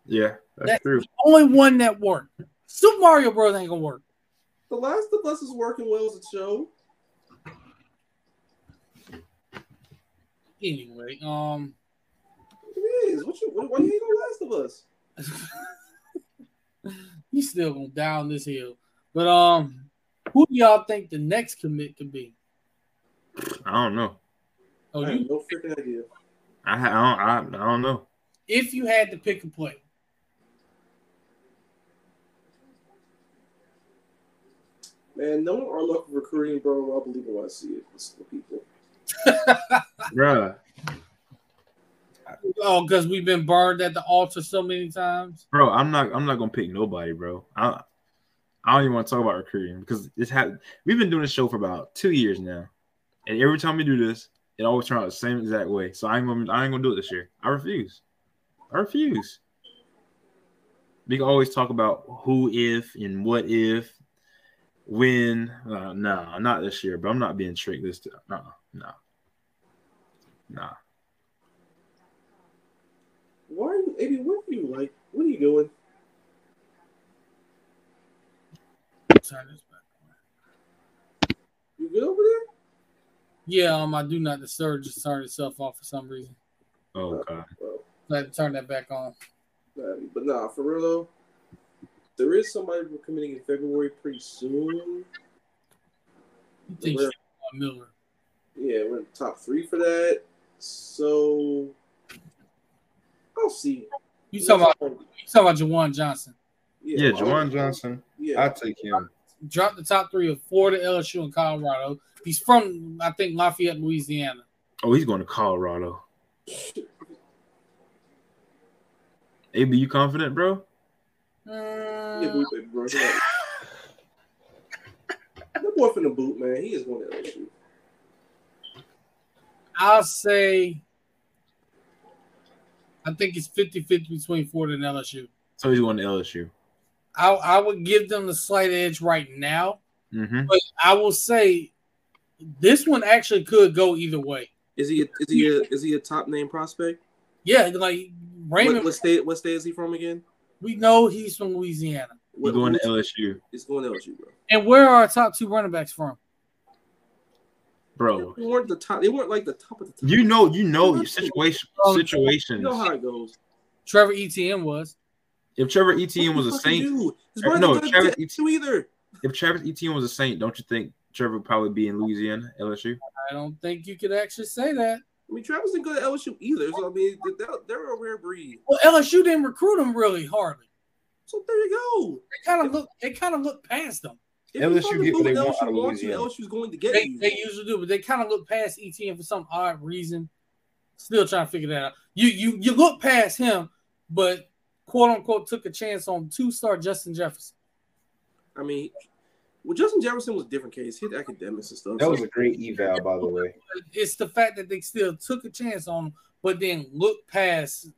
Yeah, that's, That's true. the only one that worked. Super Mario Bros. ain't gonna work. The Last of Us is working well as a show. Anyway, um, It is. What you? Why you hate on Last of Us? he's still gonna down this hill. But um, who do y'all think the next commit could be? I don't know. Oh, I you no freaking idea. I, I don't. I, I don't know. if you had to pick a play, Man, knowing our luck of recruiting, bro, I believe it when I see it. It's the people. Bruh. oh, because we've been burned at the altar so many times. Bro, I'm not I'm not gonna pick nobody, bro. I I don't even want to talk about recruiting because this had we've been doing this show for about two years now. And every time we do this, it always turns out the same exact way. So I ain't gonna I ain't gonna do it this year. I refuse. I refuse. We can always talk about who if and what if when uh, nah, not this year, but I'm not being tricked this time. Nah, nah. Nah. Why are you, Abby? What are you like? What are you doing? Turn this back on. You good over there? Yeah, um, I do not disturb just turned itself off for some reason. Oh god. Well, I had to turn that back on. but nah, for real though, there is somebody we're committing in February pretty soon. You think We're- Miller? Yeah, we're in the top three for that. So I'll see. You talking about you talking about Jawan Johnson? Yeah, I'll- Jawan Johnson. Yeah, I'll take him. Drop the top three of Florida, LSU, and Colorado. He's from I think Lafayette, Louisiana. Oh, he's going to Colorado. AB, you confident, bro? Yeah, Mm, boot, bro. That boy from the boot, man. He is going to LSU. I'll say I think it's 50-50 between Florida and LSU. So he's going to LSU. I, I would give them the slight edge right now, Mm-hmm. but I will say this one actually could go either way. Is he? A, is he? A, is he a top name prospect? Yeah, like Raymond, What, what state? What state is he from again? we know he's from Louisiana. We're going to LSU, He's going to LSU, bro. And where are our top two running backs from? bro. They weren't the top. They weren't like the top of the top. You know, you know your situation Um, you know how it goes. Trevor Etienne was. If Trevor Etienne was a What the fuck you Saint, do? His brother no, Trevor to LSU either. if Travis Etienne was a Saint, don't you think Trevor would probably be in Louisiana, LSU? I don't think you could actually say that. I mean, Travis didn't go to LSU either. So I mean, they're, they're a rare breed. Well, LSU didn't recruit him really hardly. So there you go. They kind of look. They kind of look past them. If LSU you from get what boot, they want LSU out of Louisiana. LSU's going to get They, you. they usually do, but they kind of look past Etienne for some odd reason. Still trying to figure that out. You you you look past him, but quote unquote took a chance on two star Justin Jefferson. I mean, well, Justin Jefferson was a different case. He had academics and stuff. That so- was a great eval, by the way. It's the fact that they still took a chance on him, but then look past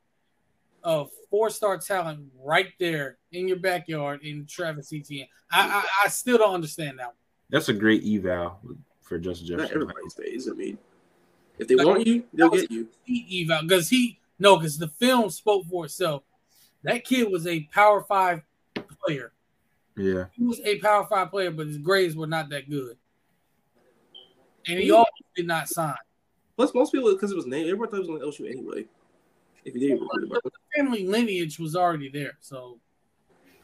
a four star talent right there in your backyard in Travis Etienne. I, I I still don't understand that. One. That's a great eval for Justin not Jefferson. everybody stays. I mean, if they want you, they'll get you. He eval because he no because the film spoke for itself. That kid was a power five player. Yeah, He was a power five player, but his grades were not that good, and he also did not sign. Plus, most people because it was named, everybody thought it was going to LSU anyway. If he did recruit But about the family lineage was already there, so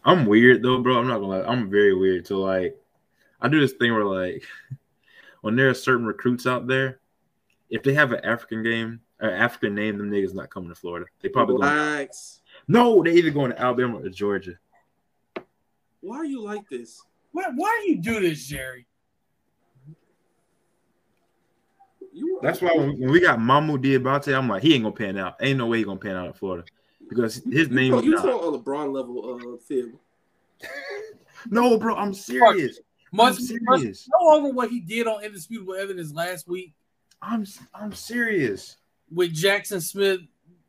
I'm weird though, bro. I'm not gonna lie. I'm very weird. To like, I do this thing where like, when there are certain recruits out there, if they have an African game or African name, them niggas not coming to Florida. They probably going. Relax. No, they either going to Alabama or Georgia. Why are you like this? why why do you do this, Jerry? That's why when, when we got Mamu Diabate, I'm like, he ain't gonna pan out. Ain't no way he gonna pan out in Florida because his name You, is you not. talking on LeBron level uh, fib. No, bro, I'm serious. Much, I'm much serious. no over what he did on indisputable evidence last week I'm I'm serious. with Jackson Smith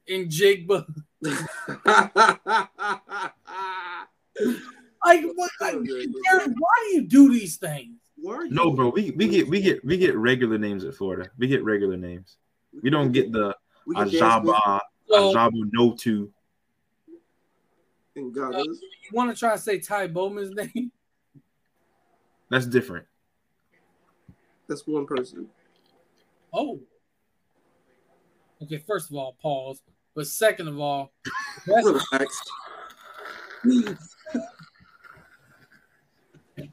and Jigba. Like, what, like, Jared, why do you do these things? No, bro. We we get we get we get regular names at Florida. We get regular names. We don't get the Ajaba Ajaba No Two. And God, Uh, you want to try to say Ty Bowman's name? That's different. that's one person. Oh. Okay, first of all, pause. But second of all, that's Relax.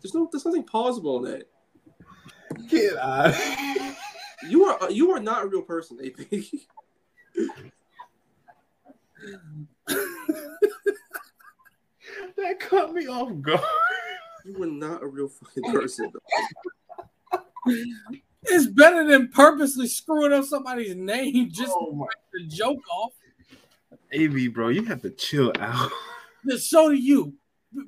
There's no, there's nothing plausible in that. Get out. You are, you are not a real person, AP. that caught me off guard. You were not a real fucking person. it's better than purposely screwing up somebody's name just Oh my to joke off. AB, bro, you have to chill out. So do you.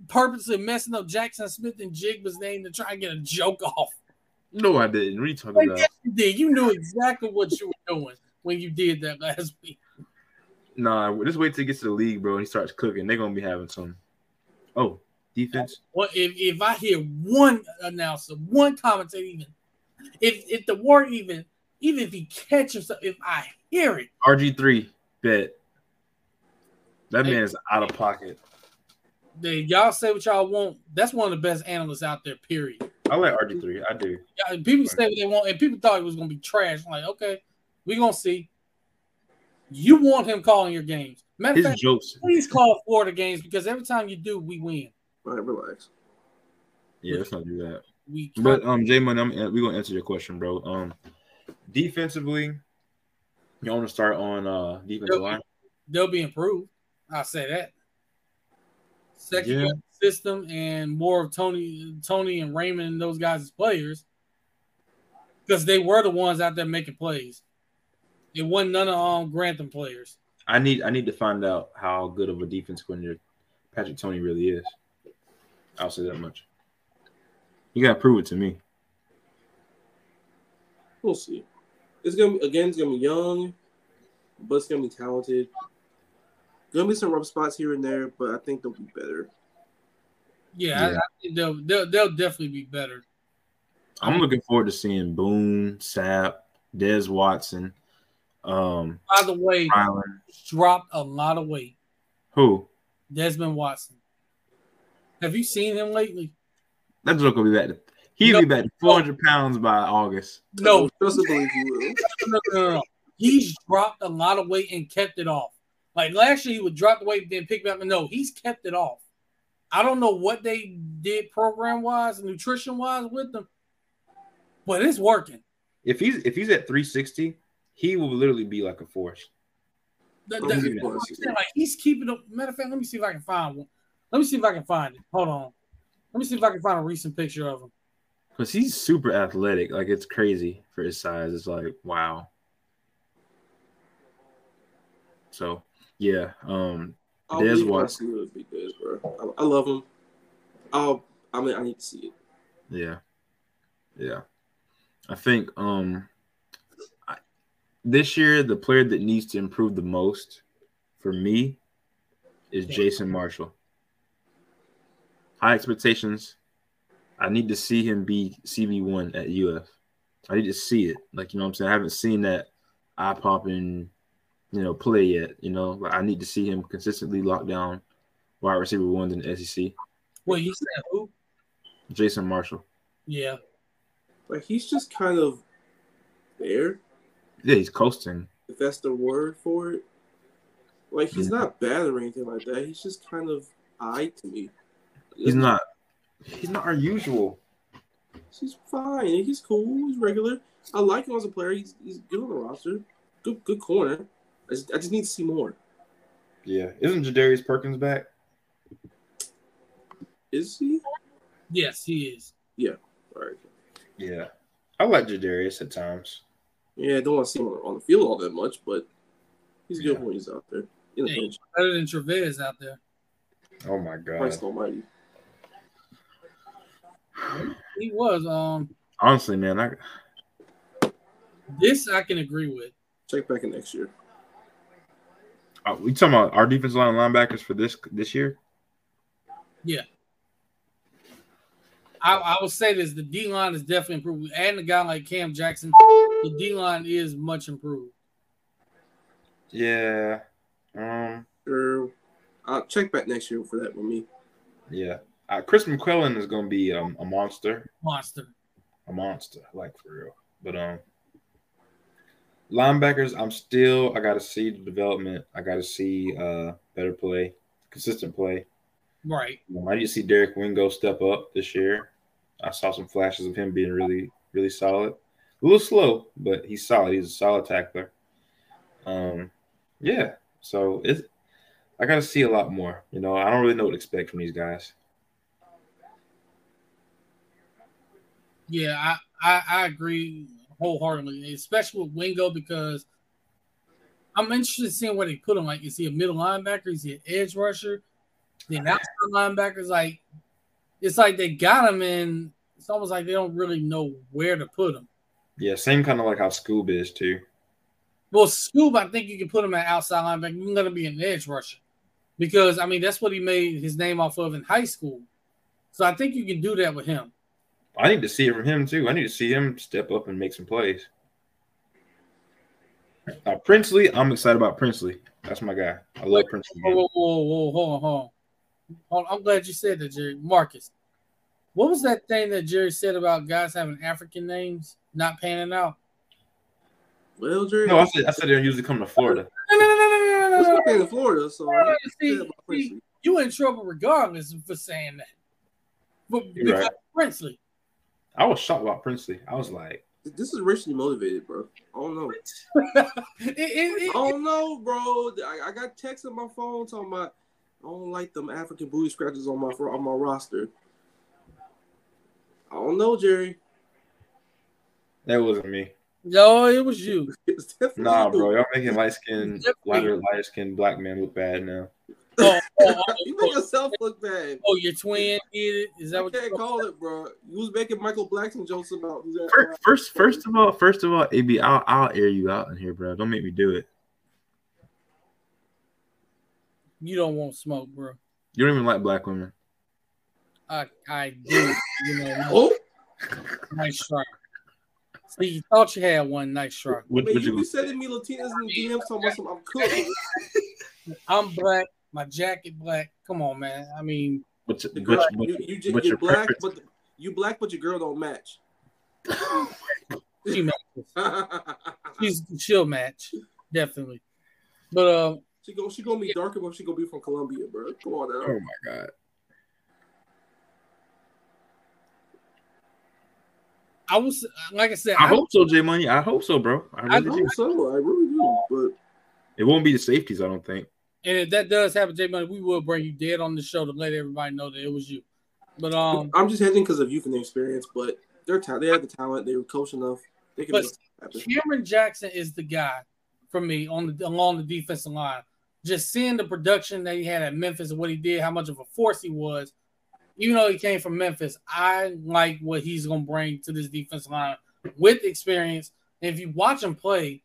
Purposely messing up Jaxon Smith-Njigba's name to try and get a joke off. No, I didn't. What are you talking about? yes, you did. You knew exactly what you were doing when you did that last week. Nah, just wait till he gets to the league, bro, and he starts cooking. They're gonna be having some. Oh, defense. Well, if, if I hear one announcer, one commentator, even if if the word even even if he catches if I hear it, RG three bet. That man is out of pocket. Then y'all say what y'all want. That's one of the best analysts out there. Period. I like RG three. I do. Yeah, People say what they want, and people thought it was going to be trash. I'm like, okay, we gonna see. You want him calling your games. Matter His fact, jokes. please call Florida games because every time you do, we win. All right, relax. Yeah, let's not do that. We But um, J Money, I'm we gonna answer your question, bro. Um, defensively, you want to start on uh defensive Yep. line? they'll be improved. I'll say that. Second Yeah. system and more of Tony, Tony and Raymond and those guys as players. Because they were the ones out there making plays. It wasn't none of um Grantham players. I need I need to find out how good of a defense coordinator Patrick Toney really is. I'll say that much. You gotta prove it to me. We'll see. It's gonna be again. It's gonna be young, but it's gonna be talented. Gonna be some rough spots here and there, but I think they'll be better. Yeah, Yeah. I think they'll, they'll they'll definitely be better. I'm looking forward to seeing Boone, Sapp, Des Watson, um, By the way, Ryland. dropped a lot of weight. Who? Desmond Watson. Have you seen him lately? That joke will be back. To, he'll No. be back to 400 pounds by August. No, trust believe you will. no, no, no, no. He's dropped a lot of weight and kept it off. Like last year, he would drop the weight, then pick it up. No, he's kept it off. I don't know what they did program wise, nutrition wise with them, but it's working. If he's if he's at 360, he will literally be like a force. The- I'm the- giving you it know what I'm 160. saying? like he's keeping up. Matter of fact, let me see if I can find one. Let me see if I can find it. Hold on. Let me see if I can find a recent picture of him. Because he's super athletic. Like it's crazy for his size. It's like, wow. So yeah. Um I'll Des believe when I Watson. see what big is, bro. I, I love him. I'll. I mean, I need to see it. Yeah. Yeah. I think um I, this year the player that needs to improve the most for me is Jason Marshall. High expectations. I need to see him be CB1 at UF. I need to see it. Like, you know what I'm saying? I haven't seen that eye popping, you know, play yet. You know, but I need to see him consistently lock down wide receiver ones in the SEC. Wait, you said who? Jason Marshall. Yeah. Like he's just kind of there, Yeah, he's coasting. if that's the word for it. Like he's not bad or anything like that. He's just kind of eye to me. He's not. He's not our usual. He's fine. He's cool. He's regular. I like him as a player. He's, he's good on the roster. Good good corner. I just, I just need to see more. Yeah, isn't Jadarius Perkins back? Is he? Yes, he is. Yeah. All right. Yeah, I like Jadarius at times. Yeah, I don't want to see him on, on the field all that much, but he's good Yeah. when he's out there. In the Yeah. Better than Trevez out there. Oh my god! Christ almighty. He was. Um, Honestly, man, I this I can agree with. Check back in next year. Uh, we talking about our defensive line linebackers for this this year. Yeah. I, I would say this: the D line is definitely improved, and a guy like Cam Jackson, the D line is much improved. Yeah. Um. Sure. I'll check back next year for that with me. Yeah. Uh, Chris McClellan is going to be um, a monster. Monster. A monster, like for real. But um, linebackers, I'm still. I got to see the development. I got to see uh better play, consistent play. Right. Um, I need to see Derek Wingo step up this year. I saw some flashes of him being really, really solid. A little slow, but he's solid. He's a solid tackler. Um, yeah. So it's I got to see a lot more. You know, I don't really know what to expect from these guys. Yeah, I, I, I agree wholeheartedly, especially with Wingo because I'm interested in seeing where they put him. Like, is he a middle linebacker? Is he an edge rusher? Then outside linebackers, like, it's like they got him and It's almost like they don't really know where to put him. Yeah, same kind of like how Scoob is too. Well, Scoob, I think you can put him at outside linebacker. You can let him be an edge rusher because I mean that's what he made his name off of in high school. So I think you can do that with him. I need to see it from him too. I need to see him step up and make some plays. Uh, Princely, I'm excited about Princely. That's my guy. I love Princely. Whoa, whoa, whoa, whoa, hold on, hold on. Hold on. I'm glad you said that, Jerry. Marcus, what was that thing that Jerry said about guys having African names not panning out? Well, Jerry, No, I said I said they're usually come to Florida. No, no, no, no, no, no, Let's no, look no, in Florida, so no, no. I See, said about see, Princely. you in trouble regardless for saying that. But You're because right. Princely, I was shocked about Princely. I was like, this is racially motivated, bro. I don't know. it, it, it, I don't know, bro. I, I got texts on my phone talking about I don't like them African booty scratches on my on my roster. I don't know, Jerry. that wasn't me. no, it was you. It's definitely Nah, you. bro, y'all making light skinned, Definitely. lighter, lighter skinned black men look bad now. Oh, oh, oh, oh, you make yourself look bad. oh, your twin did it. Is that I what can't you call it, bro. You was making Michael Blackson jokes about? First, first, first of all, first of all, AB, I'll, I'll air you out in here, bro. Don't make me do it. You don't want smoke, bro. You don't even like black women. I I do. You know, Oh, nice try. See, you thought you had one. Nice try. What, man, what you you be sending me Latinas in DMs talking about some I'm cooked. I'm black. My jacket black. Come on, man. I mean, what's, The girl, what's, you, you, ju- what's your black, preference? but you black, but your girl don't match. she matches. She's she'll match definitely. But uh, she go, she gonna be darker, but she gonna be from Colombia, bro. Come on now. oh my god. I was like I said, I hope so, J Money. I hope so, bro. I I really do. hope so. I really do. But It won't be the safeties, I don't think. And if that does happen, J Money, we will bring you dead on the show to let everybody know that it was you. But um, I'm just hedging because of youth and experience. But they're ta- they have the talent. They were coached enough. They can But- make it happen. Cameron Jackson is the guy for me on the along the defensive line. Just seeing the production that he had at Memphis and what he did, how much of a force he was, even though he came from Memphis, I like what he's going to bring to this defensive line with experience. And if you watch him play,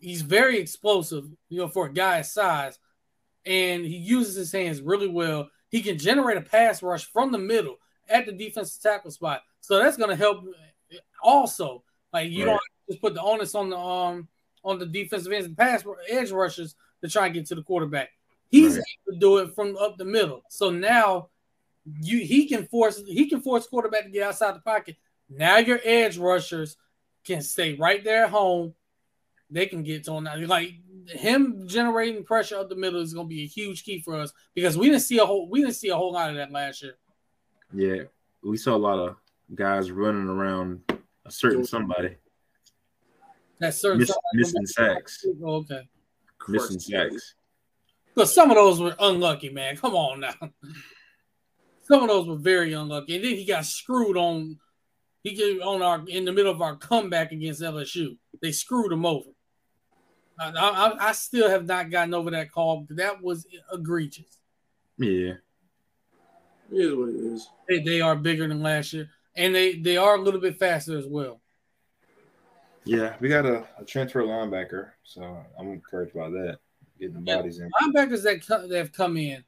he's very explosive, you know, for a guy's size, and he uses his hands really well. He can generate a pass rush from the middle at the defensive tackle spot, so that's going to help. Also, like you Right. don't just put the onus on the um on the defensive ends and pass edge rushers to try and get to the quarterback. He's Right. able to do it from up the middle. So now you he can force he can force quarterback to get outside the pocket. Now your edge rushers can stay right there at home. They can get to him. Like him generating pressure up the middle is going to be a huge key for us because we didn't see a whole we didn't see a whole lot of that last year. Yeah, we saw a lot of guys running around a certain somebody, That certain miss, missing sacks, Oh, okay. missing sacks. Because some of those were unlucky, man. Come on now. Some of those were very unlucky. And then he got screwed on he get on our in the middle of our comeback against LSU. They screwed him over. I, I, I still have not gotten over that call. That was egregious. Yeah, It is what it is. They, they are bigger than last year, and they they are a little bit faster as well. yeah. We got a, a transfer linebacker, so I'm encouraged by that. Getting the Yeah. bodies in. Linebackers that co- that have come in,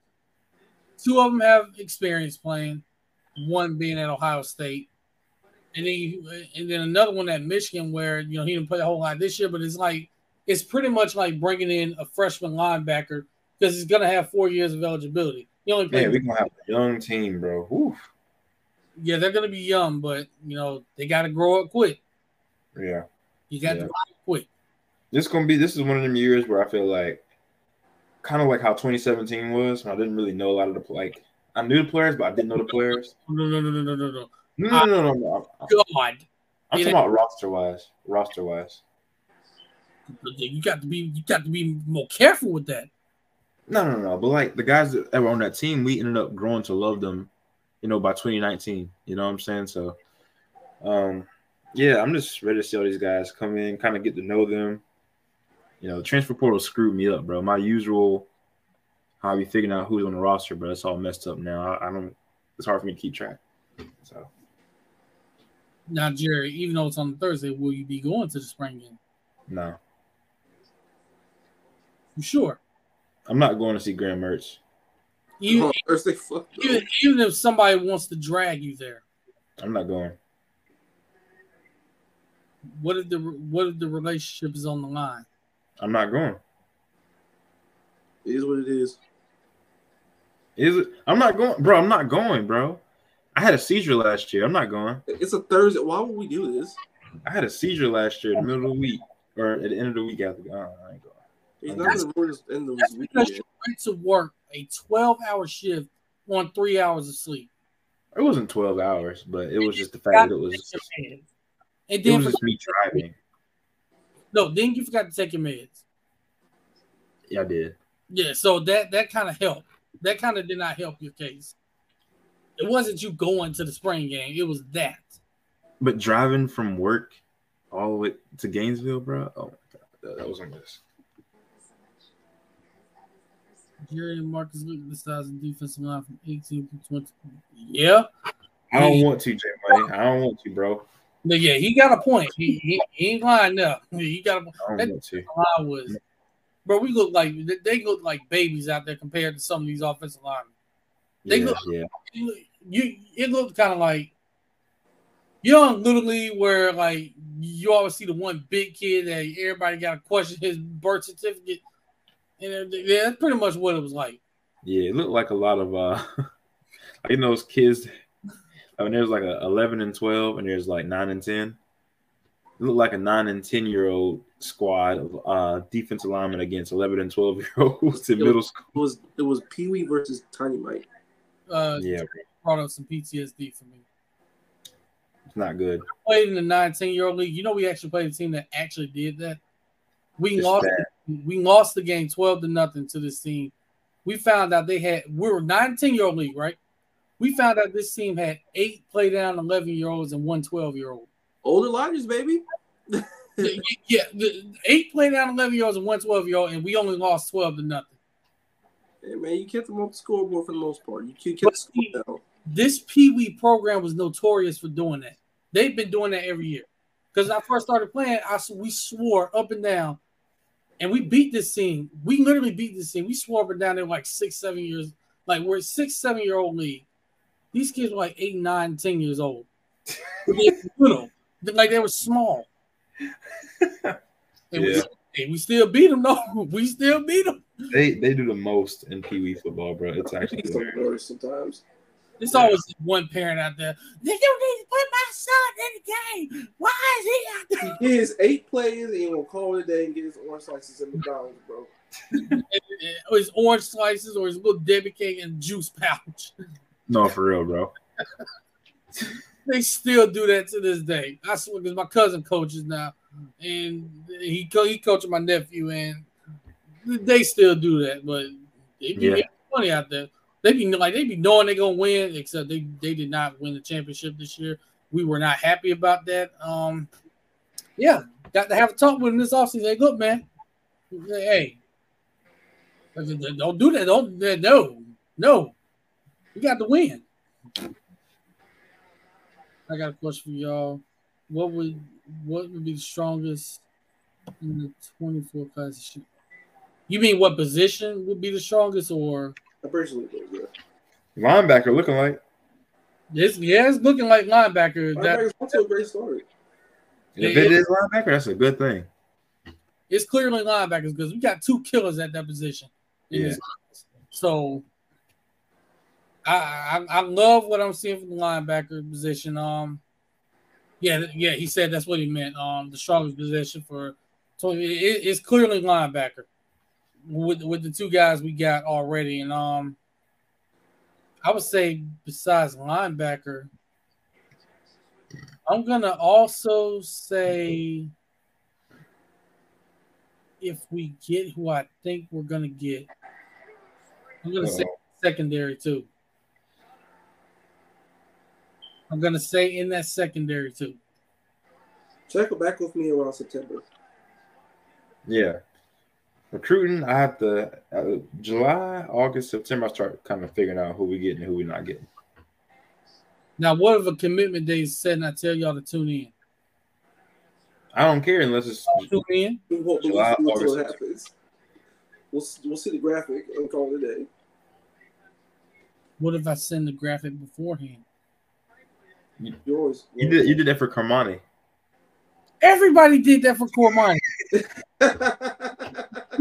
two of them have experience playing. one being at Ohio State, and then you, and then another one at Michigan where you know he didn't play a whole lot this year, but it's like it's pretty much like bringing in a freshman linebacker because he's gonna have four years of eligibility. He only Yeah, we're gonna have a young team, bro. Oof. yeah, they're gonna be young, but you know they got to grow up quick. Yeah. You got Yeah. to grow up quick. This gonna be this is one of them years where I feel like kind of like how 2017 was. when I didn't really know a lot of the like I knew the players, but I didn't know the players. No, no, no, no, no, no, no. No, no, no, no. no. God, I'm talking about roster-wise. roster wise. You got to be you got to be more careful with that. No, no, no. But like the guys that were on that team, we ended up growing to love them, you know, by 2019. You know what I'm saying? So um yeah, I'm just ready to see all these guys come in, kind of get to know them. You know, the transfer portal screwed me up, bro. My usual how I figuring out who's on the roster, but It's all messed up now. I, I don't it's hard for me to keep track. So Now, Jerry, even though it's on Thursday, will you be going to the spring game? no. You sure? I'm not going to see Graham Mertz. Even, Oh, Thursday, even, even if somebody wants to drag you there, I'm not going. what if the what if the relationship is on the line? I'm not going. It is what it is. Is it? I'm not going, bro. I'm not going, bro. I had a seizure last year. I'm not going. It's a Thursday. Why would we do this? I had a seizure last year in the middle of the week or at the end of the week. After, oh, I ain't going. He's not going to ruin his end of That's his because you went to work a 12 hour shift on three hours of sleep. It wasn't 12 hours, but it was just the fact that it was. And It then was just me driving. no, then you forgot to take your meds. Yeah, I did. Yeah, so that that kind of helped. That kind of did not help your case. It wasn't you going to the spring game. It was that. But driving from work all the way to Gainesville, bro. Oh my god, that, that was a mess. Jerry and Marcus look at the size of defensive line from 18 to 20. Yeah. I don't want to, J Money. I don't want to, bro. But yeah, he got a point. He, he, he ain't lying now. He got a point. I don't want to. line was, bro. We look like they look like babies out there compared to some of these offensive linemen. They Yeah, look- yeah. You, it looked kind of like you know, Little where like you always see the one big kid that everybody got to question his birth certificate, and yeah, that's pretty much what it was like. Yeah, it looked like a lot of uh like you those kids I mean there's like a eleven and twelve and there's like nine and ten. It looked like a nine and ten year old squad of uh defense alignment against eleven and twelve year olds in middle school. It was it was Pee Wee versus Tiny Mike. Uh, Yeah, brought up some PTSD for me. it's not good. Played in the 19 year old league. You know, we actually played a team that actually did that. We It's lost. bad. We lost the game 12 to nothing to this team. We found out they had. We were 19 year old league, right? We found out this team had eight play down 11 year olds and one 12 year old. Older Lodgers, baby. yeah, the eight play down 11 year olds and one 12 year old, and we only lost 12 to nothing. Hey man, you kept them off the scoreboard for the most part. You kept But the this Pee Wee program was notorious for doing that. They've been doing that every year. Because I first started playing, I we swore up and down, and we beat this team. We literally beat this team. We swore up and down. They were like six, seven years, like we're a six, seven year old league. These kids were like eight, nine, ten years old. They were little, like they were small. And we, and we still beat them. No, we still beat them. They they do the most in Pee Wee football, bro. It's actually It's the worst sometimes. There's always one parent out there. They don't need to put my son in the game. Why is he out there? He gets eight plays and he gonna call it a day and get his orange slices at McDonald's, bro. or his orange slices or his little Debbie cake and juice pouch. no for real, bro. They still do that to this day. I swear, because my cousin coaches now, and he co- he coaching my nephew, and they still do that. But they be Yeah. making money out there. They be like they be knowing they're gonna win, except they they did not win the championship this year. We were not happy about that. Um, yeah, got to have a talk with him this offseason. Hey, look, man, hey, don't do that. Don't no, no. We got to win. I got a question for y'all. What would what would be the strongest in the 24 class? You mean what position would be the strongest or I personally think, yeah. Linebacker looking like It's, yeah, it's looking like linebacker. Linebacker's off to a great story. If Yeah, it it- is linebacker, that's a good thing. It's clearly linebackers because we got two killers at that position. Yeah. So I, I I love what I'm seeing from the linebacker position. Um, yeah, yeah, he said that's what he meant. Um, the strongest position for so it, it's clearly linebacker with with the two guys we got already, and um, I would say besides linebacker, I'm gonna also say if we get who I think we're gonna get, I'm gonna say secondary too. I'm gonna say in that secondary too. Check back with me around September. Yeah. Recruiting, I have to uh, July, August, September. I start kind of figuring out who we getting and who we not getting. Now, what if a commitment day is set and I tell y'all to tune in? I don't care unless it's Tune in. We won't believe July, it until it August. happens. We'll, we'll see the graphic and call it a day. What if I send the graphic beforehand? Yours. you did you did that for Cormani. Everybody did that for Cormani.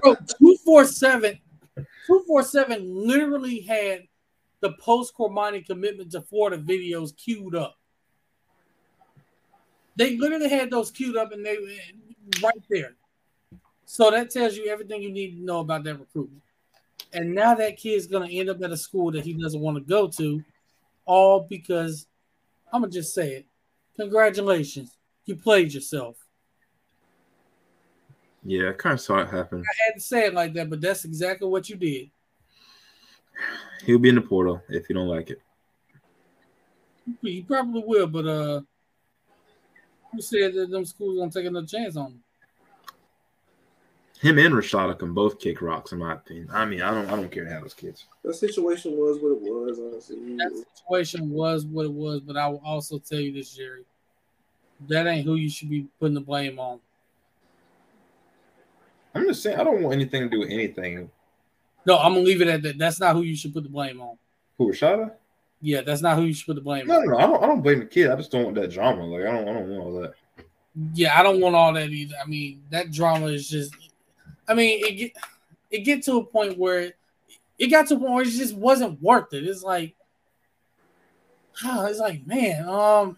Bro, 247, 247 literally had the post Cormani commitment to Florida videos queued up. They literally had those queued up and they right there. So that tells you everything you need to know about that recruitment. And now that kid's gonna end up at a school that he doesn't want to go to, all because I'm gonna just say it. Congratulations, you played yourself. Yeah, I kind of saw it happen. I had to say it like that, but that's exactly what you did. He'll be in the portal if you don't like it. He probably will, but uh, who said that them schools gonna take another chance on him? Him and Rashada can both kick rocks, in my opinion. I mean, I don't, I don't care to have those kids. The situation was what it was, honestly. That situation was what it was, but I will also tell you this, Jerry. That ain't who you should be putting the blame on. I'm just saying, I don't want anything to do with anything. No, I'm gonna leave it at that. That's not who you should put the blame on. Who Rashada? Yeah, that's not who you should put the blame No, on. no, no. I don't, I don't blame the kid. I just don't want that drama. Like, I don't, I don't want all that. Yeah, I don't want all that either. I mean, that drama is just. I mean, it get it get to a point where it got to a point where it just wasn't worth it. It's like, it's like, man, um,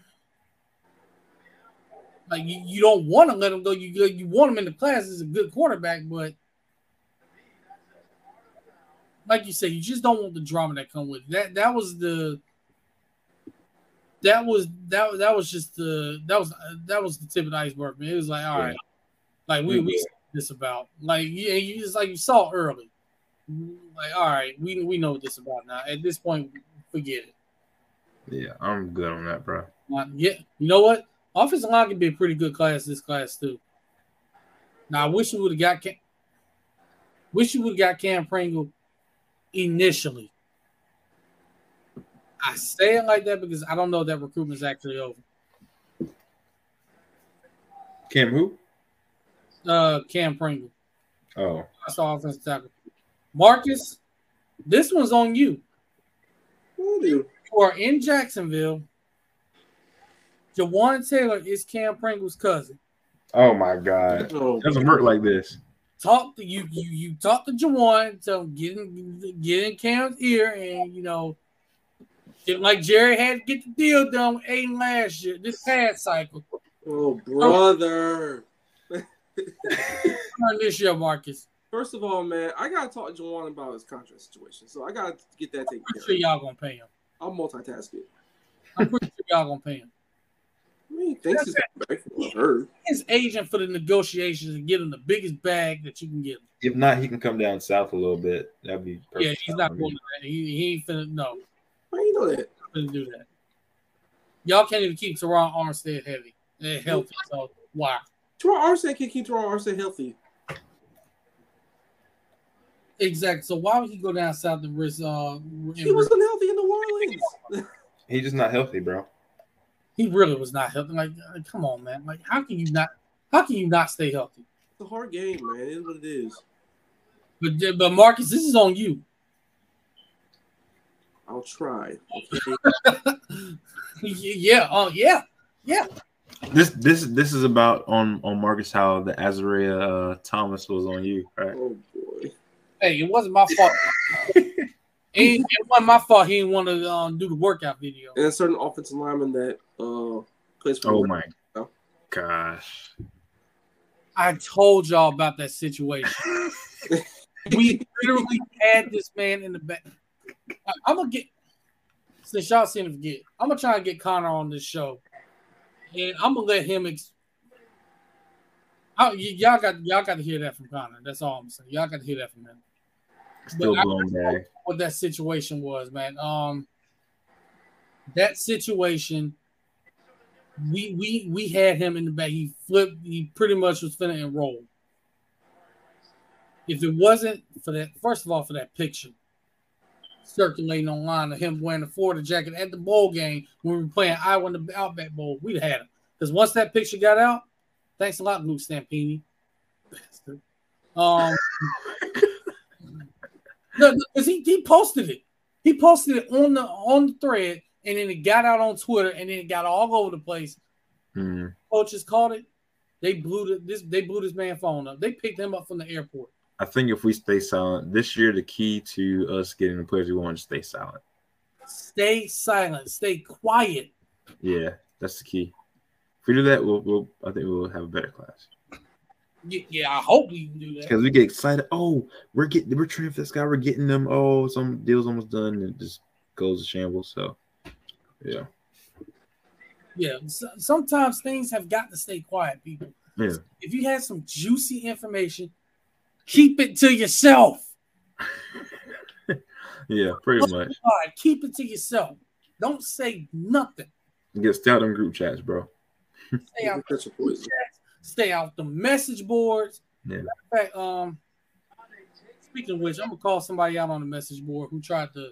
like you, you don't want to let him go. You you want him in the class as a good quarterback, but like you said, you just don't want the drama that come with it. that. That was the that was that that was just the that was that was the tip of the iceberg, man. It was like, all right, like we we this about like yeah, you it's like you saw early, like all right, we we know what this about now. At this point, forget it. Yeah, I'm good on that, bro. Like, yeah, you know what? Offensive line could be a pretty good class this class too. Now I wish we would have got Cam, wish you would have got Cam Pringle initially. I say it like that because I don't know that recruitment is actually over. Cam who? Uh, Cam Pringle, Oh, that's the offensive tackle. Marcus, this one's on you. What do you? You are in Jacksonville. Jawaan Taylor is Cam Pringle's cousin. oh my God. Oh, It doesn't work like this. talk to you you you talk to Jawaan, tell him get in get in Cam's ear and you know get like Jerry had to get the deal done with Aiden last year, this past cycle. oh, brother. Turn this year, Marcus. First of all, man, I gotta talk to Jawaan about his contract situation, so I gotta get that taken Pretty care sure of. y'all gonna pay him. I'm multitasking. I'm pretty sure y'all gonna pay him. I mean, thanks he's back from what I heard. His agent for the negotiations and get him the biggest bag that you can get. If not, he can come down south a little bit. That'd be perfect. Yeah, he's not going to that. He, he ain't finna no, How you know that? finna do that. Y'all can't even keep Terron Armstead heavy, eh, healthy. So why? Terron Armstead can't keep Terron Armstead healthy. Exactly. So why would he go down south and risk? Uh, He wasn't healthy in New Orleans. He's just not healthy, bro. He really was not healthy. Like, uh, come on, man. Like, how can you not? How can you not stay healthy? It's a hard game, man. It is what it is. But but Marcus, this is on you. I'll try. Okay. yeah. Oh, yeah. Yeah. This this this is about on on Marcus how the Azaria uh, Thomas was on you, right? Oh boy. Hey, it wasn't my fault. it, it wasn't my fault. He didn't want to um, do the workout video. And a certain offensive lineman that uh plays for. Oh my gosh! I told y'all about that situation. we literally had this man in the back. I, am gonna get since y'all seem to forget. I'm gonna try and get Connor on this show, and I'm gonna let him. Ex- I, y- y'all got y'all got to hear that from Connor. That's all I'm saying. Y'all got to hear that from him. Still But I blown don't back. What that situation was, man. Um, that situation. We we we had him in the back. He flipped. He pretty much was finna enroll. If it wasn't for that, first of all, for that picture circulating online of him wearing the Florida jacket at the bowl game when we were playing Iowa in the Outback Bowl, we'd had him. Because once that picture got out, thanks a lot, Luke Stampini. Bastard. Um, no, because he, he posted it. He posted it on the on the thread, and then it got out on Twitter, and then it got all over the place. Hmm. Coaches caught it. They blew the, this. They blew this man phone up. They picked him up from the airport. I think if we stay silent this year, the key to us getting the players we want is stay silent. Stay silent. Stay quiet. Yeah, that's the key. If we do that, we'll, we'll I think we'll have a better class. Y- Yeah, I hope we can do that. Because we get excited. Oh, we're getting we're training for this guy. We're getting them. Oh, some deal's almost done, and it just goes to shambles. So, yeah, Yeah, so, sometimes things have got to stay quiet, people. yeah. If you have some juicy information, keep it to yourself. Yeah, pretty much. All right, keep it to yourself. Don't say nothing. Get stay out them group chats, bro. Stay out Catch a poison. Stay out the message boards. Yeah. Fact, um, speaking of which, I'm gonna call somebody out on the message board who tried to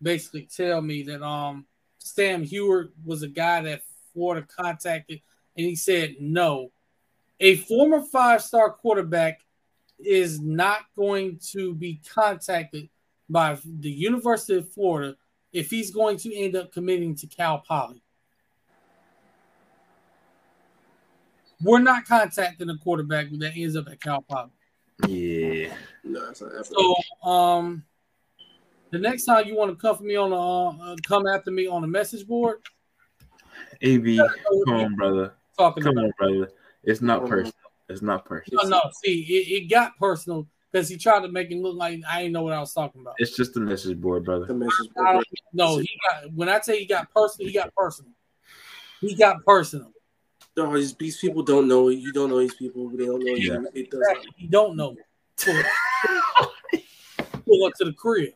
basically tell me that um Sam Huard was a guy that Florida contacted, and he said no. A former five-star quarterback is not going to be contacted by the University of Florida if he's going to end up committing to Cal Poly. We're not contacting a quarterback that ends up at Cal Poly. Yeah. No, that's not happening. So, um, the next time you want to come for me on the uh, uh, come after me on the message board, AB, come on, brother. talking Come about. on, brother. It's not personal. It's not personal. No, no, see, it, it got personal because he tried to make it look like I didn't know what I was talking about. It's just a message board, brother. the message board. no, he got when I say he got personal, he got personal. He got personal. No, these, these people don't know. You don't know these people. They don't know Yeah. you. It does not. He don't know. Pull up, pull up to the crib.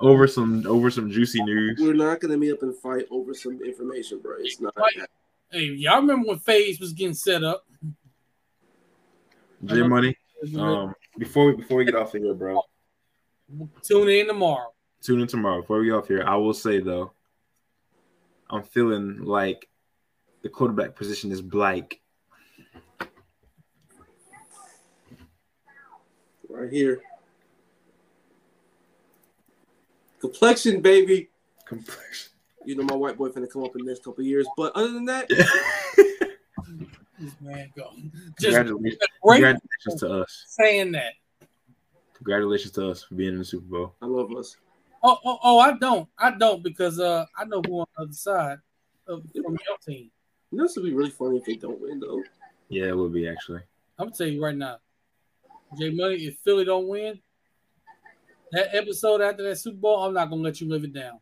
Over some over some juicy news. We're not gonna meet up and fight over some information, bro. It's not. Right. Hey, y'all remember when Phase was getting set up? J Money. Um, before we before we get off of here, bro. Tune in tomorrow. Tune in tomorrow. Before we get off here, I will say though, I'm feeling like the quarterback position is blank. Right here. Complexion, baby. Complexion. You know my white boy finna come up in the next couple of years. But other than that, This man go. Just Congratulations, congratulations to us. saying that. Congratulations to us for being in the Super Bowl. I love us. Oh, oh, oh, I don't. I don't because uh I know who on the other side of from your team. You know, this would be really funny if they don't win, though. Yeah, it would be actually. I'm gonna tell you right now. J Money, if Philly don't win, that episode after that Super Bowl, I'm not gonna let you live it down.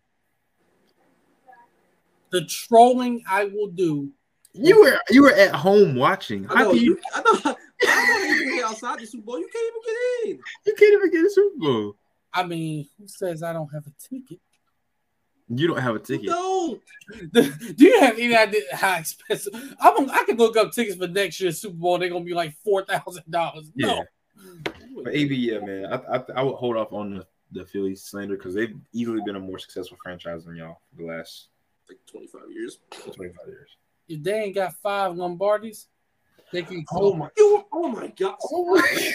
The trolling I will do. You were you were at home watching. I How know. can you You, I know. I know you get outside the Super Bowl. You can't even get in. you can't even get a Super Bowl? I mean, who says I don't have a ticket? You don't have a ticket. No. Do you have any idea how expensive? I'm gonna, I can look up tickets for next year's Super Bowl. They're gonna be like four thousand dollars. Yeah. No, But AB, yeah, man, I, I, I would hold off on the, the Phillies slander because they've easily been a more successful franchise than y'all for the last Like 25 years. 25 years. if they ain't got five Lombardis, they can. Oh my. You, oh my God. Oh my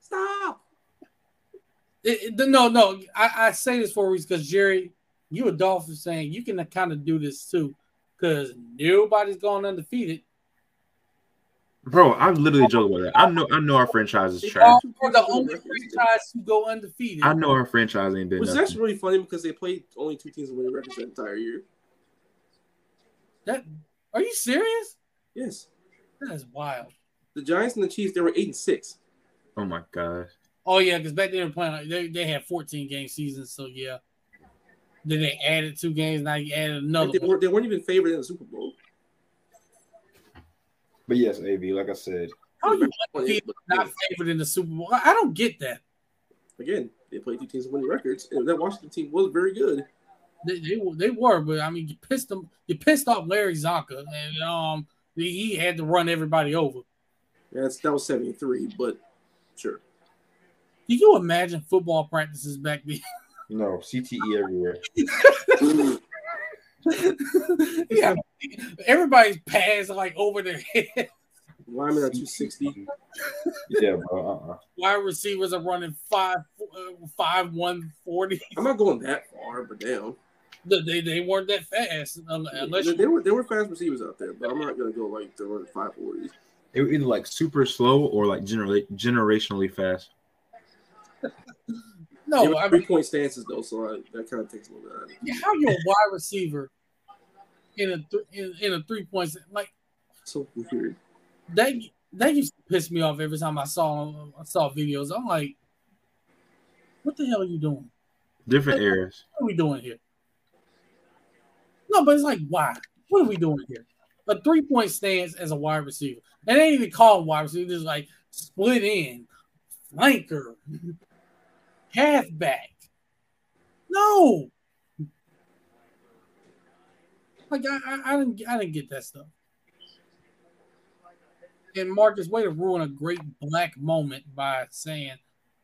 Stop. It, it, no, no. I, I say this for a reason because Jerry, you a Dolphins saying you can kind of do this too, because nobody's going undefeated. Bro, I'm literally joking about that. I know, I know our franchise is trash. We're the only franchise to go undefeated. I know our franchise ain't been. Which is actually really funny because they played only two teams winning records the entire year. That are you serious? Yes. That is wild. The Giants and the Chiefs, they were eight and six. Oh my god. Oh yeah, because back then they were playing. They they had 14 game seasons, so yeah. Then they added two games. Now you added another. They, were, they weren't even favored in the Super Bowl. But yes, Av, like I said, how you not favored in the Super Bowl? I don't get that. Again, they played two teams of winning records, and that Washington team was very good. They, they, they were, but I mean, you pissed them. You pissed off Larry Csonka, and um, he had to run everybody over. Yeah, that's, that was seventy three, but sure. Can you imagine football practices back then? No, CTE everywhere. yeah, everybody's pads like over their head. Linemen are 260. Yeah, bro. Uh-uh. Wide receivers are running five, uh, five, one forty. I'm not going that far, but damn. They, they weren't that fast unless they, they were there were fast receivers out there, but I'm not gonna go like they're running five forties. They were either like super slow or like generally generationally fast. No, I three mean, point stances though, so I, that kind of takes a little bit out of it. Yeah, how you a wide receiver in a th- in, in a three point like so weird. That that used to piss me off every time I saw I saw videos. I'm like, what the hell are you doing? Different like, areas. What are we doing here? No, but it's like, why? What are we doing here? A three point stance as a wide receiver. And they ain't even call him wide receiver. Just like split in, flanker, halfback. No. Like I, I, I, didn't I didn't get that stuff. And Marcus, way to ruin a great black moment by saying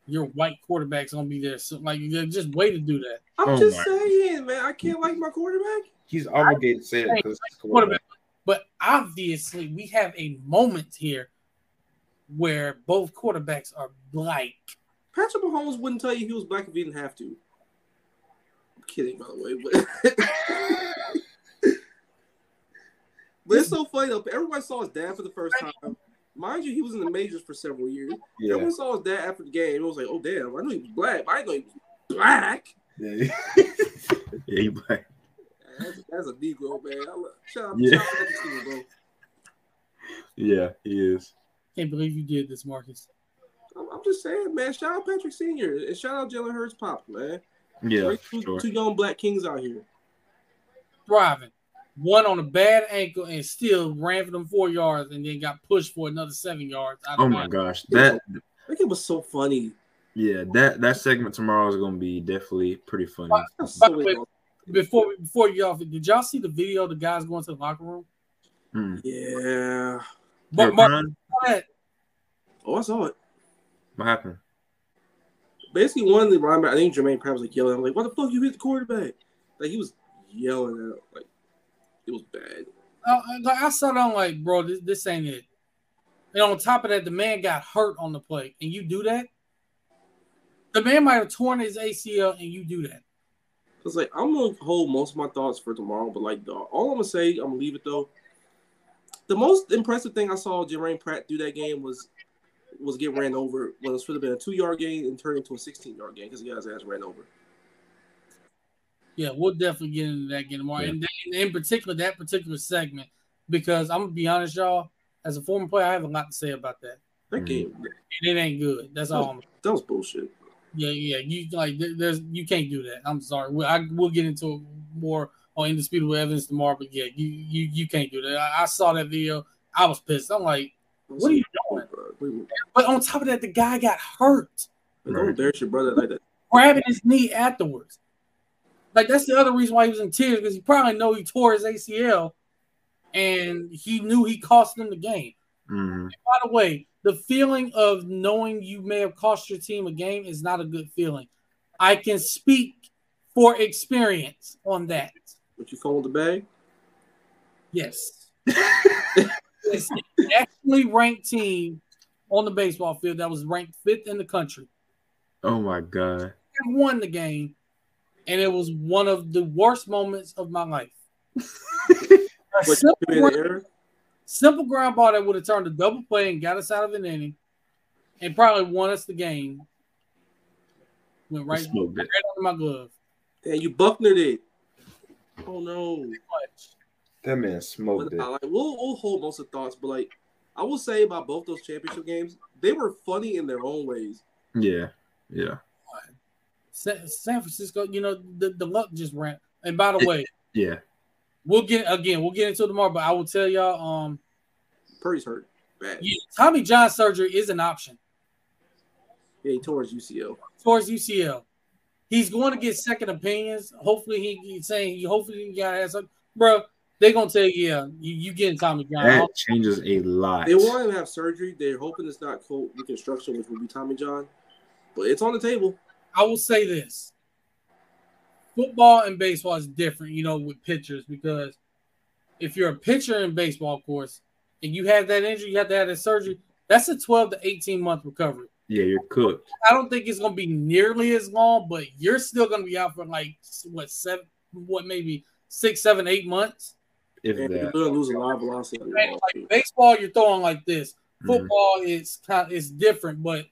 your white quarterback's gonna be there. So like just way to do that. I'm oh just saying, man, I can't like my quarterback. He's obligated to say it because quarterback. But obviously, we have a moment here where both quarterbacks are black. Patrick Mahomes wouldn't tell you he was black if he didn't have to. I'm kidding, by the way, but but it's so funny though. Everybody saw his dad for the first time. Mind you, he was in the majors for several years. Yeah. Everyone saw his dad after the game. It was like, oh damn, I knew he was black. I didn't know he was black. Yeah, yeah, he black. That's, that's a Negro man. Shout out, yeah. shout out to team, bro. Yeah, he is. Can't believe you did this, Marcus. I'm just saying, man. Shout out Patrick Senior and shout out Jalen Hurts, pop, man. Yeah, two, sure. two young black kings out here thriving. One on a bad ankle and still ran for them four yards and then got pushed for another seven yards. Oh my gosh, that I think it was so funny. Yeah, that that segment tomorrow is going to be definitely pretty funny. By, by way, before before y'all, did y'all see the video of the guys going to the locker room? Hmm. Yeah. But, Mark, oh, I saw it. What happened? Basically, one of the linebackers, I think Germaine Pratt was like yelling, I'm like, "What the fuck you hit the quarterback?" Like he was yelling out, like it was bad. Uh, like I saw that, I'm like, bro, this, this ain't it. And on top of that, the man got hurt on the play, and you do that. The man might have torn his ACL, and you do that. It's like I'm gonna hold most of my thoughts for tomorrow, but like the, all I'm gonna say, I'm gonna leave it though. The most impressive thing I saw Germaine Pratt do that game was was get ran over when it should have been a two yard gain and turned into a 16 yard gain because he got his ass ran over. Yeah, we'll definitely get into that again tomorrow, yeah. and in particular that particular segment because I'm gonna be honest, y'all. As a former player, I have a lot to say about that. That mm. game, and it ain't good. That's that, all. That was bullshit. Yeah, yeah. You like there's you can't do that. I'm sorry. We'll, I, we'll get into more on indisputable evidence tomorrow, but yeah, you you you can't do that. I, I saw that video. I was pissed. I'm like, what are you doing? But on top of that, the guy got hurt. Don't embarrass your brother like that. Grabbing his knee afterwards. Like that's the other reason why he was in tears because he probably know he tore his ACL, and he knew he cost them the game. Mm-hmm. By the way, the feeling of knowing you may have cost your team a game is not a good feeling. I can speak for experience on that. What you call the bag? Yes. it's actually ranked team on the baseball field that was ranked fifth in the country. Oh my god. I won the game, and it was one of the worst moments of my life. A simple, you made an ground, simple ground ball that would have turned a double play and got us out of an inning, and probably won us the game. Went right, right Smoked it. under my glove. Yeah, you bucknered it. Oh no. That man smoked But, it. uh, like, we'll, we'll hold most of the thoughts, but like I will say about both those championship games, they were funny in their own ways. Yeah. Yeah. San, San Francisco, you know, the, the luck just ran. And by the way, Yeah. we'll get again, we'll get into it tomorrow, but I will tell y'all, um, Purdy's hurt bad. yeah, Tommy John surgery is an option Yeah, he tore his UCL. towards UCL. He's going to get second opinions. Hopefully, he, he's saying he hopefully he got has some, bro. They're gonna tell you, yeah, you, you getting Tommy John. That changes a lot. They want him to have surgery. They're hoping it's not cold reconstruction, which will be Tommy John. But it's on the table. I will say this: football and baseball is different, you know, with pitchers because if you're a pitcher in baseball, of course, and you have that injury, you have to have that surgery. That's a 12 to 18 month recovery. Yeah, you're cooked. I don't think it's going to be nearly as long, but you're still going to be out for like what seven, what maybe six, seven, eight months. If And you're going to lose a lot of velocity. on your And ball, like baseball, you're throwing like this. Mhm. Football is kind, it's different, but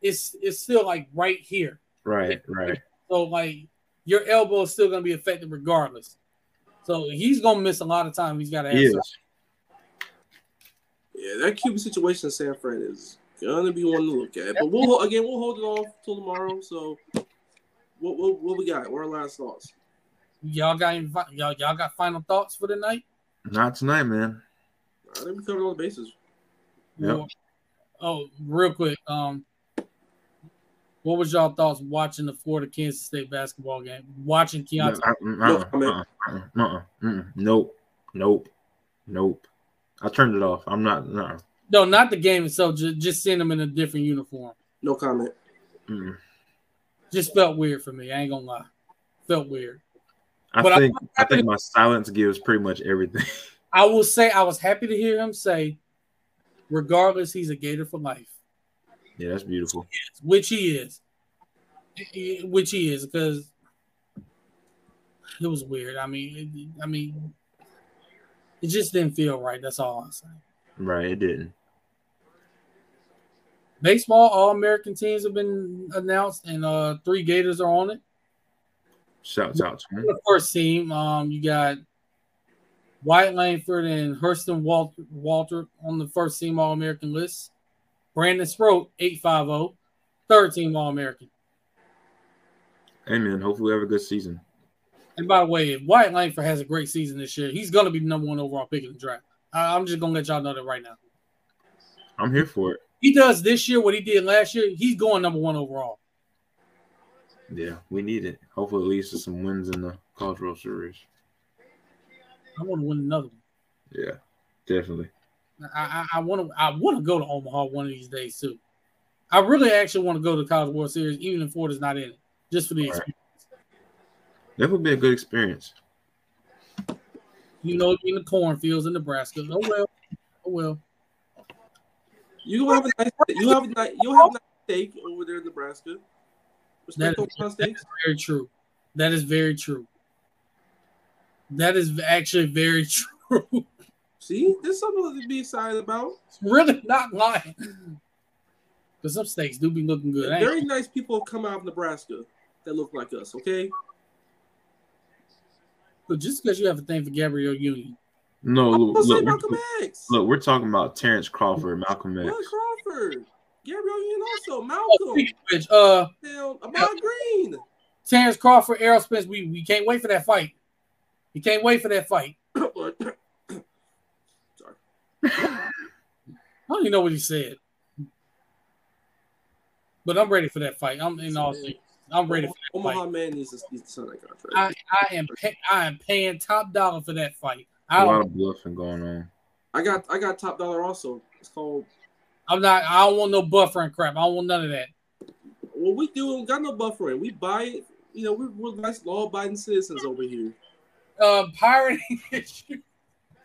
it's it's still like right here. Right, right. So like your elbow is still going to be affected regardless. So he's going to miss a lot of time. He's got to have He Yeah, that Cuban situation in San Fran is gonna be one to look at. But we'll again we'll hold it off till tomorrow. So what what, what we got? What are our last thoughts? Y'all got any y'all y'all got final thoughts for the night? Not tonight, man. I think we covered all the bases. Yep. Or- oh, real quick. Um, what was y'all thoughts watching the Florida Kansas State basketball game? Watching Keyontae. Uh-uh, uh-uh, uh-uh, uh-uh, uh-uh. Nope. Nope. Nope. I turned it off. I'm not. No. No, not the game itself. Just, just seeing them in a different uniform. No comment. Mm-mm. Just felt weird for me. I ain't gonna lie. Felt weird. I But I- think I think my silence gives pretty much everything. I will say I was happy to hear him say, regardless, he's a Gator for life. yeah, that's beautiful. which he is, which he is, because it was weird. I mean, it, I mean, it just didn't feel right. That's all I'm saying. Right, it didn't. Baseball, all American teams have been announced, and uh, three Gators are on it. Shouts out to him. The first team, um, you got Wyatt Langford and Hurston Waldrep, Waldrep on the first team All American list. Brandon Sproat, 850, third team All American. Hey man, hopefully we have a good season. And by the way, if Wyatt Langford has a great season this year, he's gonna be the number one overall pick in the draft. I, I'm just gonna let y'all know that right now. I'm here for it. He does this year what he did last year. He's going number one overall. Yeah, we need it. Hopefully it leads to some wins in the College World Series. I want to win another one. Yeah, definitely. I I want to I want to go to Omaha one of these days too. I really actually want to go to the College World Series, even if Ford is not in it, just for the Right. experience. That would be a good experience. You know, in the cornfields in Nebraska. Oh well, oh well. You have a nice you have a nice you'll have a nice steak over there in Nebraska. Respect That- those steaks. Very true. That is very true. That is actually very true. See, there's something to be excited about. It's really not lying. Because some steaks do be looking good. ain't Very nice people come out of Nebraska that look like us. Okay, But just because you have a thing for Gabrielle Union, No, look, look, we're, look, we're talking about Terrence Crawford, Malcolm X. Mark Crawford, Gabrielle Union, also oh, Malcolm, speaking of which, uh, Hell, Ahman Green. Terrence Crawford, Errol Spence, we, we can't wait for that fight. We can't wait for that fight. Sorry. I don't even know what he said. But I'm ready for that fight. I'm in all. I'm ready for that Omaha fight. man needs to, needs to sign that. I, I am pay, I am paying top dollar for that fight. I A lot of bluffing going on. I got I got top dollar also. It's called. I'm not. I don't want no buffering crap. I don't want none of that. Well, we do got no buffering. We buy it. You know, we're, we're nice law-abiding citizens over here. Uh, pirating issue.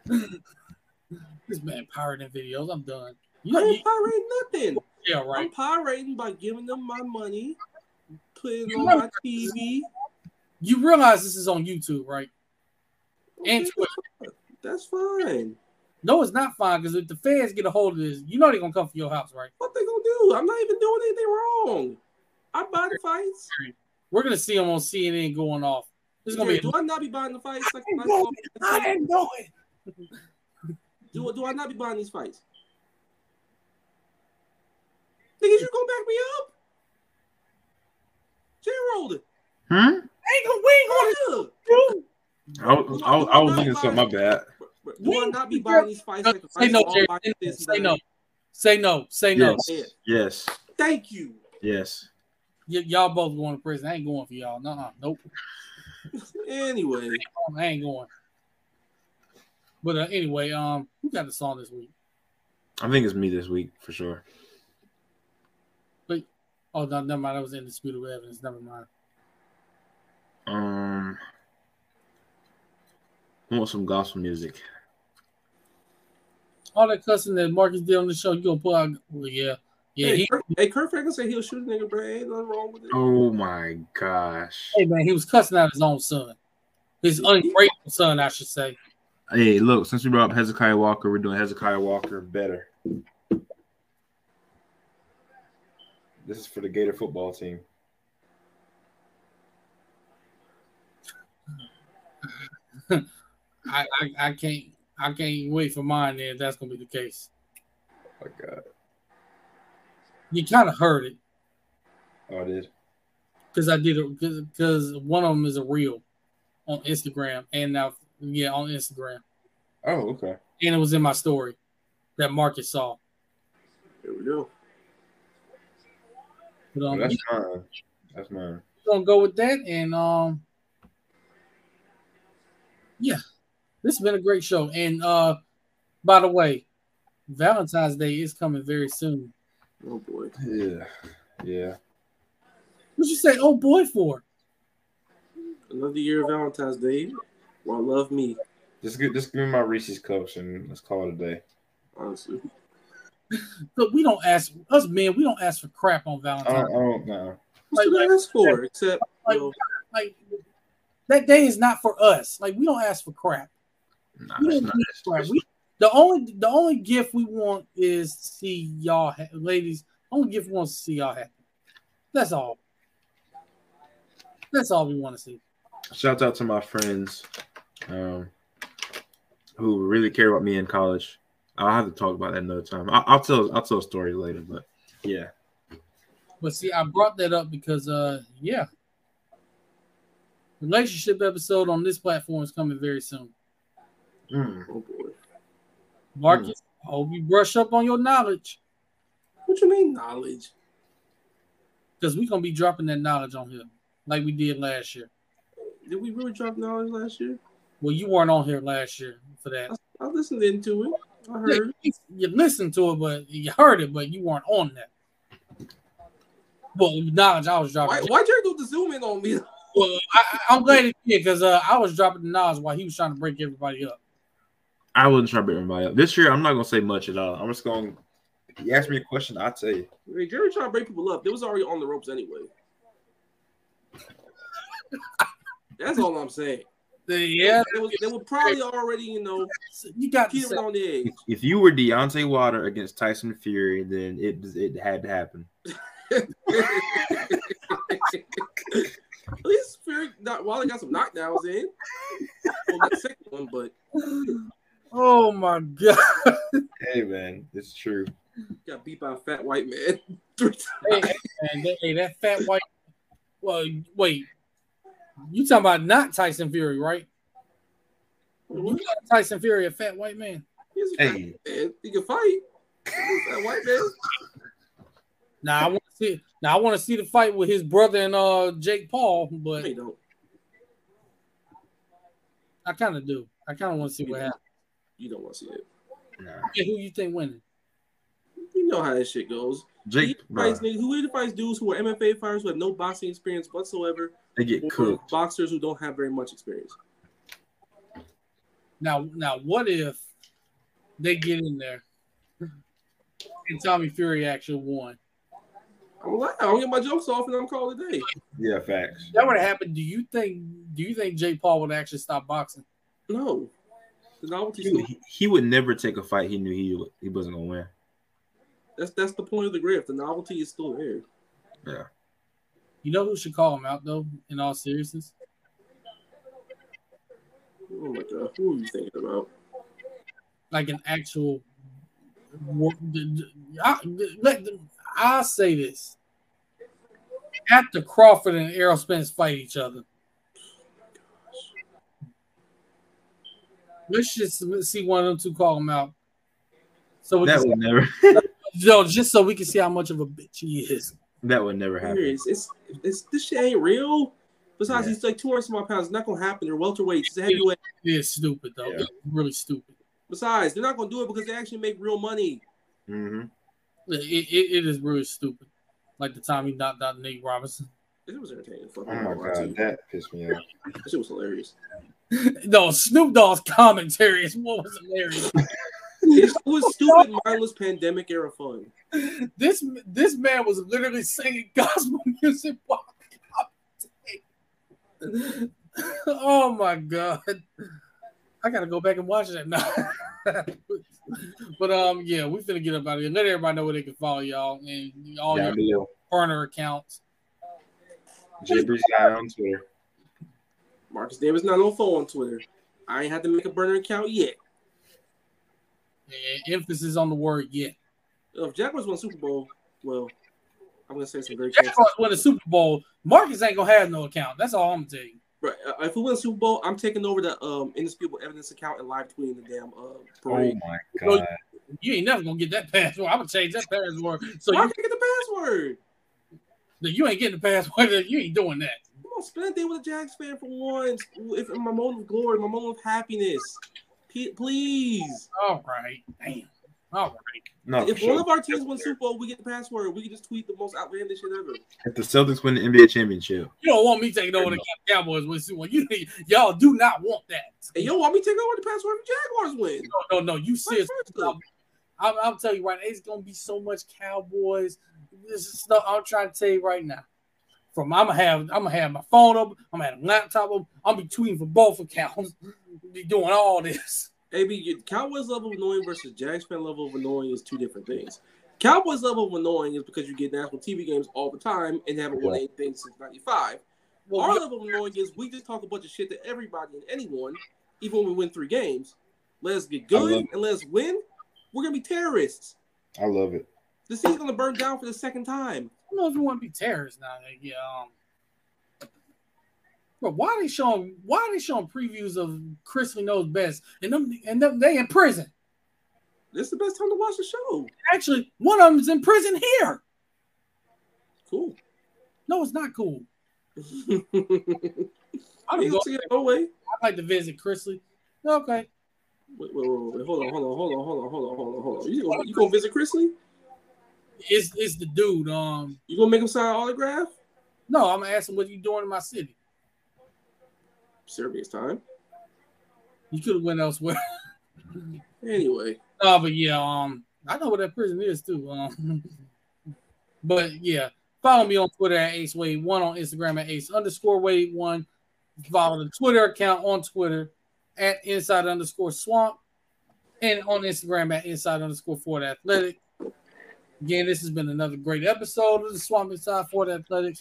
this man pirating videos. I'm done. You, I you, ain't pirating nothing. yeah, right. I'm pirating by giving them my money putting it on my TV. You realize this is on YouTube, right? And Twitter. That's fine. No, it's not fine because if the fans get a hold of this, you know they're gonna come for your house, right? What they gonna do? I'm not even doing anything wrong. I buy the fights. We're gonna see them on CNN going off. This is gonna Yeah, be. do I not be buying the fights? I, Like, like I ain't going. do, do I not be buying these fights? Niggas, you gonna back me up? J Roller. Hmm? Ain't gonna, we ain't gonna do. I was, I was, I was looking something. My bad. Do I not be buying these fights like the Say fights no, all Jerry. Say, this say no. Say no. Say no. Yes. Yes. Thank you. Yes. Y- y'all both going to prison. I ain't going for y'all. No, nope. Anyway, I ain't going. But uh, anyway, um, who got the song this week? I think it's me this week for sure. But oh no, never mind. That was in indisputable evidence. Never mind. Um, I want some gospel music. All that cussing that Marcus did on the show, you gonna pull out? Well, yeah, yeah. hey, He, Kurt, hey, Kirk Franklin said he'll shoot a nigga, bro. Ain't nothing wrong with it. Oh my gosh. hey man, he was cussing out his own son, his ungrateful son, I should say. Hey, look, since we brought up Hezekiah Walker, we're doing Hezekiah Walker better. This is for the Gator football team. I, I, I can't, I can't wait for mine. Then if that's gonna be the case. Oh my God. You kind of heard it Oh, I did. because I did it because one of them is a reel on Instagram and now yeah on Instagram Oh, okay. and it was in my story that Marcus saw. Here we go. But, um, that's mine. That's mine. we're gonna go with that and um yeah this has been a great show and uh by the way valentine's day is coming very soon Oh boy. Yeah. Yeah. what you say oh boy for Another year of Valentine's Day. Well, love me, Just give, just give me my Reese's cups and let's call it a day. honestly. but we don't ask us men we don't ask for crap on I valentine's don't, I don't know. What's Like, the ask for? Except, like- you know, like that day is not for us like we don't ask for crap Nah, we it's don't not. We, the only the only gift we want is to see y'all ha- ladies only gift we want to see y'all happy that's all that's all we want to see Shout out to my friends um, who really care about me in college. I'll have to talk about that another time. I'll, I'll tell I'll tell a story later, but yeah. But see, I brought that up because, uh, yeah, relationship episode on this platform is coming very soon. Mm. oh boy. Marcus, I hope you brush up on your knowledge What you mean knowledge? because we're gonna be dropping that knowledge on here like we did last year. Did we really drop knowledge last year? Well, you weren't on here last year for that. I listened into it. I heard. you, you listened to it, but you heard it, but you weren't on that. Well, knowledge I was dropping. Why, why Jerry do the zoom in on me? Well, I, I- I'm glad he did because uh, I was dropping the knowledge while he was trying to break everybody up. I wouldn't try to beat everybody up. This year I'm not gonna say much at all. I'm just gonna you ask me a question, I'll tell you. Hey, Jerry trying to break people up. They was already on the ropes anyway. That's all I'm saying. Yeah, They, was, they were probably already, you know, you got to say, on the edge. If, if you were Deontay Wilder against Tyson Fury, then it it had to happen. At least Fury, not while they got some knockdowns in. Well, that second one, but oh my god. Hey man, it's true. got beat by a fat white man three hey, times. hey, man, that, hey, that fat white. Well, wait. You talking about not Tyson Fury, right? You got Tyson Fury, a fat white man. He's a Hey. man. He can fight. He's a fat white man. Now I want to see. Now I want to see the fight with his brother and uh Jake Paul, but I kind of do. I kind of want to see what happens. You don't want to see it. Nah. Yeah, who you think winning? You know how that shit goes. Jake, He fights bro, niggas, who either fights dudes who are MMA fighters who have no boxing experience whatsoever, they get cooked. boxers who don't have very much experience. Now, now, what if they get in there and Tommy Fury actually won? I'm like, I don't get my jokes off and I'm called a day. Yeah, facts. That would have happened. Do you think? Do you think Jake Paul would actually stop boxing? No. The novelty He, he- he would never take a fight he knew he he wasn't gonna win. that's that's the point of the grift. The novelty is still there. Yeah. You know who should call him out though? In all seriousness, Oh my god, who are you thinking about? like an actual. war- d- d- I, let I'll say this: after Crawford and Errol Spence fight each other, let's just see one of them two call him out. So we That can, would never. no, just so we can see how much of a bitch he is. that would never happen. Serious. It's, it's this shit ain't real. Besides, Yeah. he's like 200 some odd pounds. It's not gonna happen. They're welterweights. It's a heavyweight. It is stupid though. Yeah. It's really stupid. Besides, they're not gonna do it because they actually make real money. Mm-hmm. It, it, it is really stupid. Like the time he knocked out Nate Robinson. It was entertaining. Fuck Oh my god, that pissed me off. that shit was hilarious. No, Snoop Dogg's commentary is what was hilarious. It was stupid, mindless pandemic era fun. this this man was literally singing gospel music while. Oh my god. I gotta go back and watch that now. but um yeah, we finna get up out of here. Let everybody know where they can follow y'all and all Down your below. burner accounts. Jibbers guy on Twitter. Marcus Davis not on phone on Twitter. I ain't had to make a burner account yet. And emphasis on the word yet. If Jaguars won Super Bowl, well, I'm gonna say some very Jaguars win the Super Bowl. Marcus ain't gonna have no account. That's all I'm gonna tell you. Right. Uh, if we win Super Bowl, I'm taking over the um indisputable evidence account and live tweeting the damn uh Oh my god. You ain't never gonna get that password. I'm gonna change that password. So Why you, can't get the password? No, you ain't getting the password. You ain't doing that. Come on, spend a day with a Jags fan for once. If in my moment of glory, my moment of happiness. P- please. All right. Damn. All right. No, if sure. one of our teams wins Super Bowl, we get the password. We can just tweet the most outlandish shit ever. if the Celtics win the NBA championship, You don't want me taking over the Cowboys with Super Bowl. You y'all do not want that. Hey, yo, want me taking over the password if Jaguars win? No, no, no. You serious? Vice versa. I'm, I'm telling you right now, it's gonna be so much Cowboys. This is stuff I'm trying to tell you right now. From I'm gonna have I'm gonna have my phone up, I'm gonna have a laptop up, I'm be tweeting for both accounts, be doing all this. AB, your Cowboys level of annoying versus Jags fan level of annoying is two different things. Cowboys level of annoying is because you get national TV games all the time and haven't won Yeah. anything since '95. Well, Our we- level of annoying is we just talk a bunch of shit to everybody and anyone, even when we win three games. Let us get good and let us win. We're gonna be terrorists. I love it. The city's gonna burn down for the second time. I don't know if you want to be terrorists now. like, Yeah. Um, but why they showing why they showing previews of Chrisley knows best and them and them they in prison? This is the best time to watch the show. Actually, one of them is in prison here. Cool. No, it's not cool. I don't go. see it no way. I'd like to visit Chrisley. Okay. Wait, wait, wait, wait, hold on, hold on, hold on, hold on, hold on, hold on, hold on. You gonna, you gonna visit Chrisley? It's it's the dude. Um, You gonna make him sign an autograph? no, I'm gonna ask him what you doing in my city. Serbia's time. You could have went elsewhere. Anyway, Oh, but yeah, um, I know what that prison is too. Um, but yeah, follow me on Twitter at Ace Wade One, on Instagram at Ace underscore Wade One. Follow the Twitter account on Twitter at Inside underscore Swamp, and on Instagram at Inside underscore Ford Athletic. Again, this has been another great episode of the Swamp Inside Ford Athletics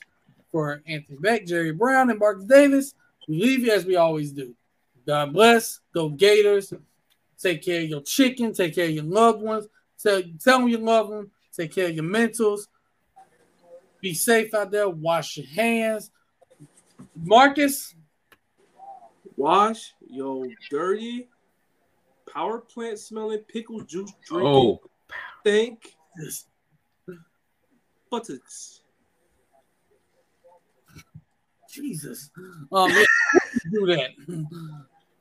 for Anthony Beck, Jerry Brown, and Marcus Davis. We leave you as we always do. God bless. Go Gators. Take care of your chicken. Take care of your loved ones. Tell, tell them you love them. Take care of your mentals. Be safe out there. Wash your hands. Marcus, wash your dirty power plant smelling pickle juice oh. drinking Oh, think this- buttocks. Jesus. Um, yeah, do that.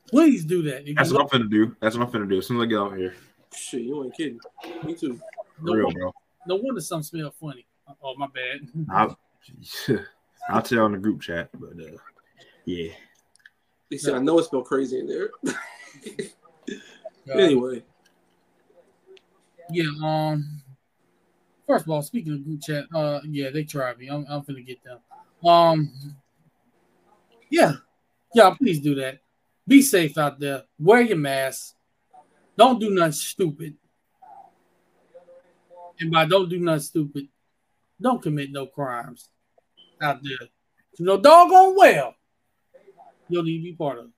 Please do that. If that's you what I'm finna do. That's what I'm finna do. As soon as I get out here, Shit, you ain't kidding. Me too. no, real, wonder, bro. no wonder some smell funny. Oh, my bad. I'll, I'll tell on the group chat, but uh, yeah. They said I know it smelled crazy in there. Uh, anyway, yeah, um, First of all, speaking of group chat, uh, yeah, they tried me. I'm, I'm finna get them. Um, yeah, yeah, please do that. Be safe out there. Wear your mask. Don't do nothing stupid. And by don't do nothing stupid, don't commit no crimes out there. You know, doggone well, you'll need to be part of. It.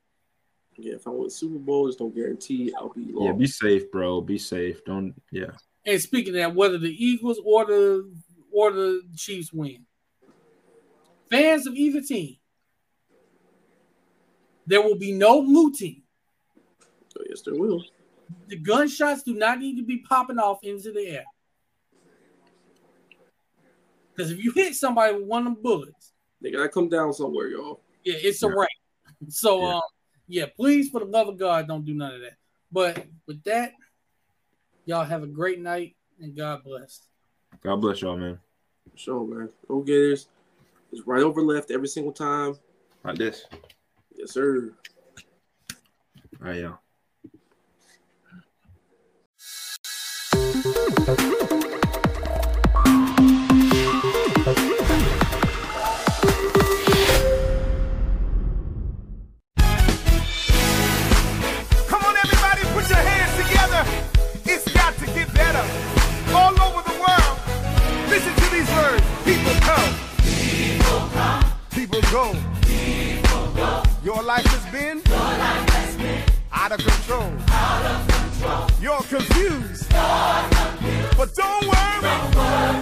Yeah, if I win Super Bowl, just don't guarantee I'll be. Long. Yeah, be safe, bro. Be safe. Don't. Yeah. And speaking of that, whether the Eagles or the or the Chiefs win, fans of either team, there will be no looting. Oh, yes, there will. The gunshots do not need to be popping off into the air. Because if you hit somebody with one of them bullets, they gotta come down somewhere, y'all. Yeah, it's a right. So, yeah. um, yeah, please, for the love of God, don't do none of that. But with that, y'all have a great night and God bless. God bless y'all, man. Sure, man. Go Gators. It's right over left every single time. Like this. Yes, sir. All right, y'all. Go. go. Your life has been, life has been out, of control. out of control. You're confused. You're confused. But don't worry. Don't worry